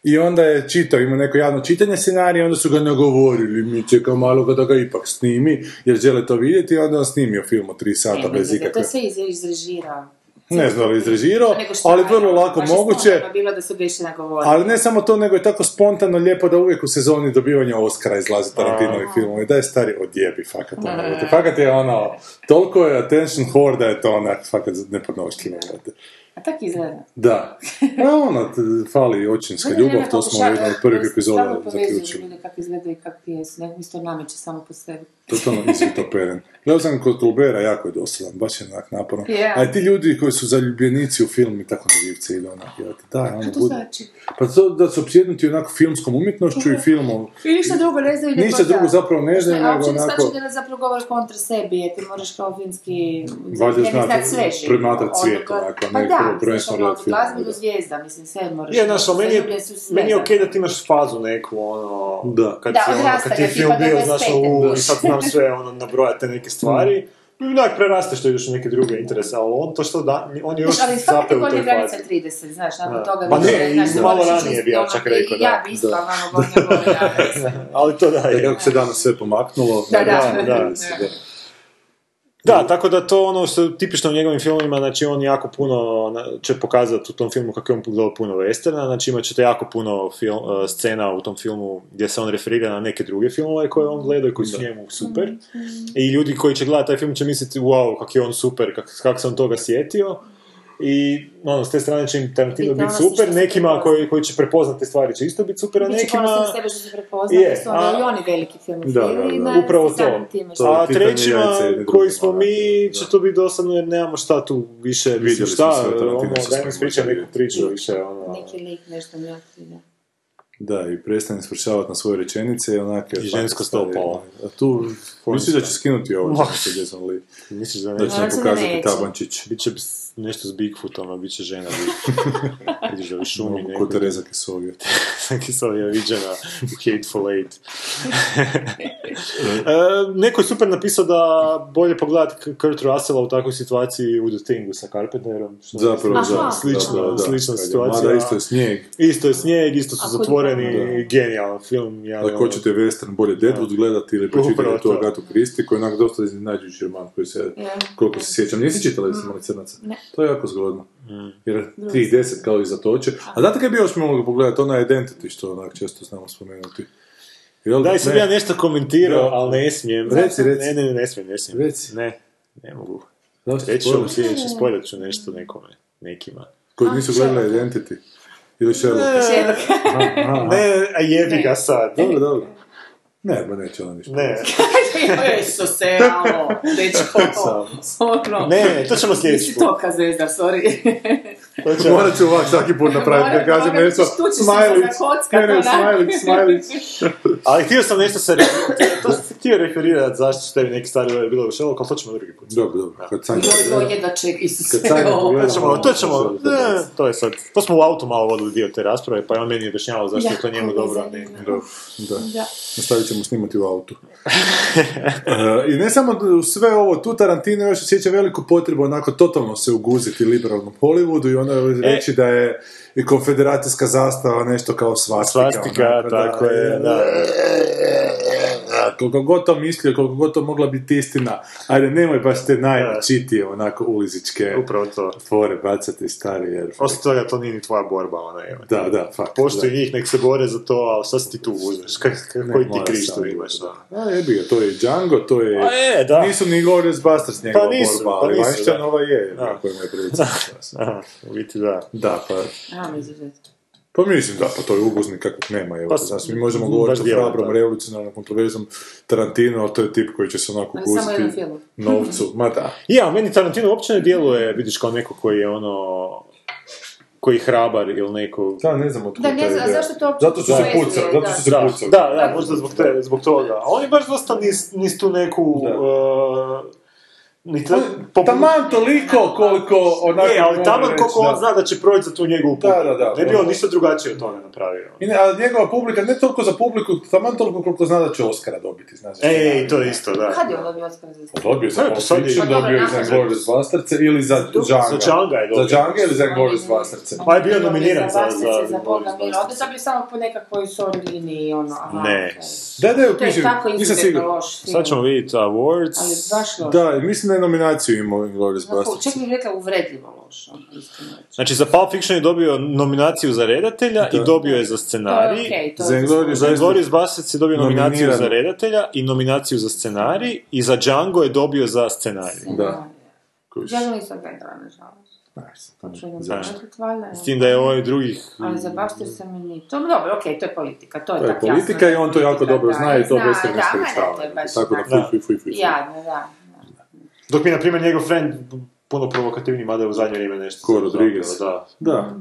I onda je čitao, ima neko javno čitanje scenarija, onda su ga nagovorili, mi čekamo malo ga da ga ipak snimi, jer žele to vidjeti, i onda on snimio film od tri sata Ne, bez ne, ne, ikakve... To se iz- izrežirao. Ne znam li izrežirao, ali vrlo lako baš moguće. bilo da su. Ali ne samo to, nego je tako spontano lijepo da uvijek u sezoni dobivanja Oskara izlaze Tarantinovi filmovi. Da je stari odjebi, fakat ono. Fakat je ono, toliko je attention whore da je to onak, fakat nepodnošljivo. A tak izgleda. Da. A t- fali očinska ljubav, to smo u jednoj od prvih epizoda zaključili. ljude kako izgledaju i kako jesu. Nek mi se to nameće samo po sebi. Totalno izvitoperen. Gledao sam kod Colbera, jako je dosadan, baš je onak naporno. Je. A ti ljudi koji su zaljubljenici u film i tako na živce idu onak, jel ti, daj, ono, to bude- znači? Pa to da su opsjednuti onako filmskom umjetnošću i filmom. I ništa drugo ne znaju. nego Ništa da. drugo zapravo ne znaju, nego onako- znači da zapravo govoriš kontra sebi, jer ti moraš kao finski... Valjda svijet, Ono, onako, Pa da, prvo mislim, prvenstveno gledat od film, da. do zvijezda, mislim, sve moraš... Je, znaš, ali meni je, meni je da. okej da ti imaš fazu neku, ono, Da. kad, Da, ti, ono, kad ti je film bio, znaš, 25. u, i sad znam sve, ono, nabrojate neke stvari, onak preraste što još neke druge interese, ali on to što da, on je još Znaš, ali svakako zapeo u bolje toj granica fazi. 30, znaš, nakon Da. toga... Pa ne, i znaš, malo ranije bi ja ono, čak rekao, i Ja da. bi isto, Da. ono, bolje, bolje, da. Ali to da, Da je. kako se danas sve pomaknulo. Da, da. Da, da. Tako da to ono što je tipično u njegovim filmima, znači on jako puno će pokazati u tom filmu kako je on gledao puno westerna, znači imat ćete jako puno film, uh, scena u tom filmu gdje se on referira na neke druge filmove koje on gleda i koji su njemu super. I ljudi koji će gledati taj film će misliti, wow, kak je on super, kak, kak se on toga sjetio. I ono, s te strane će im Tarantino Biti ono super, nekima koji, koji će prepoznati stvari će isto biti super, a Biće nekima... na sebe što se prepoznali, Je, jer su a- i oni veliki filmofili. Da, da, da. Upravo to. A trećima koji smo mi, će to biti dosadno jer nemamo šta tu više, mislim Vidjeli šta, ono, se daj smo spričaj neku priču više, ono, Neki lik, nešto mi otkriva. Da, i prestane svršavati na svoje rečenice i onak je... I žensko stopalo. A tu, misliš da će skinuti ovo, što Jason Lee? misliš da Da će nam da pokazati tabančić. bit će s- nešto s Bigfootom, a bit će žena. Vidiš da u šumi Ko neko, Tereza Kisovija. je viđena u Hateful Eight. e, neko je super napisao da bolje pogledati Kurt Russella u takvoj situaciji u The Thingu sa Carpenterom. što je Zapravo, da. Slično, da, da, slična situacija. Mada isto je snijeg. Isto je snijeg, isto su kod- zatvoreni, genijalan film. Ja, Ako hoćete western bolje Deadwood gledati ili tu to. Agatu Kristi, koji je onak dosta iznenađujući roman koji se, koliko se sjećam, nisi čitala Jesi mali crnaca? Ne. To je jako zgodno. Mm. Jer 3.10 kao i zatoče. A znate kaj bi još mogli pogledati? Ona Identity, što onak često znamo spomenuti. Jel, Daj sam ne? ja nešto komentirao, Da. ali ne smijem. Reci, reci. Ne, ne, ne, ne smijem, ne smijem. Reci. Ne, ne mogu. Zašto Reći ću sljedeće, spoilat ću nešto nekome, nekima. Koji nisu gledali Identity. Ili Sherlock. Sherlock. Ne, a jebi ga sad. Dobro, dobro. Ne, ba neće ona ništa. Ne, Isuse, alo, dečko, ono. ne, to ćemo sljedeći Nisi put. toka zvezda, sorry. To ćemo- Morat ću ovak svaki put napraviti, Mora- da kažem mora nešto. se Smajlić. za kocka, Ne, ne, to smajlić, smajlić. Ali htio sam nešto se to sam se htio referirati zašto su tebi neki stvari bilo u Sherlocku, ali to ćemo drugi put. Dobro, dobro. Kad gleda- joj, jedva ček, Isuse, Kad To ćemo, to ćemo, Dobro, dobro. ne, to je sad, to smo u autu malo vodili dio te rasprave, pa je on meni objašnjavao zašto je to njemu je dobro, a ne. Dobro, da. Nastavit ćemo snimati u autu. E, I ne samo sve ovo, tu Tarantino još osjeća veliku potrebu onako totalno se uguziti liberalnom Hollywoodu i onda reći da je i konfederacijska zastava nešto kao svastika. Svastika, onako, tako je, da. Koliko god to mislio, koliko god to mogla biti istina, ajde nemoj baš te najčitije onako ulizičke Upravo to. fore bacati stari, jer... Osim toga, to nije ni tvoja borba, ona je. Da, da, fakt. Postoji da. njih, nek se bore za to, ali šta si ti tu uzmeš? Ne, koji ti tu sam, imaš? Da. A jebi ga, to je Django, to je... A je, da. Nisu ni Glorious Bastards njegova Pa nisu, borba, pa ali nisu, Weinsteinova je, Da. na kojem je Aha, u biti da. Da, pa... A, mi. Pa mislim da, pa to je uguznik kakvog nema, evo. Pa, znači, mi možemo govoriti o hrabrom, revolucionarnom, kontroverznom Tarantino, ali to je tip koji će se onako film. novcu. Ma da. Je, ali meni Tarantino uopće ne djeluje, vidiš, kao neko koji je ono... koji je hrabar ili neko... Da, ne znam od Da, ne znam, zašto to Zato su se pucali, da. zato su se Da, pucali. da, da, možda zbog, te, zbog toga. A oni baš dosta nis, nis tu neku... Da. Uh, ni po- Taman toliko koliko onako... Je, ali taman koliko da. on zna da će proći za tu njegovu Da, publiku. da, da. Ne bi on ništa drugačije od toga napravio. I ne, a njegova publika, ne toliko za publiku, taman toliko koliko zna da će Oscara dobiti, znaš. Ej, to je isto, da. Kad je on dobio Oscar za Dobio za E, Pulp Fiction, Pa dobio je za Glorious Bastards ili za Django. Za Django je dobio. Za Django ili za Glorious Bastards. Pa je bio nominiran za- Boga mila. Ovdje sam bio samo po nekakvoj sorry liniji, ono, aha. Ne. Da, da, To je tako izuzetno loš. Sad ćemo vidjeti awards. Ali baš loš. Da, mislim da je nominaciju imao Onako, Bastards. Čak bih rekla uvredljivo loš, ono. Znači, za Pulp Fiction je dobio nominaciju za redatelja i dobio je za To je scenarij. okej, to Za Inglourious Inglourious Basterds je dobio nominaciju Nominirano. za redatelja i nominaciju za scenarij i za Django je dobio za scenarij. Da. Ga nisam gledala, nažalost. Da. S tim da je ovaj drugih... Ali za Bašter se mi nije... To, dobro, okej, to je politika, to je, To je tak jasno politika da i on to jako dobro da, zna i to da, je baš Tako da fuj, fuj, fuj. fuj. Jadno, da. Dok mi, na primjer, njegov friend puno provokativniji, mada je u zadnje vrijeme nešto... Ko Rodriguez. Da. Da.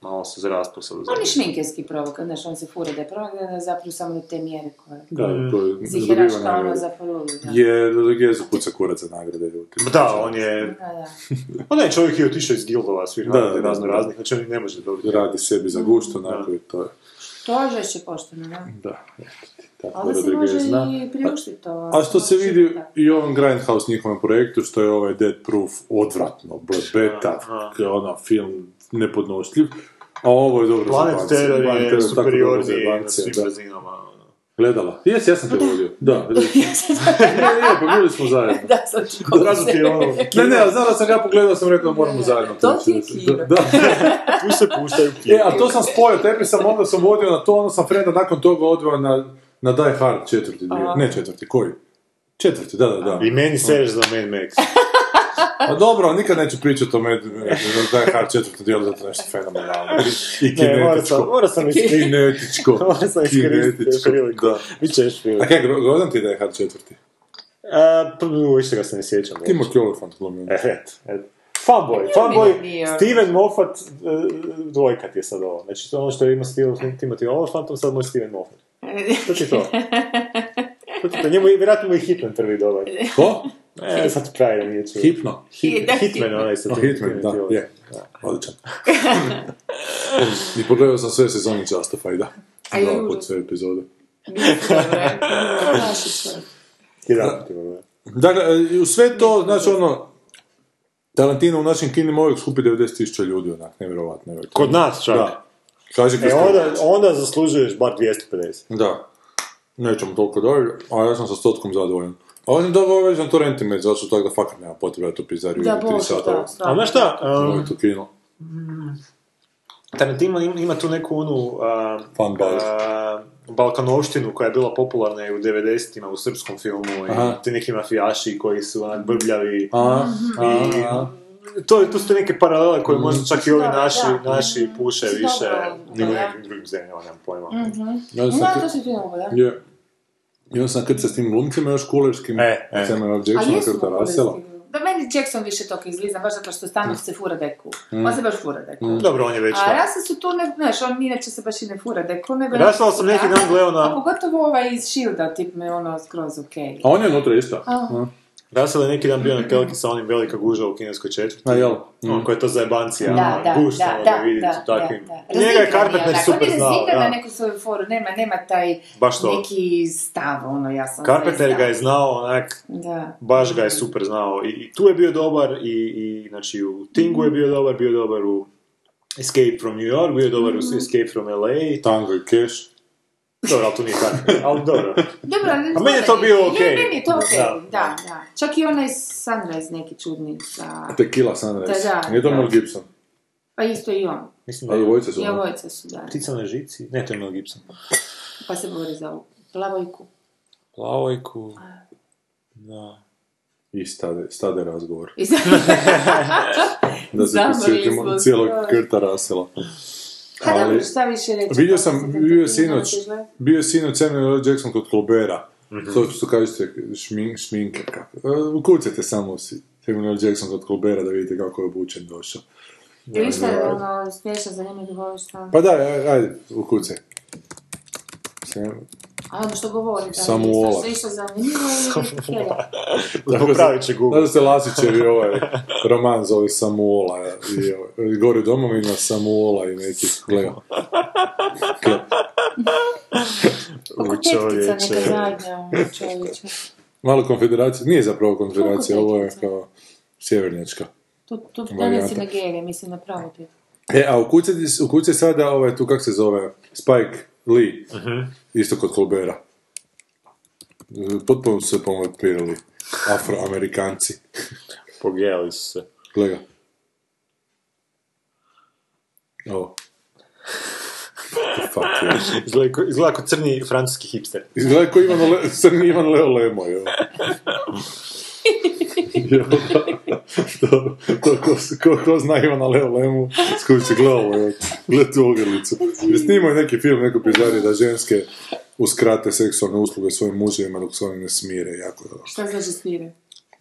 Malo se zrastu sad. On je šminkerski provok, znaš, on se fura da je provok, da je zapravo samo do te mjere koje... Da, to je Ziheraška dobiva ono nagrade. za polulu, da. Je, je za kuca kurac za nagrade. Da, on je... Da, da. Pa ne, čovjek je otišao iz gildova svih Da, razno da. raznih, znači on ne može dobiti. Radi sebi za gusto, onako i to je. To je žešće pošteno, da. Da, eto ti, Ali se može zna. i priuštiti to. A što se vidi i ovom Grindhouse njihovom projektu, što je ovaj Dead Proof odvratno, Aha. ono, film nepodnošljiv, a ovo je dobro Planet zajebancija. Terror Planet je superiorniji na svim razinama. ono. Gledala? Jes, ja sam te vodio. Da, ne, ne, pa bili smo zajedno. Da, sad ću Odrazu ti je ono, Ne, ne, da sam ga pogledao, sam rekao da moramo zajedno. To ti je Da, kino. Da, tu se puštaju E, kino. a to sam spojio, tebi sam onda sam vodio na to, onda sam Freda nakon toga odveo na, na Die Hard četvrti dio. Aha. Ne četvrti, koji? Četvrti, da, da, da. I meni seš za Mad Max. A dobro, nikad neću pričati o Mad Die Hard četvrti dijelu, zato je nešto fenomenalno. I Ne, mora sam, kinetičko. mora sam iskoristiti. Kinetičko. Mora sam iskoristiti Kinetičko, priliku. da. Biće još A priliku. kaj, godan ti Die Hard četvrti? A, pa, više ga se ne sjećam. Timo Kjolefant glumio. E, et, et. Fanboy, fanboy, Steven Moffat, e, dvojka ti je sad ovo. Znači, to je ono što ima Steven, Timothy Olyphantom, sad moj Steven Moffat. To ti to. To ti to. Njemu, je- vjerojatno mu je Hitman prvi dobar. Ko? E, sad pravi da nije čuo. Hipno. Hit, Da, Hitman, onaj sa O, Tim- Hitman, da, je. Odličan. I pogledao sam sve sezone Justified-a. A je Dva put sve epizode. Jedan ti dobro. Dakle, u sve to, znači ono, Tarantino u našim kinima uvijek skupi 90.000 ljudi, onak, nevjerovatno. Kod nas čak. Da. Kaže E, onda, onda zaslužuješ bar 250. Da. Nećemo toliko dalje, a ja sam sa stotkom zadovoljan. A osim toga, ovo već na torrentima, zato što tako da fakat nema potrebe da to pizari Da, u 3 bože, sata. da, A znaš šta? Um, je to kino. Tarantino ima, ima tu neku onu Fan base. a, balkanovštinu koja je bila popularna i u 90-ima u srpskom filmu Aha. i ti neki mafijaši koji su onak brbljavi. I a. to, to su te neke paralele koje možda čak i ovi naši, da. naši puše Dobro, više nego nekim drugim zemljama, nemam pojma. Ja sam Da, kr- to si fino da. je. I onda sam krca s tim glumcima još kulerskim, E, e. Samuel A Jacksona, jesu Kurta Russella. da meni Jackson više toga izliza, baš zato što stalno se fura je cool. On se baš fura je cool. Dobro, on je već... A Russell su tu, ne, znaš, on inače se baš i ne fura cool, nego... Russell sam neki dan gledao na- A pogotovo ovaj iz Shielda, tip me ono skroz okej. A on je unutra isto. Russell je neki dan bio na kelki sa onim velika guža u kineskoj četvrti. A, jel? On Mm. koji je to zajebancija, Da, da, guž, da, ono, da, vidite da, u takvim. da, da. Njega je Carpenter super On je znao, razigran na da. neku svoju foru, nema, nema taj Baš to. neki stav, ono, ja sam Carpenter ga je znao, onak, Da. baš ga je super znao. I, i tu je bio dobar, i, i znači u Tingu je bio dobar, bio dobar u Escape from New York, bio dobar u Mhm. Escape from LA. Tango i Cash. Dobro, ali to nije Carpenter, ali dobro. Dobro, ali A meni je to bio Je, okej. meni je to okej, Da. da, da. Čak i onaj Sunrise neki čudni sa... Tequila Sunrise. Da, da, Nije to. Mel Gibson. Pa isto i on. Mislim A da je dvojice su I ono. obojica su, da. Ptica na žici. Ne, to je Mel Gibson. Pa se govori za ovu plavojku. Plavojku. Da. I stade, stade razgovor. Da se posjetimo cijelog. Ha, dobro, Ali- šta više reći? Vidio sam, bio je sinoć, bio je sinoć Samuel L. Jackson kod Colbera. Mhm. To što kažete, šmin, šminker kako. E, Ukucajte samo si Samuel L. Jackson kod Colbera da vidite kako je obučen došao. Ili šta je ono smiješno zanimljivo što... Pa ajde, ajde ukucaj. Sam- A ono što govori, da Samo je Ola. što išlo zanimljivo ili htjela. Popravit će Google. Znaš da se Lasićevi ovaj roman zove Samuola i, ovaj, gori domom ima Samuola i neki, U čovječe. neka zadnja, ono, čovječe. Malo konfederacija, nije zapravo konfederacija, ovo je kao sjevernjačka. Tu, tu na Nigerije, mislim na pravo. E, a ukucaj, ukucaj sada ovaj, tu kak se zove, Spike Lee, isto kod Colbera. E, Potpuno su se pomapirali afroamerikanci. Pogijali su se. Gleda. Ovo. Fuck. Izgleda ko- Izgleda kao crni francuski hipster. Izgleda kao Ivan, Le, crni Ivan Leo Lemo, jo. To, to ko, ko, ko zna Ivana Leo Lemu, skući gle ovo, jo. Gle tu ogrlicu. Jer snimaju neki film, neko pizarije da ženske uskrate seksualne usluge svojim muževima dok se oni ne smire, jako je dobro. Šta znači svire?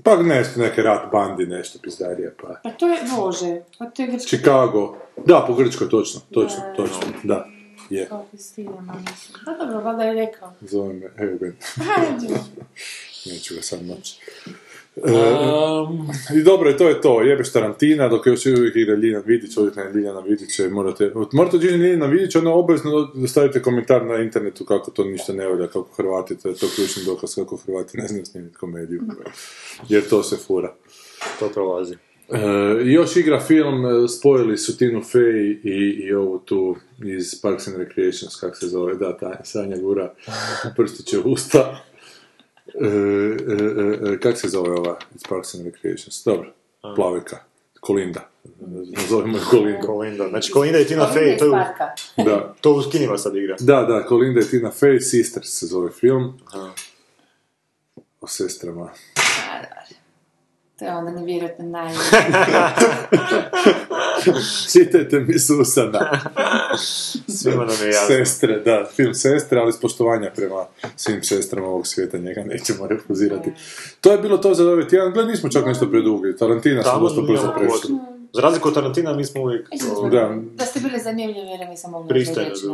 Pa nešto, neke rat bandi, nešto pizdarije, pa... Pa to je, bože, pa to je grčki Chicago. Da, po Grčkoj, točno, točno, Da. točno, da. Je, Palestinama, mislim. Pa dobro, valjda je rekao. zove me Eugen. Hajde. Neću ga sad moći. E, I dobro, i to je to. Jebeš Tarantina, dok još uvijek igra Ljiljana Vidić, uvijek na Ljiljana Vidića i morate... Morate uđiti Ljiljana Vidić, ono obavezno da stavite komentar na internetu kako to ništa ne volja, kako Hrvati, to je to ključni dokaz kako Hrvati ne znaju snimiti komediju. Jer to se fura. To prolazi. E, još igra film, e, spojili su Tinu Fey i, i ovu tu iz Parks and Recreations, kak se zove, da, ta Sanja Gura, prstiće usta. E, e, e, e, kak se zove ova iz Parks and Recreations? Dobro, plavika, Kolinda. Nazovimo je Kolinda. Kolinda. Znači, Kolinda i Tina Fey, to, je. Da, to u kinima sad igra. da, da, Kolinda i Tina Fey, Sisters se zove film. O sestrama. Onda nevjerojatno naj... Čitajte mi Susana. Svima nam je jasno. Sestre, da, film Sestre, ali iz poštovanja prema svim sestrama ovog svijeta, njega nećemo refuzirati. To je bilo to za ovaj tjedan, gled, nismo čak nešto predugi, Tarantina smo Tamo dosta brzo prešli. Za razliku od Tarantina, mi smo uvijek... o, Da, Da ste bile zanimljivi, jer nisam mogla Pristojno, reći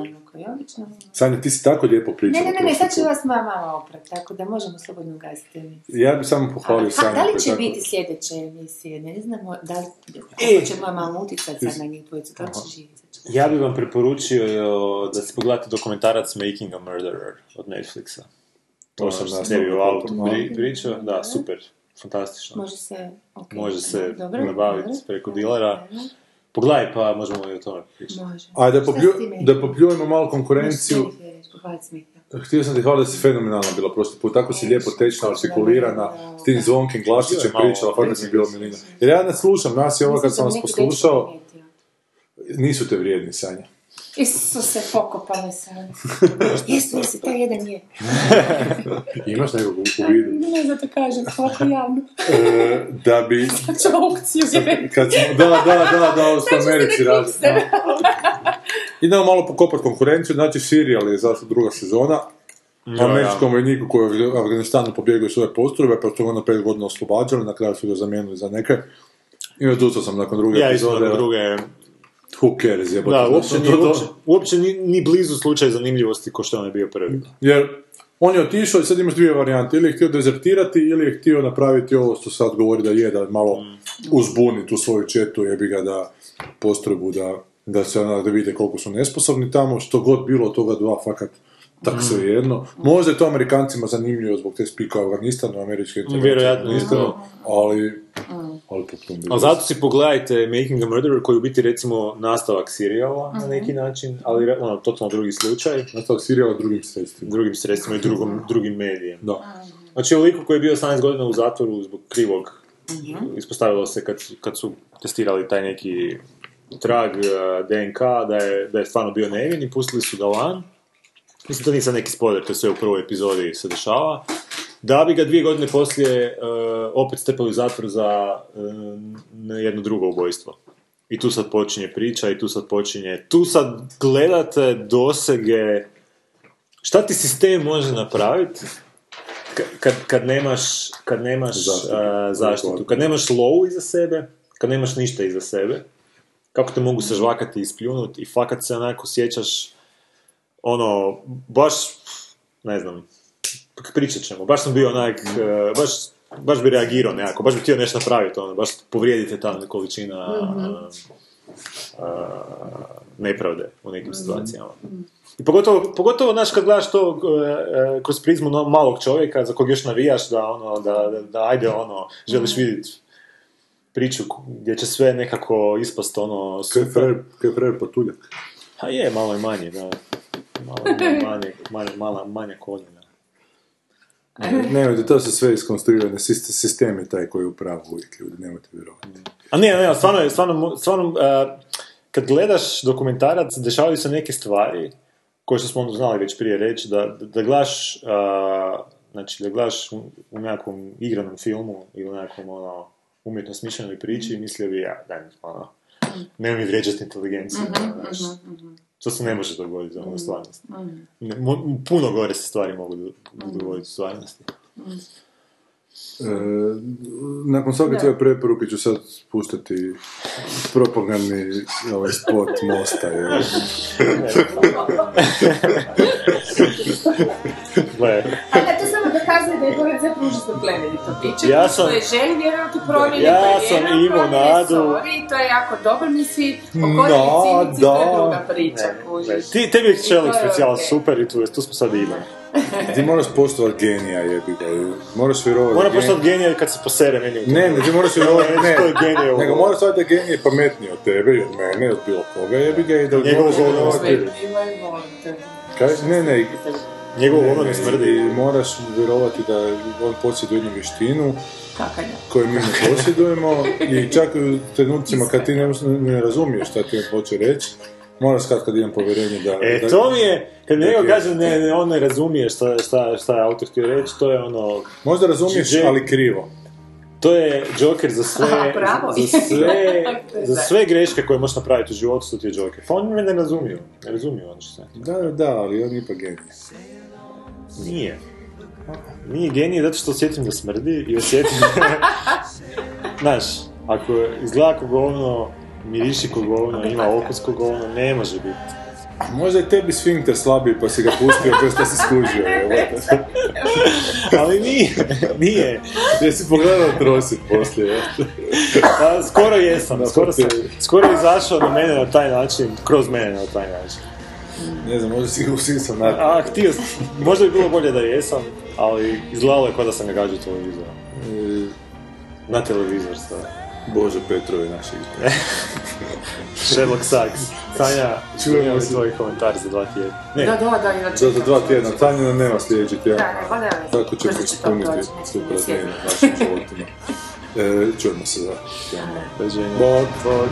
da. Sanja, ti si tako lijepo Ne, pričala. ne, ne, ne, sad će put. vas moja mama oprat, tako da možemo slobodno gasiti emisiju. Ja bi samo pohvalio A, Sanju. da li će tako- biti sljedeće emisije? Ne znamo da li E! kako će moja mama utjecati sad na njih dvojicu, kako će živjeti. Ja bi vam preporučio jo, da se pogledate dokumentarac Making a Murderer od Netflixa. To sam sam s tebi u autu pričao. Da, super. Fantastično. Može se, ok. Može se Dobro, nabaviti dobro. preko dilera. Pogledaj pa možemo i o tome pričati. Može. Ajde, da, poplju, da popljujemo malo konkurenciju. Htio sam ti hvala da si fenomenalna bila prošli put, tako si lijepo tečna, artikulirana, s tim zvonkim glasićem pričala, fakat si bila milina. Jer ja ne slušam, nas je ovo kad sam vas poslušao, nisu te vrijedni, Sanja. Isuse, pokopali sam. Jesu, jesu, taj jedan je. Imaš nekog u, u vidu? Ne, zato kažem, ovako javno. E, da bi... Hoću aukciju, jebe. Kad smo, da, da, da, da, ovo što u Americi radi. Idemo malo pokopati konkurenciju, znači Serial je zašto druga sezona. Ja, Američkom vojniku koji je u Afganistanu pobjegao iz svoje postrojbe, pa su ga na pet godina oslobađali, na kraju su ga zamijenili za neke. I odustao sam nakon druge Ja isto epizode. nakon druge... Who cares, jebote. Da, uopće, to- ni, to- uopće, uopće ni, ni blizu slučaj zanimljivosti ko što on je bio prvi. Jer on je otišao i sad imaš dvije varijante. Ili je htio dezertirati, ili je htio napraviti ovo što sad govori da je, da malo uzbuni tu svoju četu, jebi ga da postrojbu, da, da se da vide koliko su nesposobni tamo, što god bilo toga dva, fakat tak sve jedno. Možda je to Amerikancima zanimljivo zbog te spika u Afganistanu, američke Vjerojatno, Afganistanu, ali, ali potpuno Ali zato si pogledajte Making a Murderer koji je u biti recimo nastavak serijala na neki način, ali ono, totalno drugi slučaj, nastavak serijala drugim sredstvima. drugim sredstvima i drugom, drugim medijem. Da. Znači, o liku koji je bio 18 godina u zatvoru zbog krivog, ispostavilo se kad, su- kad su testirali taj neki trag eh, DNK da je, da je stvarno bio nevin i pustili su ga van. Mislim, to nije sad neki spoiler, to je sve u prvoj epizodi se dešava. Da bi ga dvije godine poslije eh, opet stepali u zatvor za n- jedno drugo ubojstvo. I tu sad počinje priča i tu sad počinje... Tu sad gledate dosege... Šta ti sistem može napraviti Ka- kad, kad nemaš, kad nemaš Zaštitu. a, zaštitu, kad nemaš low iza sebe, kad nemaš ništa iza sebe, kako te mogu sažvakati i ispljunuti i fakat se onako sjećaš ono, baš, ne znam, pričat ćemo, baš sam bio onak, e, baš, baš bi reagirao nekako, baš bi htio nešto napraviti, ono, baš povrijedite ta količina a, a, nepravde u nekim situacijama. I pogotovo, pogotovo znaš, kad gledaš to e, e, kroz prizmu no- malog čovjeka za kog još navijaš da, ono, da, da, da ajde, ono, želiš vidjeti priču gdje će sve nekako ispast ono Kaj super. frajer, kaj frajer patuljak. A je, malo je manje, da. Mala, manja konja, da. Nemojte, to su sve iskonstruirane, sist- sistem je taj koji je u pravu uvijek ljudi, nemojte vjerovati. A ne, ne, stvarno, stvarno, stvarno a, kad gledaš dokumentarac, dešavaju se neke stvari, koje što smo ono znali već prije reći, da, da, da gledaš, a, znači da gledaš u, u nekakvom igranom filmu ili u nekakvom ono, umjetno smišljenoj priči i mislio bi, ja, daj, ono, nemoj mi vrijeđati inteligenciju, ono, znaš. To se ne može dogoditi ono, u stvarnosti. Ne, mo- puno gore se stvari mogu do- dogoditi u stvarnosti. E, nakon svake tvoje preporuke ću sad puštati propagandni ovaj spot Mosta. Je. Gle, Da je Borac zapravo užasno plemenito biće. Ja sam- Koje želi vjerovati u promjene, Ja sam vjeruje u imao nadu. sorry, to je jako dobro, misli, o No, cinici, to je da. druga priča, kužiš. ti, tebi je čelik je specijal okej. super i tu, tu smo sad imali. Ti moraš poštovati genija, jebi ga. i Moraš vjerovati. Moram da poštati genija kad se posere meni. Ne, ne, ti moraš vjerovati, ne. To je genije ovo. Nego moraš shvatiti da je genij pametniji od tebe i od mene, od bilo koga, jebi ga, i da Njegovo vjerovati... smrdi. Kaj? Ne, ne, Njegovo ne, ono ne I smrdi. moraš vjerovati da on posjeduje jednu vještinu Kakanja. koju mi ne posjedujemo i čak u trenucima kad ti ne, ne razumiješ šta ti on hoće reći, moraš kad kad imam povjerenje da... E, da- to mi je, kad da neko kaže ne, ne, on ne razumije šta, šta, šta je autor htio reći, to je ono, Možda razumiješ, Dž- ali krivo. to je Joker za sve, Aha, za sve, za sve greške koje možeš napraviti u životu, to ti je Joker. Pa on me ne razumiju, ne razumiju ono što Da, da, da, ali on je ipak genij. Nije. Nije genij zato što osjetim da smrdi i osjetim... Znaš, ako izgleda ko govno, miriši ko govno, ima okus ko govno, ne može biti. Možda je tebi sfinkter slabiji pa si ga pustio bez da si skužio. Ali nije, nije. Jesi pogledao trosit poslije. Pa, skoro jesam, Da, skoro sam, skoro je izašao na mene na taj način, kroz mene na taj način. Ne znam, možda si ga usisao na... A, htio, sam- možda bi bilo bolje da jesam, ali izgledalo je kao da sam ga gađao televizorom. E, Na televizor stavio. Bože Petrove naši izbor. Sherlock Sachs. Sanja, Čujemo čujemo se. tvoj komentar za dva tjedna. Ne, Da, da, da, inače. Za, za dva tjedna, Tanjina nema sljedeći tjedan. Da, ne, pa da, Tako će brzo će to puniti doći. su praznine u našim životima. E, čujemo se za tjedan. Bog. Bog.